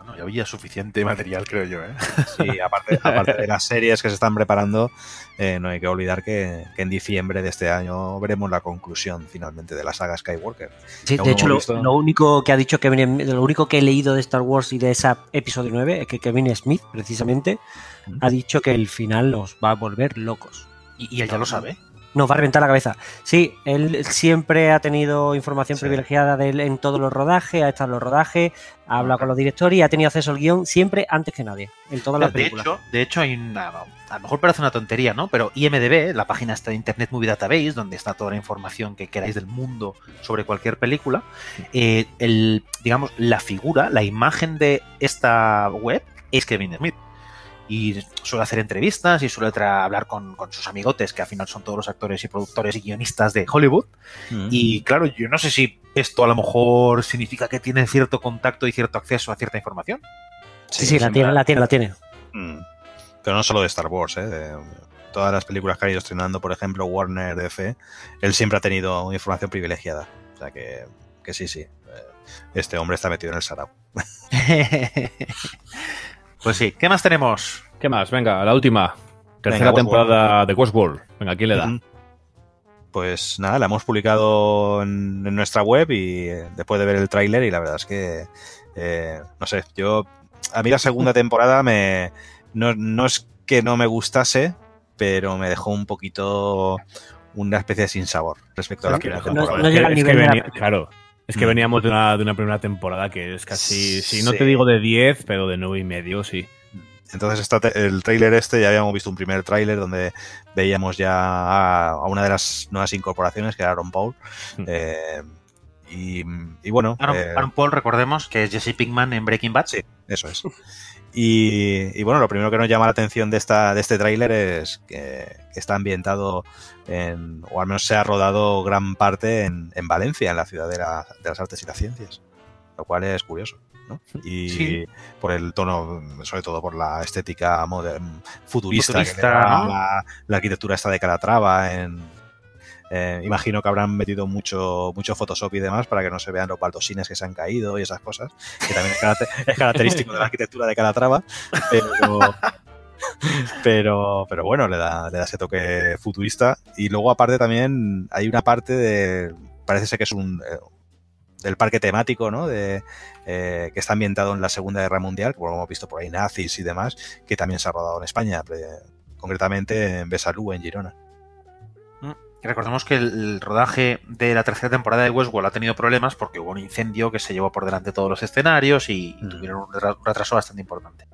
Bueno, ya había suficiente material, creo yo, ¿eh? Sí, aparte, *laughs* aparte de las series que se están preparando, eh, no hay que olvidar que, que en diciembre de este año veremos la conclusión finalmente de la saga Skywalker. Sí, de hecho, no lo, hemos visto. lo único que ha dicho Kevin, lo único que he leído de Star Wars y de esa episodio 9 es que Kevin Smith, precisamente, ha dicho que el final los va a volver locos. Y, y él ya lo sabe. Nos va a reventar la cabeza. Sí, él siempre ha tenido información Sí. privilegiada de él en todos los rodajes, ha estado en los rodajes, ha hablado con los directores y ha tenido acceso al guion siempre antes que nadie, en todas las De películas. hecho, de hecho, hay una, a lo mejor parece una tontería, ¿no? Pero IMDB, la página esta de Internet Movie Database, donde está toda la información que queráis del mundo sobre cualquier película, eh, el, digamos, la figura, la imagen de esta web es Kevin Smith. Y suele hacer entrevistas y suele hablar con, con sus amigotes, que al final son todos los actores y productores y guionistas de Hollywood. Y claro, yo no sé si esto a lo mejor significa que tiene cierto contacto y cierto acceso a cierta información. Sí, sí, la tiene, la tiene, la tiene. Mm. Pero no solo de Star Wars, ¿eh? De todas las películas que ha ido estrenando, por ejemplo, Warner DC, él siempre ha tenido información privilegiada. O sea que, que sí, sí. eh, Este hombre está metido en el sarao. *laughs* pues sí, ¿qué más tenemos? ¿Qué más? Venga, la última. Tercera Venga, temporada de Westworld. Venga, ¿quién le da? Pues nada, la hemos publicado en, en nuestra web y eh, después de ver el tráiler y la verdad es que, eh, no sé, yo, a mí la segunda *laughs* temporada me, no, no es que no me gustase, pero me dejó un poquito una especie de sinsabor respecto a la Es que- primera temporada. no es llega que- al es que nivel de la venía-. Claro. Es que Mm. veníamos de una, de una primera temporada que es casi, sí, no Sí. te digo de 10, pero de 9 y medio, sí. Entonces esta te- el tráiler este, ya habíamos visto un primer tráiler donde veíamos ya a, a una de las nuevas incorporaciones, que era Aaron Paul. Mm. Eh, y, y bueno, Aaron, eh, Aaron Paul, recordemos que es Jesse Pinkman en Breaking Bad. Sí. eso es. *laughs* Y, y bueno, lo primero que nos llama la atención de, esta, de este tráiler es que, que está ambientado en, o al menos se ha rodado gran parte en, en Valencia, en la ciudad de, la- de las artes y las ciencias, lo cual es curioso. ¿no? Y Sí. por el tono, sobre todo por la estética modern, futurista, que le la, la arquitectura esta de Calatrava. En, eh, imagino que habrán metido mucho, mucho Photoshop y demás para que no se vean los baldosines que se han caído y esas cosas, que también es, caracter- es característico de la arquitectura de Calatrava, pero, pero, pero bueno, le da, le da ese toque futurista. Y luego aparte también hay una parte de, parece ser que es un... eh, del parque temático, ¿no? De, eh, que está ambientado en la Segunda Guerra Mundial, como hemos visto por ahí, nazis y demás, que también se ha rodado en España, concretamente en Besalú, en Girona. Recordemos que el, rodaje de la tercera temporada de Westworld ha tenido problemas porque hubo un incendio que se llevó por delante todos los escenarios y Mm. tuvieron un retra- un retraso bastante importante.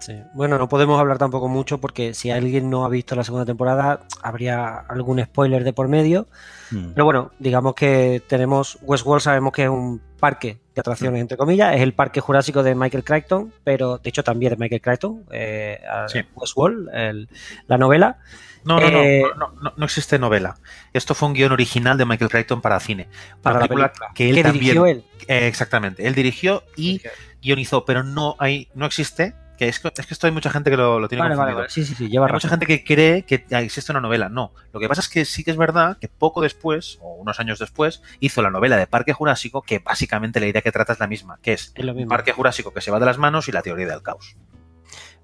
Sí. Bueno, no podemos hablar tampoco mucho porque si alguien no ha visto la segunda temporada, habría algún spoiler de por medio. Mm. Pero bueno, digamos que tenemos Westworld, sabemos que es un parque de atracciones, entre comillas, es el parque jurásico de Michael Crichton, pero de hecho también de Michael Crichton, eh, Sí. Westworld, el- la novela. No, no, no, Eh, no, no, no existe novela. Esto fue un guion original de Michael Crichton para cine. Para la película que él también. dirigió él. Eh, exactamente. Él dirigió y guionizó, pero no hay, no existe. Que es, que- es que esto hay mucha gente que lo, lo tiene Vale, vale, confundido. vale. Sí, sí, sí, lleva Hay mucha razón. gente que cree que existe una novela. No. Lo que pasa es que sí que es verdad que poco después, o unos años después, hizo la novela de Parque Jurásico, que básicamente la idea que trata es la misma, que es Es lo un mismo. Parque Jurásico que se va de las manos y la teoría del caos.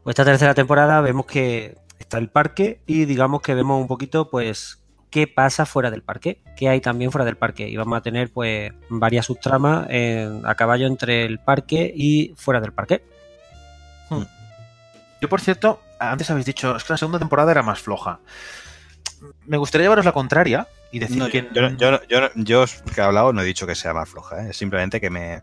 Pues esta tercera temporada vemos que está el parque y digamos que vemos un poquito, pues, qué pasa fuera del parque, qué hay también fuera del parque. Y vamos a tener, pues, varias subtramas en- a caballo entre el parque y fuera del parque. Yo, por cierto, antes habéis dicho, es que la segunda temporada era más floja. Me gustaría llevaros la contraria y decir No, que... yo, yo, yo, yo que he hablado no he dicho que sea más floja, ¿eh? es simplemente que me...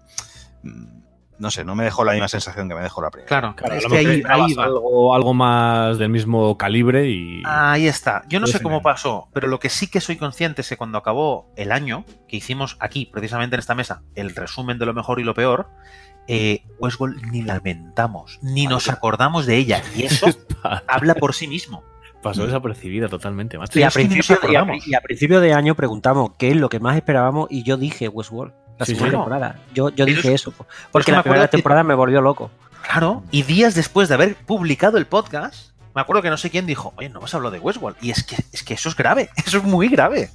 No sé, no me dejó la misma sensación que me dejó la primera. Claro, Claro, es que ahí, va. algo, algo más del mismo calibre y. Ahí está. Yo no sé cómo pasó, pero lo que sí que soy consciente es que cuando acabó el año, que hicimos aquí, precisamente en esta mesa, el resumen de lo mejor y lo peor, eh, Westworld ni lamentamos, ni nos acordamos de ella. Y eso *laughs* habla por sí mismo. Pasó desapercibida totalmente, macho. Y a, principio, y a- y a principio de año preguntamos qué es lo que más esperábamos y yo dije Westworld, la Sí, segunda sí. temporada. Yo, yo dije es- eso, es porque la primera que- temporada me volvió loco. Claro, y días después de haber publicado el podcast, me acuerdo que no sé quién dijo, oye, no hemos hablado de Westworld. Y es que, es que eso es grave, *laughs* eso es muy grave.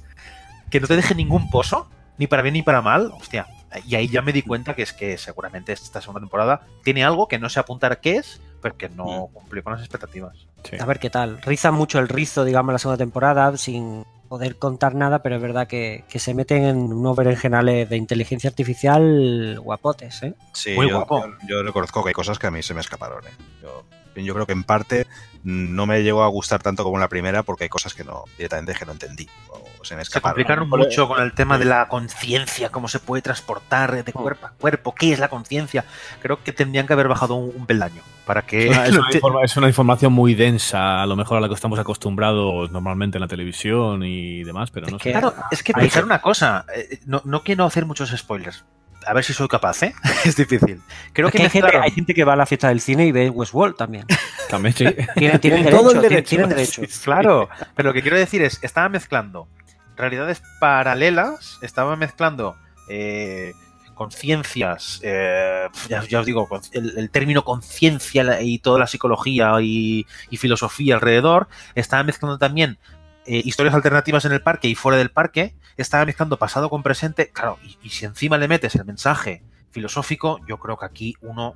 Que no te deje ningún pozo, ni para bien ni para mal, hostia. Y ahí ya me di cuenta que es que seguramente esta segunda temporada tiene algo que no sé apuntar qué es, pero que no cumplió con las expectativas. Sí. A ver qué tal. Riza mucho el rizo, digamos, la segunda temporada, sin poder contar nada, pero es verdad que, que se meten en unos berenjenales de inteligencia artificial guapotes, ¿eh? Sí, Muy yo, guapo. yo- yo reconozco que hay cosas que a mí se me escaparon. ¿eh? Yo, yo creo que en parte mm, no me llegó a gustar tanto como la primera porque hay cosas que no directamente que no entendí o se me Se complicaron mucho con el tema de la conciencia, cómo se puede transportar de cuerpo a cuerpo, qué es la conciencia. Creo que tendrían que haber bajado un, un peldaño para que... Es una, es *laughs* una informa- es una información muy densa, a lo mejor a la que estamos acostumbrados normalmente en la televisión y demás, pero no Es sé. que- Claro, es que pensar una cosa, eh, no, no quiero hacer muchos spoilers. A ver si soy capaz, ¿eh? *laughs* es difícil. Creo que, que hay gente, hay gente que va a la fiesta del cine y ve Westworld también. *laughs* También sí. Tienen, tienen Todo derecho, el tienen- tienen derecho. derecho. Claro, pero lo que quiero decir es, estaba mezclando realidades paralelas, estaba mezclando eh, conciencias, eh, ya, os digo, el, término conciencia y toda la psicología y, filosofía alrededor, estaba mezclando también eh, historias alternativas en el parque y fuera del parque, estaba mezclando pasado con presente, claro, y, si encima le metes el mensaje filosófico, yo creo que aquí uno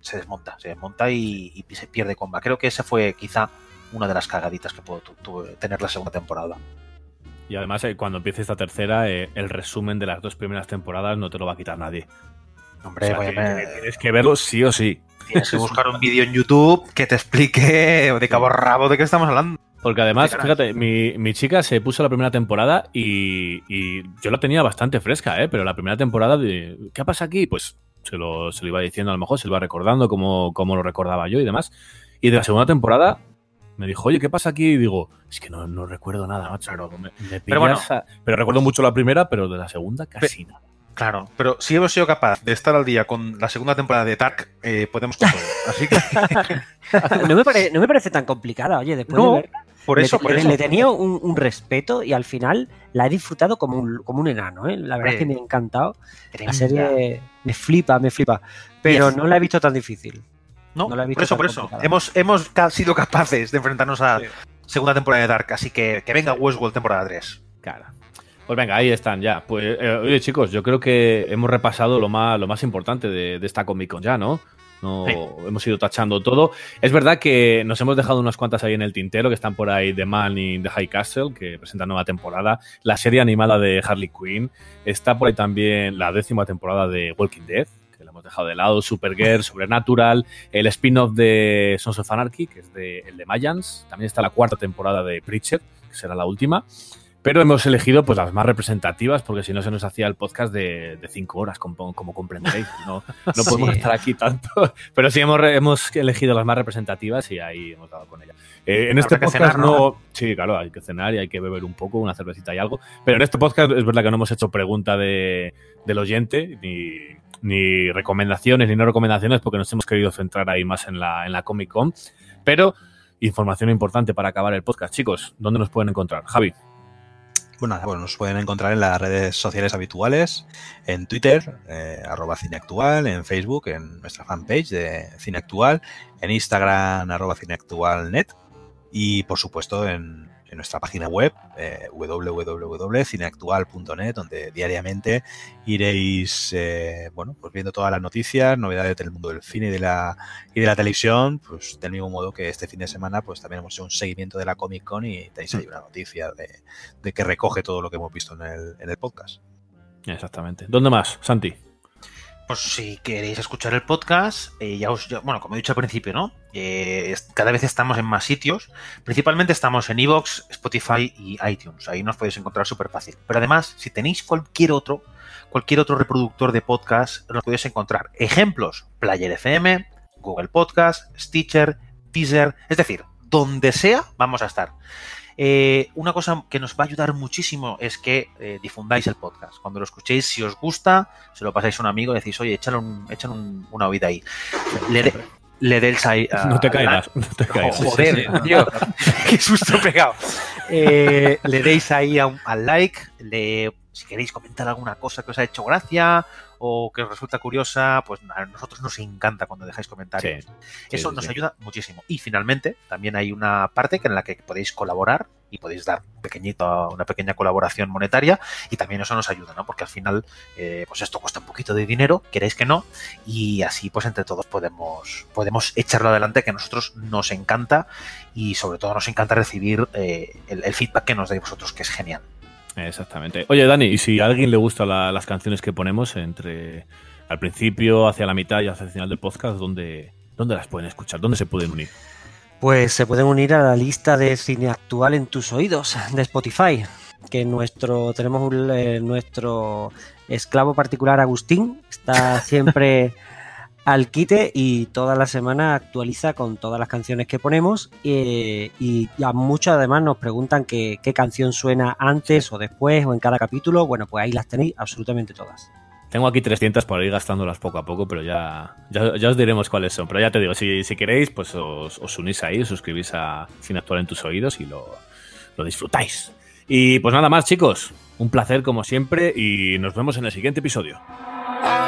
se desmonta, se desmonta y, y se pierde comba. Creo que esa fue quizá una de las cagaditas que tu- tener la segunda temporada. Y además, eh, cuando empiece esta tercera, eh, el resumen de las dos primeras temporadas no te lo va a quitar nadie. Hombre, O sea, que- tienes que verlo sí o sí. tienes que buscar un vídeo en YouTube que te explique de cabo a rabo de qué estamos hablando. Porque además, fíjate, mi, mi chica se puso la primera temporada y, y yo la tenía bastante fresca, ¿eh? Pero la primera temporada, de, ¿qué pasa aquí? Pues se lo, se lo iba diciendo a lo mejor, se lo iba recordando como, como lo recordaba yo y demás. Y de la segunda temporada me dijo, oye, ¿qué pasa aquí? Y digo, es que no, no recuerdo nada, macho. Me, me Pero bueno. a- pero recuerdo mucho la primera, pero de la segunda casi nada. Claro, pero si hemos sido capaz de estar al día con la segunda temporada de Dark, eh, podemos con todo. Así que *laughs* No me, pare- no me parece tan complicada, oye, después No, de ver, por le- eso, por le, eso. le tenía un, un respeto y al final la he disfrutado como un, como un enano, ¿eh? La verdad es que me ha encantado. La serie me flipa, me flipa. Pero Yes. no la he visto tan difícil. No, no la he visto por eso, por eso. complicada. Hemos, hemos ca- sido capaces de enfrentarnos a segunda temporada de Dark, así que que venga Westworld temporada 3. Claro. Pues venga, ahí están ya. Pues, eh, oye, chicos, yo creo que hemos repasado lo más, lo más importante de, de esta Comic Con ya, ¿no? No Sí. hemos ido tachando todo. Es verdad que nos hemos dejado unas cuantas ahí en el tintero, que están por ahí The Man in the High Castle, que presenta nueva temporada. La serie animada de Harley Quinn. Está por ahí también la décima temporada de Walking Dead, hemos dejado de lado. Supergirl, Supernatural. El spin-off de Sons of Anarchy, que es de, el de Mayans. También está la cuarta temporada de Preacher, que será la última. Pero hemos elegido pues las más representativas, porque si no se nos hacía el podcast de, de cinco horas, como, como comprenderéis. No, *laughs* no podemos Sí. estar aquí tanto. *laughs* Pero sí hemos, hemos elegido las más representativas y ahí hemos dado con ella. Eh, en este Habrá podcast cenar, no... ¿no? Sí, claro, hay que cenar y hay que beber un poco, una cervecita y algo. Pero en este podcast es verdad que no hemos hecho pregunta de, del oyente, ni, ni recomendaciones, ni no recomendaciones, porque nos hemos querido centrar ahí más en la, en la Comic Con. Pero información importante para acabar el podcast. Chicos, ¿dónde nos pueden encontrar? Javi. Bueno, nada, pues nos pueden encontrar en las redes sociales habituales, en Twitter, eh, arroba cineactual, en Facebook, en nuestra fanpage de Cine Actual, en Instagram, arroba cineactualnet, y por supuesto en, en nuestra página web, eh, www.cineactual.net, donde diariamente iréis, eh, bueno, pues viendo todas las noticias, novedades del mundo del cine y de la, y de la televisión, pues del mismo modo que este fin de semana, pues también hemos hecho un seguimiento de la Comic Con y tenéis ahí una noticia de, de que recoge todo lo que hemos visto en el, en el podcast. Exactamente. ¿Dónde más, Santi? Pues si queréis escuchar el podcast, eh, ya os, ya- bueno, como he dicho al principio, ¿no? Eh, cada vez estamos en más sitios. Principalmente estamos en Evox, Spotify y iTunes. Ahí nos podéis encontrar súper fácil. Pero además, si tenéis cualquier otro, cualquier otro reproductor de podcast, nos podéis encontrar. Ejemplos: Player FM, Google Podcast, Stitcher, Teaser, es decir, donde sea, vamos a estar. Eh, una cosa que nos va a ayudar muchísimo es que eh, difundáis el podcast. Cuando lo escuchéis, si os gusta, se lo pasáis a un amigo y decís, oye, échale, un, échale un- una oída ahí. Le, de- le ahí. a- No te caigas, no te caigas. Joder, Sí, sí. tío. *laughs* Qué susto pegado. Eh, le deis ahí a un- al like. Le, si queréis comentar alguna cosa que os ha hecho gracia o que os resulta curiosa, pues a nosotros nos encanta cuando dejáis comentarios. Sí, Eso sí, nos sí. ayuda muchísimo. Y finalmente, también hay una parte en la que podéis colaborar y podéis dar un pequeñito, una pequeña colaboración monetaria y también eso nos ayuda, ¿no? Porque al final, eh, pues esto cuesta un poquito de dinero, queréis que no, y así pues entre todos podemos, podemos echarlo adelante que a nosotros nos encanta y sobre todo nos encanta recibir eh, el, el feedback que nos dais vosotros, que es genial. Exactamente. Oye, Dani, y si a alguien le gustan la- las canciones que ponemos entre al principio, hacia la mitad y hacia el final del podcast, ¿dónde, ¿dónde las pueden escuchar? ¿Dónde se pueden unir? Pues se pueden unir a la lista de cine actual en tus oídos de Spotify. Que nuestro tenemos un- eh, nuestro esclavo particular Agustín está siempre *laughs* al quite y toda la semana actualiza con todas las canciones que ponemos eh, y a muchos además nos preguntan qué, qué canción suena antes o después o en cada capítulo. Bueno, pues ahí las tenéis absolutamente todas. Tengo aquí 300 para ir gastándolas poco a poco, pero ya, ya, ya os diremos cuáles son. Pero ya te digo, si, si queréis, pues os, os unís ahí, os suscribís a Cine Actual en tus oídos y lo, lo disfrutáis. Y pues nada más, chicos. Un placer como siempre y nos vemos en el siguiente episodio.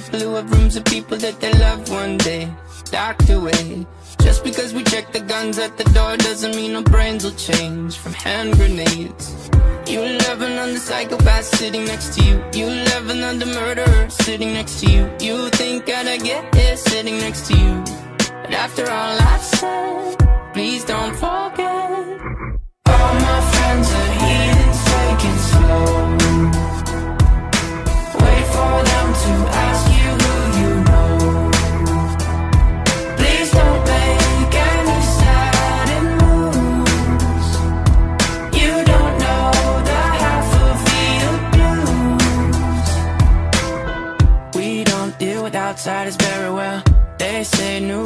people who have rooms of people that they love one day. Docked away. Just because we check the guns at the door doesn't mean our brains will change from hand grenades. You love another psychopath sitting next to you. You love another murderer sitting next to you. You think I'd get here sitting next to you. But after all I've said, please don't forget. All my friends are heathens, take it slow. Wait for them to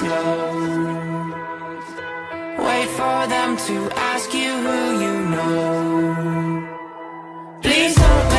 Slow. Wait for them to ask you who you know. Please don't